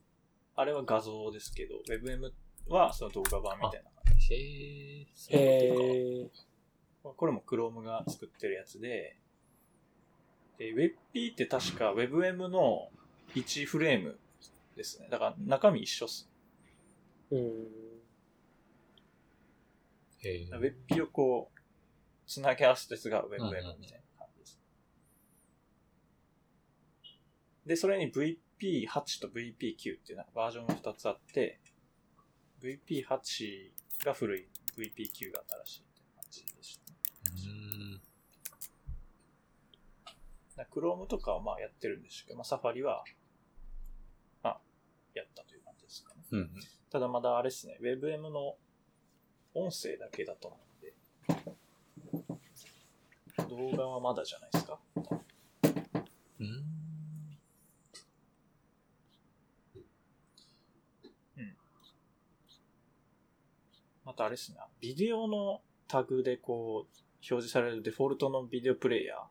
あれは画像ですけど、WebM はその動画版みたいな。へえ。そういうこへえ。これも Chrome が作ってるやつで、で、WebP って確か WebM の1フレームですね。だから中身一緒っす。うん。へえ。WebP をこう、つなぎ合わせて使う WebM みたいな感じです。で、それに VP8 と VP9 っていうなんかバージョンが2つあって、VP8 が古い、VP9 が新しいって感じでしたね。うん。だから Chrome とかはまあやってるんですけど、まあ、Safari は、まあ、やったという感じですかね。うん。ただまだあれですね、WebM の音声だけだと思うんで、動画はまだじゃないですか？うん。またあれですね、ビデオのタグでこう、表示されるデフォルトのビデオプレイヤー。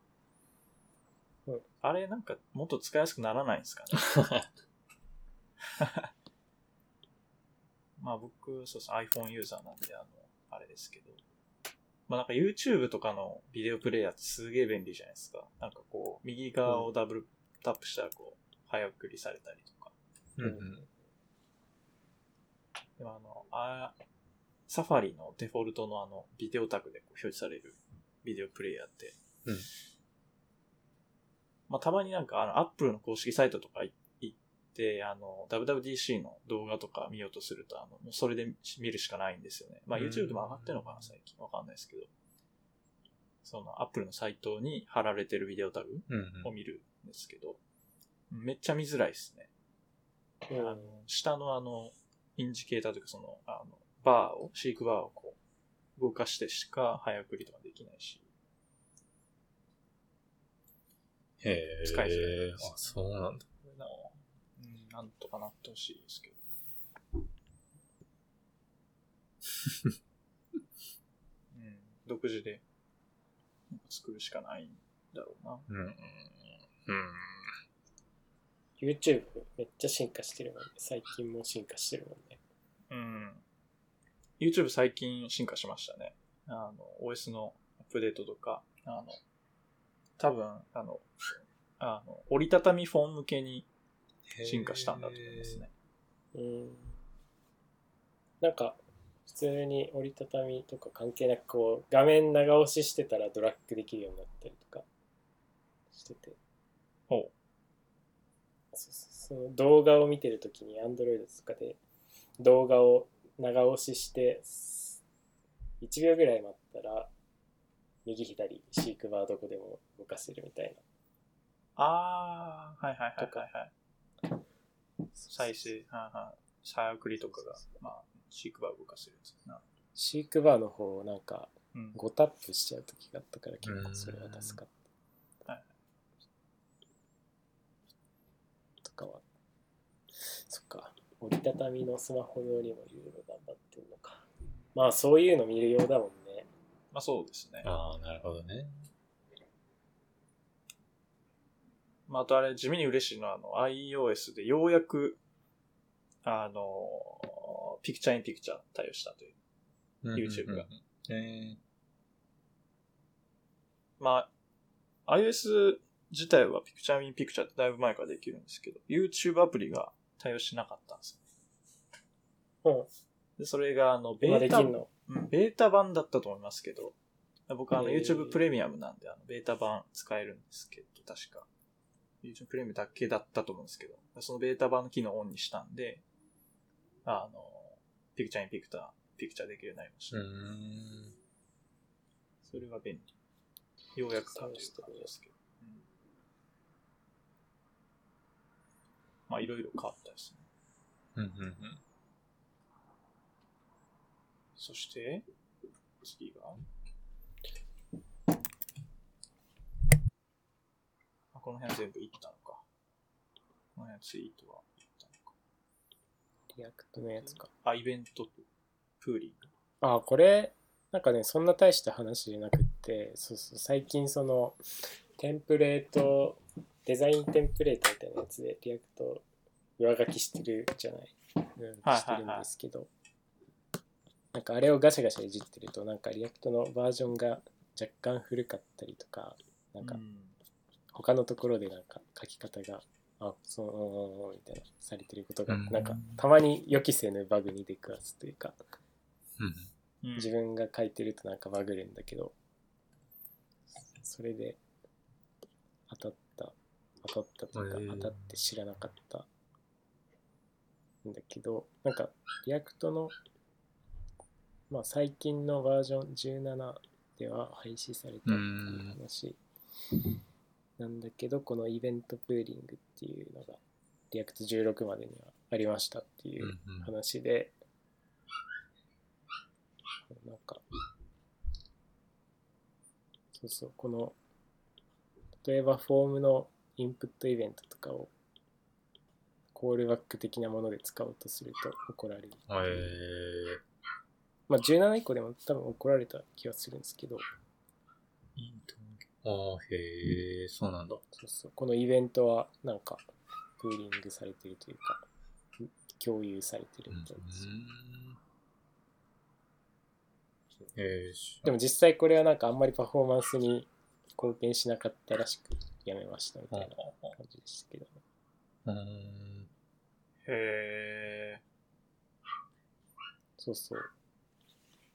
うんあれなんかもっと使いやすくならないんですかね？まあ僕、そうそう iPhone ユーザーなんで、あの、あれですけど。まあなんか YouTube とかのビデオプレイヤーってすげえ便利じゃないですか。なんかこう、右側をダブルタップしたらこう、早送りされたりとか。うん。でもあの、あサファリのデフォルトのあの、ビデオタグでこう表示されるビデオプレイヤーって、うんまあたまになんかあの、アップルの公式サイトとかい行って、あの、WWDC の動画とか見ようとすると、あの、もうそれで見るしかないんですよね。まあうん YouTube でも上がってるのかな、最近。わかんないですけど。その、アップルのサイトに貼られてるビデオタグうん。を見るんですけど、めっちゃ見づらいですね。うんあの、下のあの、インジケーターというかその、あの、バーを、シークバーをこう、動かしてしか早送りとかできないし。へえ。使いづらいですあ、そうなんだ。な、うん、とかなってほしいですけど。うん、独自で、作るしかないんだろうな。うん。うん。YouTube めっちゃ進化してるもんね。最近も進化してるもんね。うん。YouTube 最近進化しましたね。あの、OS のアップデートとか、あの、多分、あの、あの、折りたたみフォン向けに進化したんだと思いますね。うん。なんか、普通に折りたたみとか関係なく、こう、画面長押ししてたらドラッグできるようになったりとかしてて。ほう。そうそう動画を見てるときに Android とかで動画を長押しして1秒ぐらい待ったら右左シークバーどこでも動かせるみたいあー、はいはいはいはいはい。再生、はいはい。早送りとかが、まあ、シークバー動かせるやつだな。シークバーの方をなんかうん。5タップしちゃうときがあったから結構それは助かった。はいとかは。そっか。折りたたみのスマホ用にもいろいろ頑張ってるのか。まあそういうの見るようだもんね。まあそうですね。ああ、なるほどね。まあ、あとあれ、地味に嬉しいのは、あの、iOS でようやく、あの、ピクチャーインピクチャー対応したという。YouTube が。えまあ、iOS 自体はピクチャーインピクチャーってだいぶ前からできるんですけど、YouTube アプリが対応しなかったんですよ。うん。で、それが、あの、ベータ。うんベータ版だったと思いますけど、僕はあの、YouTube プレミアムなんで、あの、ベータ版使えるんですけど、確か。YouTube プレミアムだけだったと思うんですけど、そのベータ版の機能をオンにしたんで、あの、ピクチャーインピクター、ピクチャーできるようになりました。それは便利。ようやくかという感じですけど。うんまあ、いろいろ変わったですね。うんうんうん。そして、次が、この辺全部いったのか。この辺ツイートはいったのか。 React のやつか。あ、 event pooling。あ、これ、なんかね、そんな大した話じゃなくって、そうそう、最近その、テンプレート、デザインテンプレートみたいなやつで、 React 上書きしてるじゃない。うん、はいしてるんですけど、なんかあれをガシャガシャいじってると、なんか React のバージョンが若干古かったりとか、なんかうん他のところでなんか書き方が、あ、そう、みたいな、されてることが、うん。なんかたまに予期せぬバグに出くわすというか、自分が書いてるとなんかバグるんだけど、それで当たった、当たったというか、当たって知らなかったんだけど、なんか React の、まあ最近のバージョン17では廃止されたっていう話なんだけど、この event pooling っていうのが React 16までにはありましたっていううんうん話で、なんか、そうそう、この、例えばフォームのインプットイベントとかを、コールバック的なもので使おうとすると怒られる。えー、まあ17以降でも多分怒られた気がするんですけど、イントああ、へえ、そうなんだ。そうそう、このイベントはなんか、プーリングされてるというか、共有されてるみたいです。えー、しでも実際これはなんかあんまりパフォーマンスに貢献しなかったらしくやめましたみたいな感じでしたけど、うーん。へそうそう。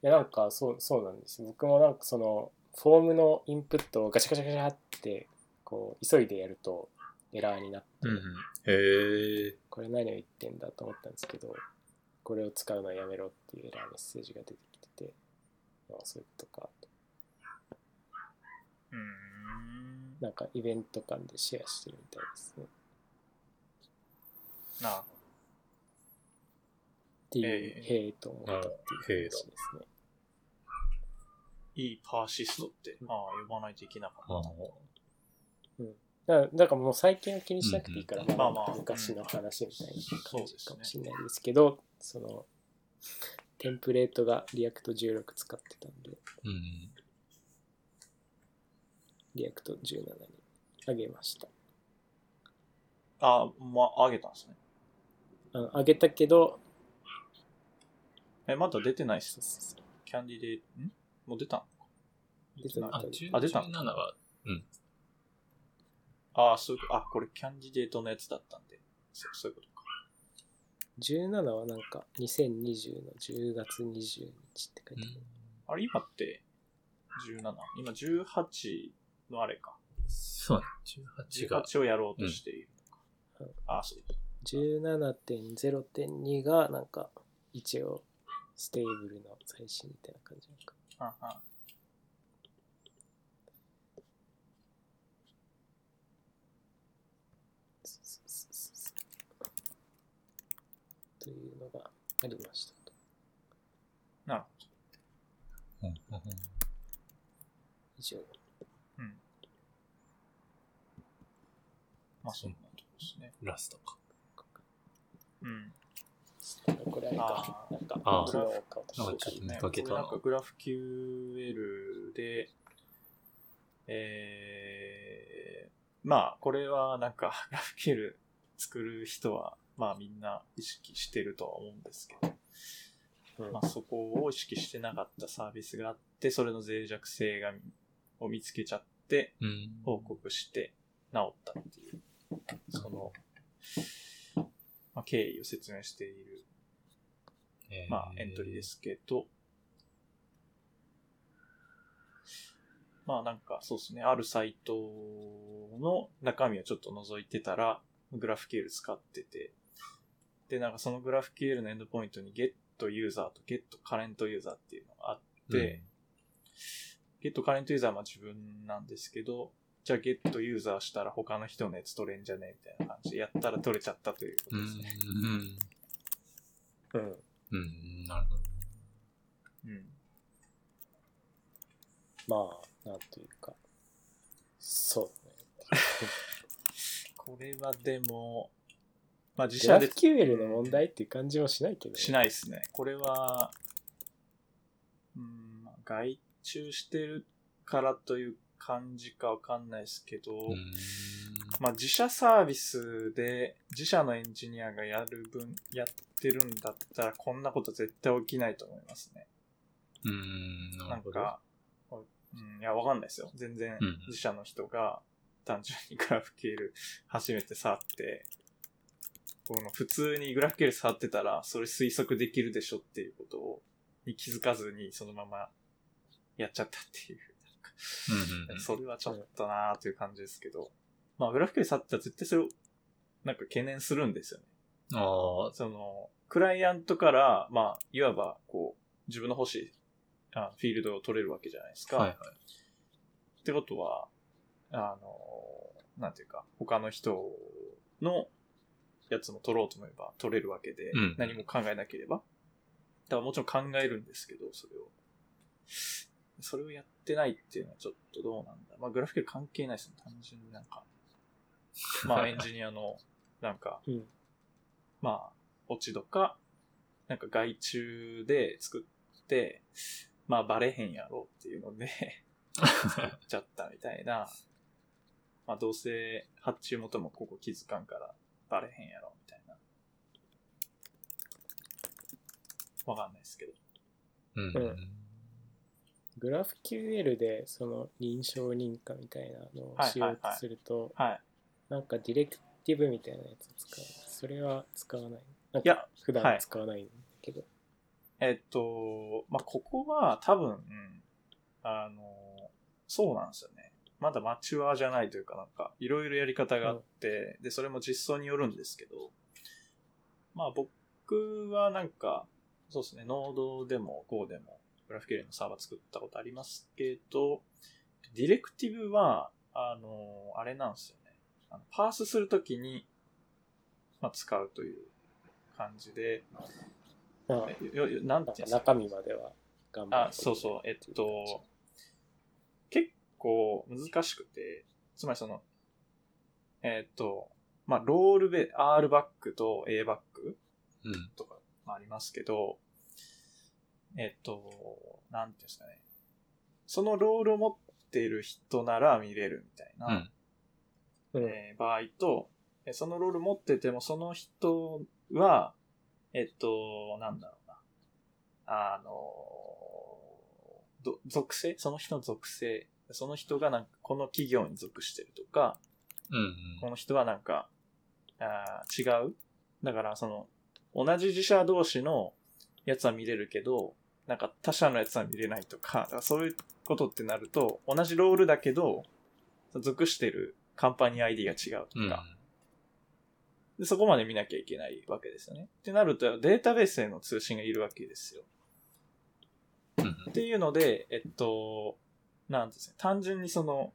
いやなんかそうそうなんですよ。僕もなんかそのフォームのインプットをガチャガチャガチャってこう急いでやるとエラーになって、うんうん。へえ。これ何を言ってんだと思ったんですけど、これを使うのはやめろっていうエラーメッセージが出てきてて、ああそういうことかと。ーうん。なんかイベント間でシェアしてるみたいですね。なっていう、ええへえと思ったっていう話ですね。いいパーシストって、ああ、呼ばないといけなかった。あだからだからもう最近は気にしなくていいから、うんうんまあ、まあまあ昔の話みたいな感じかもしれないですけど、その、テンプレートが React 16使ってたんで、うん。 React 17に上げました。ああ、まあ、上げたんですね。あの上げたけど、え、まだ出てないっすキャンディデート、ん？もう出たの出てないあ、あ10出た17は、ああ、そういうこと、あ、これキャンディデートのやつだったんで。そうそういうことか。17はなんか2020の10月20日って書いてある。あれ、今って17。今18のあれか。そうだね。18が。18をやろうとしているのか。ああ、そう。17.0.2がなんか一応 stable の最新みたいな感じなのか。というのがありましたと。なるほうんうんうん以上。ど。うん。まあ、そんなとこですね。ラストか。うん。これあれかあ。なんか、あー昨日か私なんかちょっと見かけたななんかグラフ QL で、えー、まあ、これはなんか、グラフ QL 作る人は、まあみんな意識してるとは思うんですけど、うんまあそこを意識してなかったサービスがあって、それの脆弱性が、を見つけちゃって、うん。報告して治ったっていう、その、まあ、経緯を説明している、えーまあ、エントリーで。すけど、まあなんかそうですね、あるサイトの中身をちょっと覗いてたら、グラフ QL 使ってて、で、なんかそのグラフ QL のエンドポイントに get user と get current user っていうのがあって、ゲットカレントユーザーはまあ自分なんですけど、じゃあゲットユーザーしたら他の人のやつ取れんじゃねみたいな感じでやったら取れちゃったというこうん。とですね。うん。うん。うん。なるほど。うん。まあ、なんというか、そうね。これはでも、まあ自社で QL の問題っていう感じもしないけどね。しないですね。これは、うん、まあ外注してるからという感じかわかんないですけど、うん。まあ自社サービスで自社のエンジニアがやる分、やってるんだったらこんなこと絶対起きないと思いますね。うん。なるほど。なんか、うん、いや、わかんないですよ。全然うん自社の人が単純にグラフ QL 初めて触って、この普通にグラフ QL 触ってたら、それ推測できるでしょっていうことをに気づかずにそのままやっちゃったっていう。うんうんそれはちょっとなーという感じですけど。まあ、グラフィックで触ったら絶対それを、なんか懸念するんですよね。ああ、その、クライアントから、まあ、いわば、こう、自分の欲しい、あフィールドを取れるわけじゃないですか。はいはい。ってことは、あの、なんていうか、他の人のやつも取ろうと思えば取れるわけで、うん何も考えなければ。だからもちろん考えるんですけど、それを。それをやってないっていうのはちょっとどうなんだ。まあ、グラフィック関係ないですね。単純になんか。まあ、エンジニアの、なんか、うんまあ、落ち度か、なんか外注で作って、まあ、バレへんやろっていうので、作っちゃったみたいな。まあ、どうせ発注元もここ気づかんからバレへんやろみたいな。わかんないですけど。うんうんグラフ QL でその認証認可みたいなのをしようとすると、はい。なんかディレクティブみたいなやつ使う。それは使わない。ないや、普はい段使わないんだけど。えっと、まあ、ここは多分、うんあの、そうなんですよね。まだマチュアじゃないというかなんか、いろいろやり方があって、で、それも実装によるんですけど、まあ僕はなんか、そうですね、ノードでも Go でもグラフィ QL のサーバー作ったことありますけど、ディレクティブは、あの、あれなんですよね。あのパースするときに、まあ、使うという感じで、まあ、よよなんていうんですか？中身までは頑張あ、そうそう、えっと、結構難しくて、つまりその、えっと、まあ、ロールベ、R バックと A バックうん。とかありますけど、えっと、なんていうんですかね。そのロールを持っている人なら見れるみたいな、うん。うんえー場合と、えそのロール持っててもその人は、えっと、なんだろうな。あの、ど属性？その人の属性。その人がなんかこの企業に属してるとか、うんこの人はなんか、あー違う？だからその、同じ自社同士のやつは見れるけど、なんか他社のやつは見れないとか、だからそういうことってなると、同じロールだけど、属してるカンパニー ID が違うとうん。か、でそこまで見なきゃいけないわけですよね。ってなると、データベースへの通信がいるわけですよ。うんっていうので、えっと、なんですね、単純にその、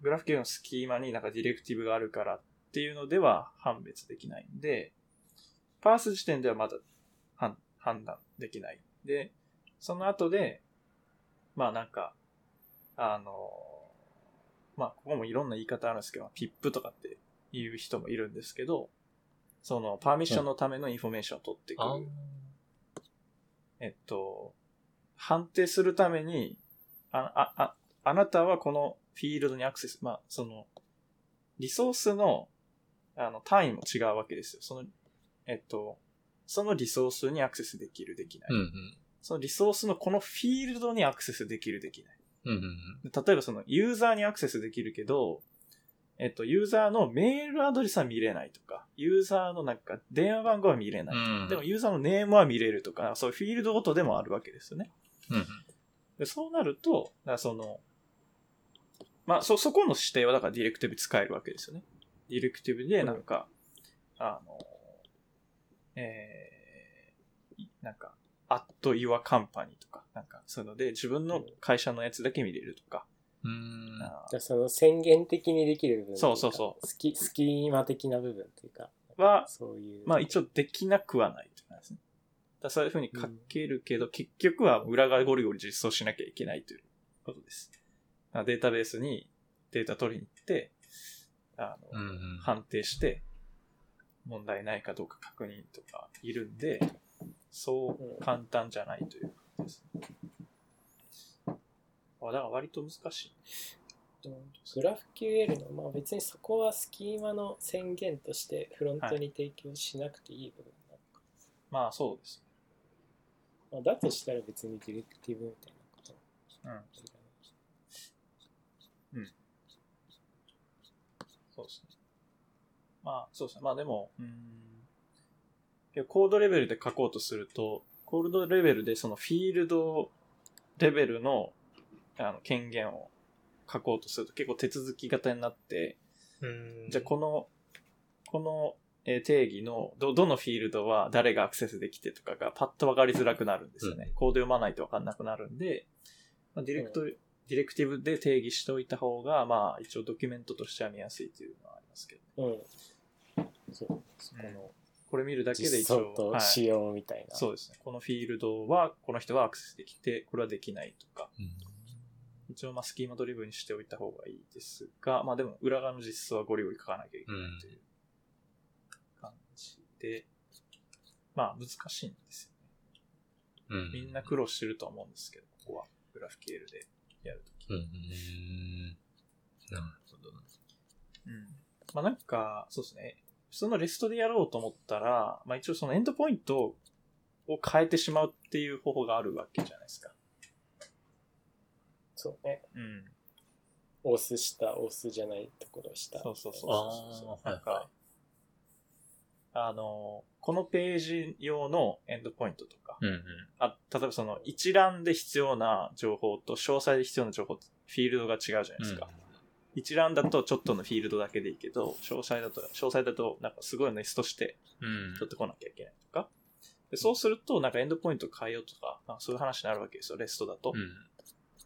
グラフ系のスキーマになんかディレクティブがあるからっていうのでは判別できないんで、parse 時点ではまだ判判断できない。で、その後で、まあなんか、あの、まあここもいろんな言い方あるんですけど、PIP とかって言う人もいるんですけど、その permission のためのインフォメーションを取ってくる。あえっと、判定するために、あ、あ、あ、あなたはこのフィールドにアクセス、まあ、その、リソースの、あの、単位も違うわけですよ。その、えっと、そのリソースにアクセスできる、できない。うんうん。そのリソースのこのフィールドにアクセスできる、できない。うんうんで例えばそのユーザーにアクセスできるけど、えっと、ユーザーのメールアドレスは見れないとか、ユーザーのなんか電話番号は見れない。うん。でもユーザーのネームは見れるとか、そういうフィールドごとでもあるわけですよね。うんうん。でそうなると、だその、まあ、そ、そこの指定はだからディレクティブ使えるわけですよね。ディレクティブでなんか、あの、えー、なんか、at your company とか、なんか、そういうので自分の会社のやつだけ見れるとか、うーん。あじゃあその宣言的にできる部分といかそうそうそうスキスキーマ的な部分というかは、そういうまあ一応できなくはないって感じですね。だそういうふうに書けるけど、結局は裏側ゴリゴリ実装しなきゃいけないということです。データベースにデータ取りに行って、あの、うんうん。判定して、問題ないかどうか確認とかいるんで、そう簡単じゃないということですね。あだから割と難しい。グラフ QL の、まあ別にそこはスキーマの宣言としてフロントに提供しなくていい部分なのか、まあそうですまあ、だとしたら別にディレクティブみたいなことね。うん。いらないそうですね。まあ、そうですね。まあでも、うーん。コードレベルで書こうとすると、コールドレベルでそのフィールドレベルのあの権限を書こうとすると結構手続き型になって、うん。じゃあこの、このえー定義のど、どのフィールドは誰がアクセスできてとかがパッと分かりづらくなるんですよね。コード読まないと分かんなくなるんで、まあ、ディレクト、 directive で定義しておいた方が、まあ一応ドキュメントとしては見やすいというのはありますけど、うん。そう、そこのこれ見るだけで実一応装、とはい仕様みたいな。そうですね。このフィールドは、この人はアクセスできて、これはできないとか、一応まあ schema driven にしておいた方がいいですが、まあでも裏側の実装はゴリゴリ書かなきゃいけないという感じで、まあ難しいんですよね。うん。みんな苦労してると思うんですけど、ここはグラフ QL でやるとき。うん。うん。なるほど。うん。まあなんか、そうですね。普通のレストでやろうと思ったら、まあ一応そのエンドポイントを変えてしまうっていう方法があるわけじゃないですか。そうね。うん。オスした、オスじゃないところした。そうそうそうあそうそう。ーなんか、はいはいあの、このページ用のエンドポイントとか、うんうん。あ例えばその一覧で必要な情報と詳細で必要な情報、フィールドが違うじゃないですか。一覧だとちょっとのフィールドだけでいいけど、詳細だと、詳細だとなんかすごいネストしてうん。取ってこなきゃいけないとか。でそうすると、なんかエンドポイント変えようとか、なんかそういう話になるわけですよ、レストだと。うん。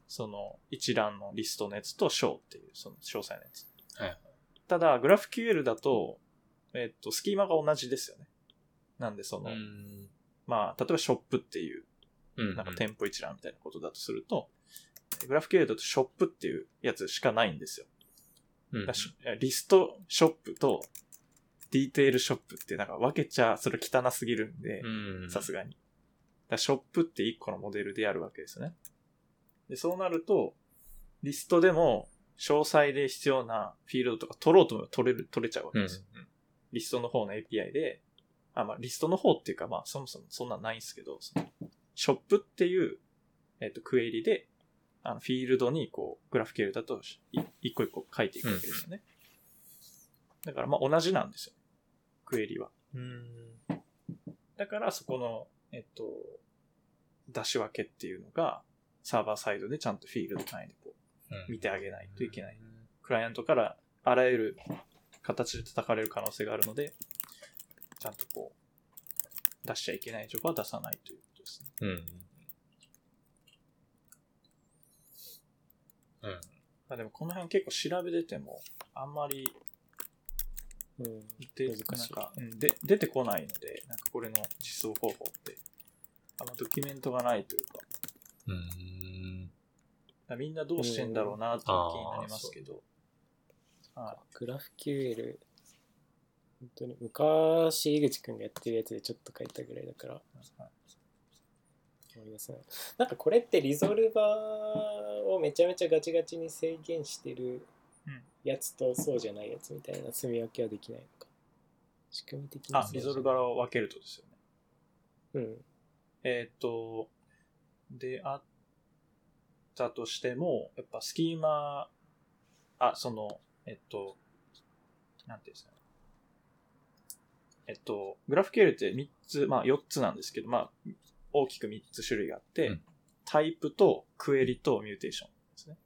その一覧のリストのやつと小っていう、その詳細のやつ。はい。ただ、グラフ QL だと、えっと、スキーマが同じですよね。なんで、その、うん。まあ、例えばショップっていう、うん。なんか店舗一覧みたいなことだとすると、グラフ QL だとショップっていうやつしかないんですよ。うんリストショップとディテールショップってなんか分けちゃ、それ汚すぎるんで、うん。さすがに。だショップって一個のモデルでやるわけですね。で、そうなると、リストでも詳細で必要なフィールドとか取ろうと思えば取れる、取れちゃうわけうん。ですよ。リストの方の API で、あ、まあ、リストの方っていうか、まあ、そもそもそんなんないんですけど、ショップっていう、えっ、と、クエリで、あの、フィールドに、こう、グラフ QL だと、い一個一個書いていくわけですよね。だから、まあ、同じなんですよ。クエリは。うん。だから、そこの、えっと、出し分けっていうのが、サーバーサイドでちゃんとフィールド単位でこう、見てあげないといけない。クライアントからあらゆる形で叩かれる可能性があるので、ちゃんとこう、出しちゃいけない情報は出さないということですね。うん。うん。まあでもこの辺結構調べてても、あんまりうん。で難しい。なんか、うん、で出てこないので、なんかこれの実装方法って、あんまドキュメントがないというか、うん。みんなどうしてんだろうなっていう気になりますけど、はグラフ QL、本当に昔、井口くんがやってるやつでちょっと書いたぐらいだから、い思い出せなんかこれってリゾルバーをめちゃめちゃガチガチに制限してるうんやつとそうじゃないやつみたいな積み分けはできないのか。仕組み的にあ、リゾルバーを分けるとですよね。うん。えっ、と、であったとしても、やっぱスキーマ、あ、その、えっと、なんていうんですかね。えっと、グラフ QL って3つ、まあ4つなんですけど、まあ、大きく3つ種類があって、うんタイプとクエリとミューテーションですね。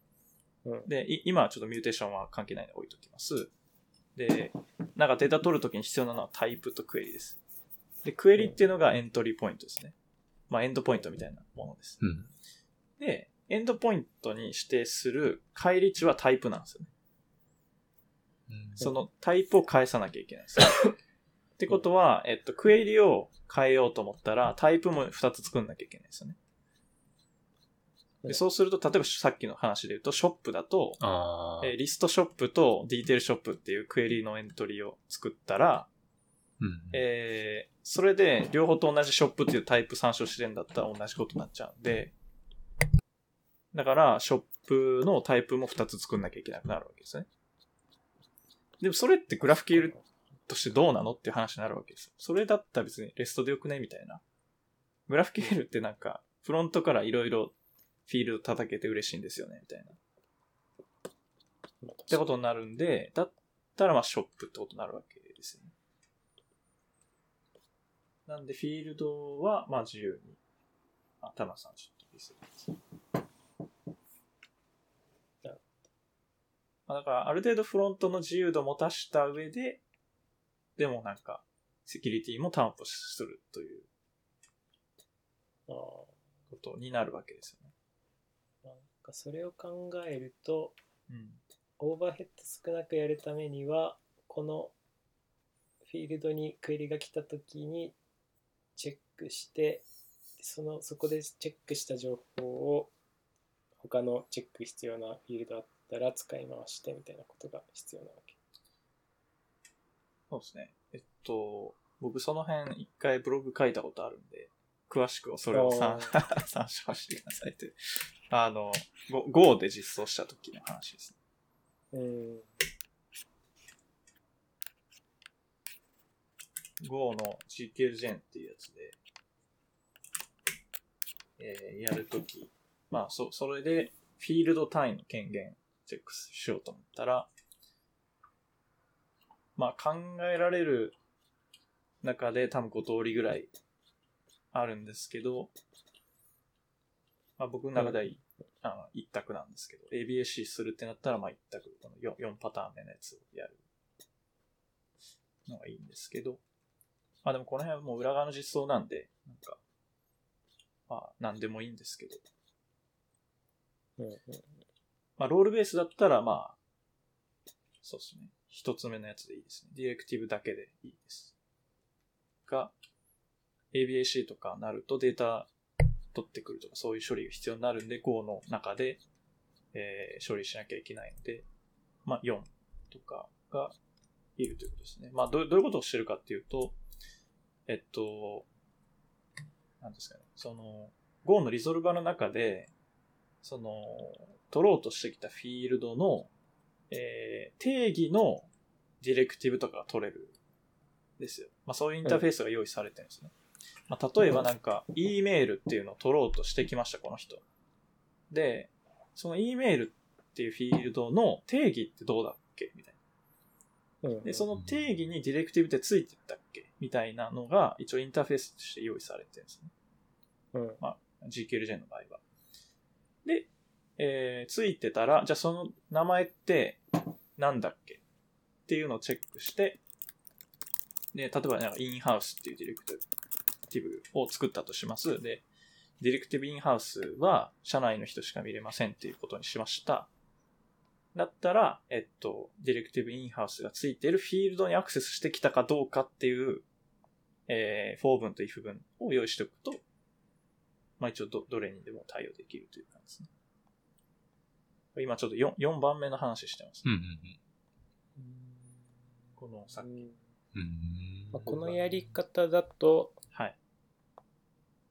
うんで、い今はちょっとミューテーションは関係ないので置いときます。で、なんかデータ取るときに必要なのはタイプとクエリです。で、クエリっていうのがエントリーポイントですね。まあ、エンドポイントみたいなものです。うん。で、エンドポイントに指定する返り値はタイプなんですよね。そのタイプを返さなきゃいけないんですよ。ってことは、えっと、クエリを変えようと思ったら、タイプも2つ作んなきゃいけないんですよね。でそうすると、例えばさっきの話で言うと、ショップだと。えーリストショップとディテールショップっていうクエリのエントリーを作ったら、うん。えーそれで両方と同じショップっていうタイプ参照してるんだったら同じことになっちゃうんで、だから、ショップのタイプも2つ作んなきゃいけなくなるわけですね。でもそれってグラフ QL としてどうなのっていう話になるわけですよ。それだったら別にレストでよくねみたいな。グラフ QL ってなんか、フロントからいろいろフィールド叩けて嬉しいんですよね、みたいな。ってことになるんで、だったらまあショップってことになるわけですよね。なんでフィールドはまあ自由にあ、田村さんちょっとリセだから、ある程度フロントの自由度を持たした上で、でもなんか、セキュリティも担保するということになるわけですよね。なんかそれを考えると、うん。オーバーヘッド少なくやるためには、このフィールドにクエリが来たときにチェックして、そのそこでチェックした情報を他のチェック必要なフィールドあったら使い回してみたいなことが必要なわけ。そうですね。えっと、僕その辺一回ブログ書いたことあるんで、詳しくはそれを 参照してくださいって。あの、Go で実装した時の話ですね。うん。Go の GKLGen っていうやつで、えーやるとき、まあ、そ、それで、フィールド単位の権限チェックしようと思ったら、まあ、考えられる中で多分5通りぐらいあるんですけど、まあ、僕の中では、あの一択なんですけど、ABAC するってなったら、まあ一択、この 4, 4パターン目のやつをやるのがいいんですけど、まあでもこの辺はもう裏側の実装なんで、なんか、まあ何でもいいんですけど、まあロールベースだったらまあ、そうですね。一つ目のやつでいいですね。ディレクティブだけでいいです。が、ABAC とかなるとデータ取ってくるとかそういう処理が必要になるんで、Go の中で、えー処理しなきゃいけないので、まあ4とかがいるということですね。まあどうどういうことをしてるかっていうと、えっと、なんですかね、その、Go のリゾルバの中で、その、取ろうとしてきたフィールドの、えー定義のディレクティブとかが取れるんですよ。まあそういうインターフェースが用意されてるんですね。まあ例えばなんか、E メールっていうのを取ろうとしてきました、この人。で、その E メールっていうフィールドの定義ってどうだっけ？みたいな。うんで、その定義にディレクティブってついてたっけ？みたいなのが、一応インターフェースとして用意されてるんですね。うん。GKLJ の場合は。えーついてたら、じゃあその名前ってなんだっけっていうのをチェックして、で、例えばなんかインハウスっていうディレクティブを作ったとします。で、ディレクティブインハウスは社内の人しか見れませんっていうことにしました。だったら、えっと、ディレクティブインハウスがついているフィールドにアクセスしてきたかどうかっていう、えー、for 文と if 文を用意しておくと、まあ一応ど、どれにでも対応できるという感じですね。今ちょっと 4, 4番目の話してます。うんうんこのまあ、このやり方だとはい。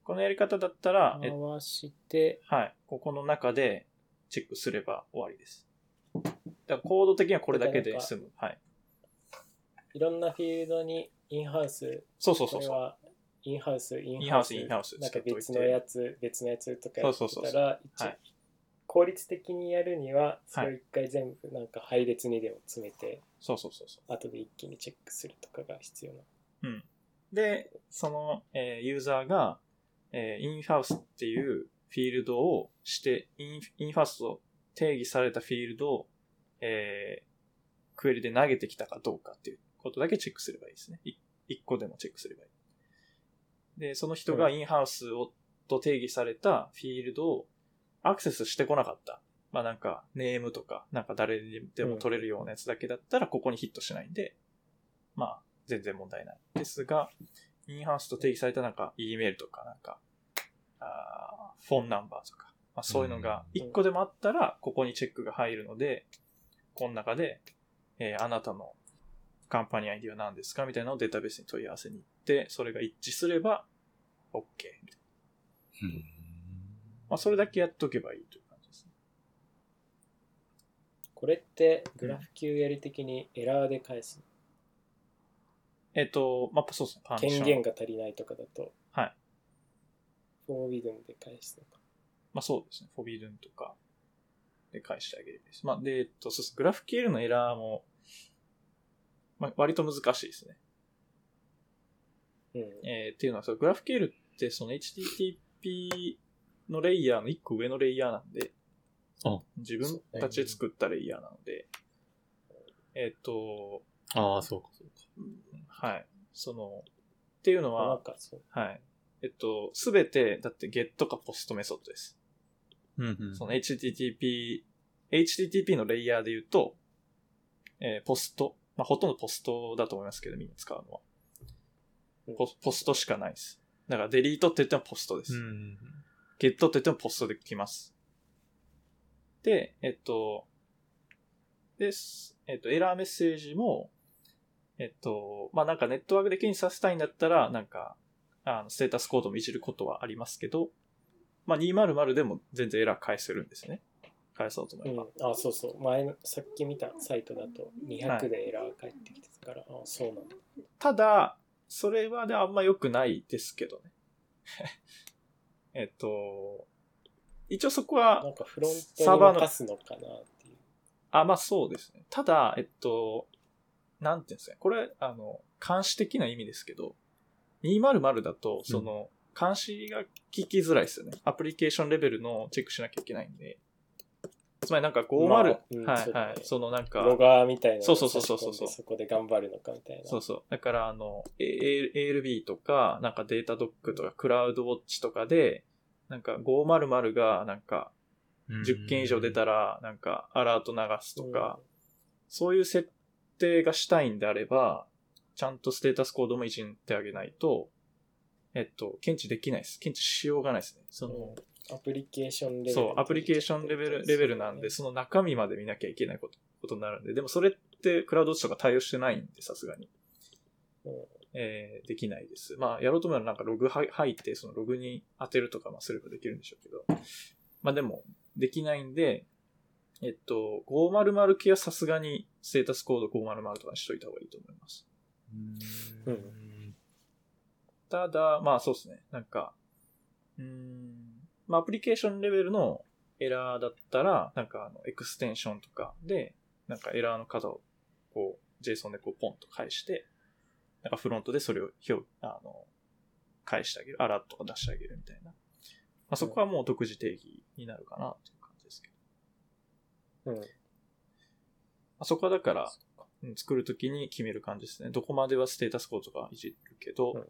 このやり方だったら、え回して、はい。ここの中でチェックすれば終わりです。だからコード的にはこれだけで済む。はい。いろんなフィールドにインハウス、そうそうそうそう。インハウス、インハウスインハウスなんか別のやつ、別のやつとかやってそうそうそうたら、一はい効率的にやるには、それを一回全部なんか配列にでも詰めて、そうそうそうそ後で一気にチェックするとかが必要な。う。うん。で、その、えーユーザーが、えーインハウスっていうフィールドをして、インインハウスと定義されたフィールドを、えークエリで投げてきたかどうかっていうことだけチェックすればいいですね。い一個でもチェックすればいい。で、その人がインハウスを、と定義されたフィールドをアクセスしてこなかった。まあなんか、ネームとか、なんか誰でも取れるようなやつだけだったら、ここにヒットしないんで、まあ、全然問題ない。ですが、インハウスと定義されたなんか、E メールとか、なんか、あーフォンナンバーとか、まあそういうのが一個でもあったら、ここにチェックが入るので、この中で、えーあなたのカンパニー ID は何ですか？みたいなのをデータベースに問い合わせに行って、それが一致すれば、OK みたいな。うんまあ、それだけやっとけばいいという感じですね。これってグラフ QL 的にエラーで返す。えっ、と、まあ、そうですね。権限が足りないとかだと、はい。フォービドンで返すとか。まあそうですね。フォビドゥンとかで返してあげるです。まあで、えっと、そうです。グラフ QL のエラーも、まあ割と難しいですね。うん。えーっていうのは、そのグラフ QL ってその HTTP のレイヤーの1個上のレイヤーなんで、あ自分たちで作ったレイヤーなので、えっ、と、ああ、そうか、そうか。はい。その、っていうのなんは、かそう。はい。えっと、すべて、だって GET か POST メソッドです。うんうん。その HTTP、HTTP のレイヤーで言うと、えーポスト、まあ、ほとんどポストだと思いますけど、みんな使うのは。ポポストしかないです。だから、デリートって言ってもポストです。うんうんゲットって言ってもポストで来ます。で、えっと、です。えっと、エラーメッセージも、えっと、まあ、なんかネットワークで検知させたいんだったら、なんか、あの、ステータスコードもいじることはありますけど、まあ、200でも全然エラー返せるんですね。返そうと思えば。うん、あ、そうそう。前の、さっき見たサイトだと200でエラー返ってきてたから、あ、そうなんだ。ただ、それはね、あんま良くないですけどね。えっと、一応そこはなんかフロンサーバーのトに任すのかなっていう。あ、まあそうですね。ただ、えっと、なんていうんですかね。これ、あの、監視的な意味ですけど、200だと、その、監視が聞きづらいですよね。アプリケーションレベルのチェックしなきゃいけないんで。つまりなんか50、まあうんはいはい。そのなんか、ロガーみたいなそうそうそうそうそうそこで頑張るのかみたいな。そうそう。だから、あの、ALB とか、なんかデータドックとか、クラウドウォッチとかで、なんか500が、なんか、10件以上出たら、なんか、アラート流すとか、そういう設定がしたいんであれば、ちゃんとステータスコードもいじってあげないと、えっと、検知できないです。検知しようがないですね。その、うんアプリケーションレベル。そう、アプリケーションレベル、レベルなんで、その中身まで見なきゃいけないこと、ことになるんで、でもそれってクラウドウォッチとか対応してないんで、さすがに。うんえーできないです。まあ、やろうと思えばなんかログは入って、そのログに当てるとか、まあ、すればできるんでしょうけど。まあでも、できないんで、えっと、500系はさすがにステータスコード500とかにしといた方がいいと思います。うんうんただ、まあそうですね。なんか、うーん、まあアプリケーションレベルのエラーだったら、なんかあの、エクステンションとかで、なんかエラーの数を、こう、JSON でこうポンと返して、なんかフロントでそれを表、あの、返してあげる、アラートとか出してあげるみたいな。まあそこはもう独自定義になるかなっていう感じですけど。うん。まあ、そこはだから、うん作るときに決める感じですね。どこまではステータスコードとかいじるけど、うん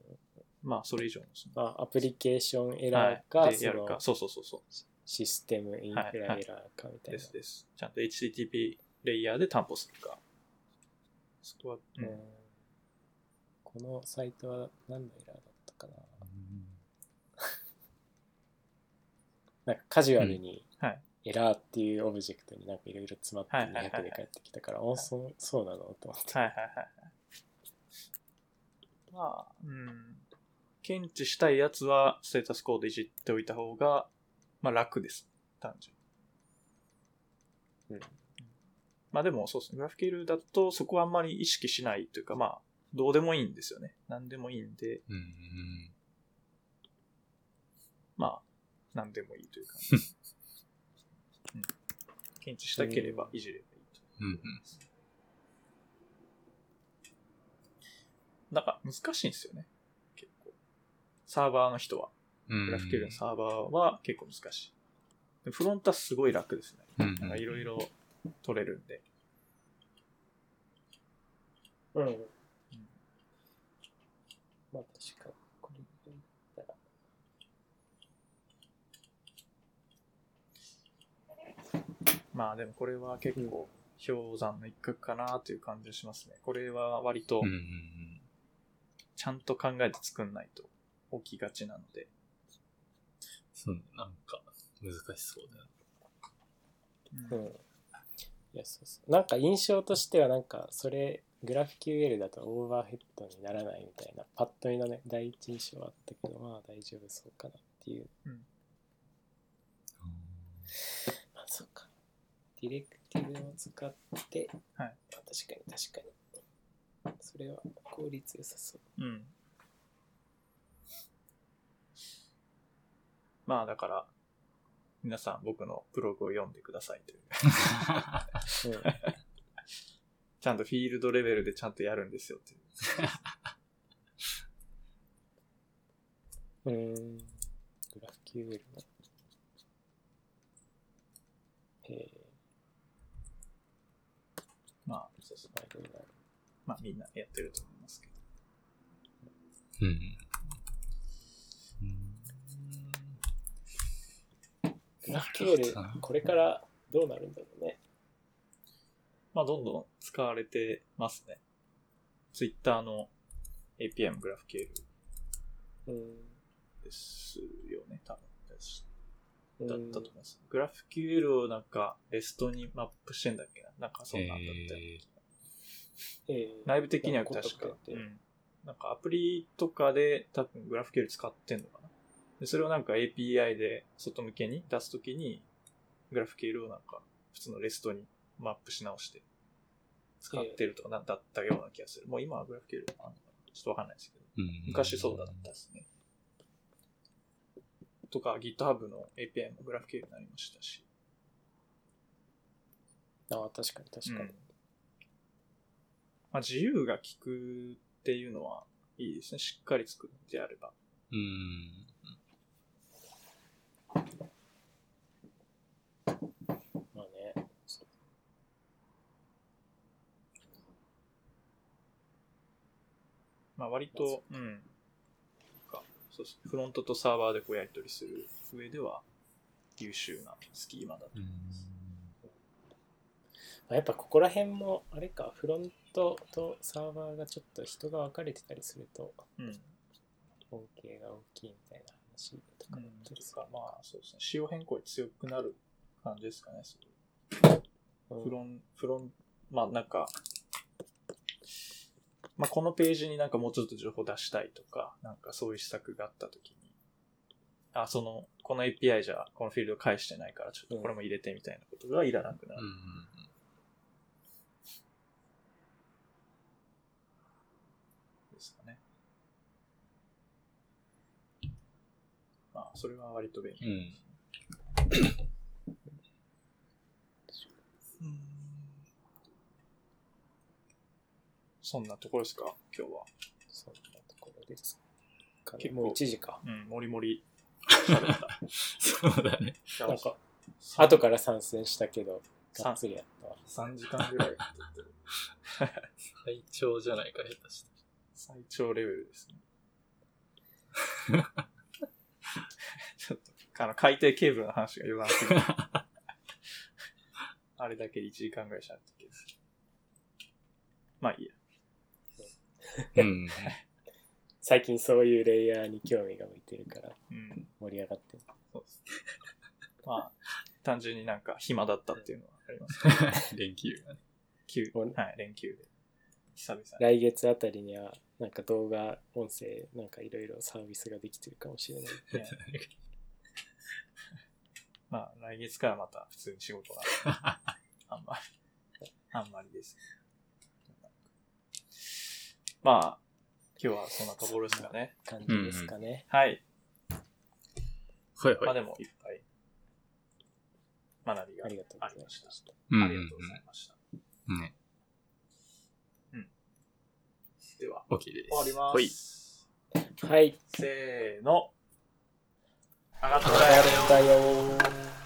まあそれ以上のそのまあ、アプリケーションエはいラーか、でやるか。そうそうそうそう。システムインフラエラーかみたいな。ですです。ちゃんと HTTP レイヤーで担保するか。そこは、うんうんこのサイトは何のエラーだったかな。なんかカジュアルにエラーっていうオブジェクトになんかいろいろ詰まってはいはいはいはい200で返ってきたから、おそうそうなのと思って。はいはいはいはい。まあ、うん。検知したいやつはステータスコードいじっておいた方が、まあ楽です。単純に。うんまあでもそうですね。グラフ QL だとそこはあんまり意識しないというか、まあ、どうでもいいんですよね。何でもいいんで、うんうんまあ、何でもいいという感じ。うん、検知したければいじればいいと。うんうんなんか難しいんですよね。結構。サーバーの人は。うんグラフ QL のサーバーは結構難しい。でフロントはすごい楽ですね。うんうんなんかいろいろ取れるんで。うん。まあ確かに、これで言ったら。まあでもこれは結構氷山の一角かなという感じがしますね。これは割とうんうんうんちゃんと考えて作んないと起きがちなので。そう、なんか、難しそうだよ。うん。いや、そうそう。なんか印象としては、なんか、それ、グラフ QL だとオーバーヘッドにならないみたいな、パッと見のね、第一印象はあったけど、まあ大丈夫そうかなっていう。まあそうか。ディレクティブを使って、はいまあ確かに確かに。それは効率良さそう。うん。まあだから、皆さん僕のブログを読んでくださいという。ちゃんとフィールドレベルでちゃんとやるんですよっていう。う ん。うん。グラフ QL の。えまあ、そうそう。ー、まあ、みんなやってると思いますけど。うん。グラフ QL、これからどうなるんだろうね。まあ、どんどん使われてますね。ツイッターの API もグラフうん。ですよね、多分。うん。だったと思います。グラフ QL をなんか、レストにマップしてんだっけな？なんかそんなんだったよえー内部的には確か。うん。なんかアプリとかで多分グラフ QL 使ってんのかな。でそれをなんか API で外向けに出すときに、グラフ QL をなんか普通のレストにマップし直して使ってるとかなだったような気がする。もう今はグラフ QL あんのかなちょっとわかんないですけど。昔そうだったですね。とか GitHub の API もグラフ QL になりましたし。ああ、確かに確かに。うんまあ、自由が利くっていうのはいいですね。しっかり作ってあれば。うん。まあね。そうまあ、割と、うん。そうフロントとサーバーでこうやり取りする上では優秀なスキーマだと。まあやっぱここら辺も、あれか、フロントとサーバーがちょっと人が分かれてたりすると、うん。恩恵が大きいみたいな話とかうんとか、まあそうですね。仕様変更に強くなる感じですかね。そうる。フロン、フロン、まあなんか、まあこのページになんかもうちょっと情報出したいとか、なんかそういう施策があったときに、あ、その、この API じゃこのフィールド返してないからちょっとこれも入れてみたいなことがいらなくなる。ですかね。まあそれは割と便利うん。そんなところですか？今日は。そんなところですかね。結構もう1時か。うん、もりもり。そうだね。なんか、さ後から参戦したけど、がっつりやったわ。3時間ぐらい最長じゃないか、下手して。最長レベルですね。ちょっと、あの、海底ケーブルの話が余談すぎる。あれだけで1時間ぐらい喋ったけど。まあいいや。うん。最近そういうレイヤーに興味が向いてるからうん。盛り上がってる。そうです。まあ、単純になんか暇だったっていうのはありますけど。連休がね。休、おはい、連休で。久々に。来月あたりには、なんか動画、音声、なんかいろいろサービスができてるかもしれない。ねまあ、来月からまた普通に仕事があ んまり、あんまりです。まあ、今日はそんなところですかね。感じですかね。はい。はいはい。まあでも、いっぱい学びがありがとうご。ざいましたありがとうございました。ね。では、OK です。終わりまはい。す。はい。せーの。ありがとうございましたよー。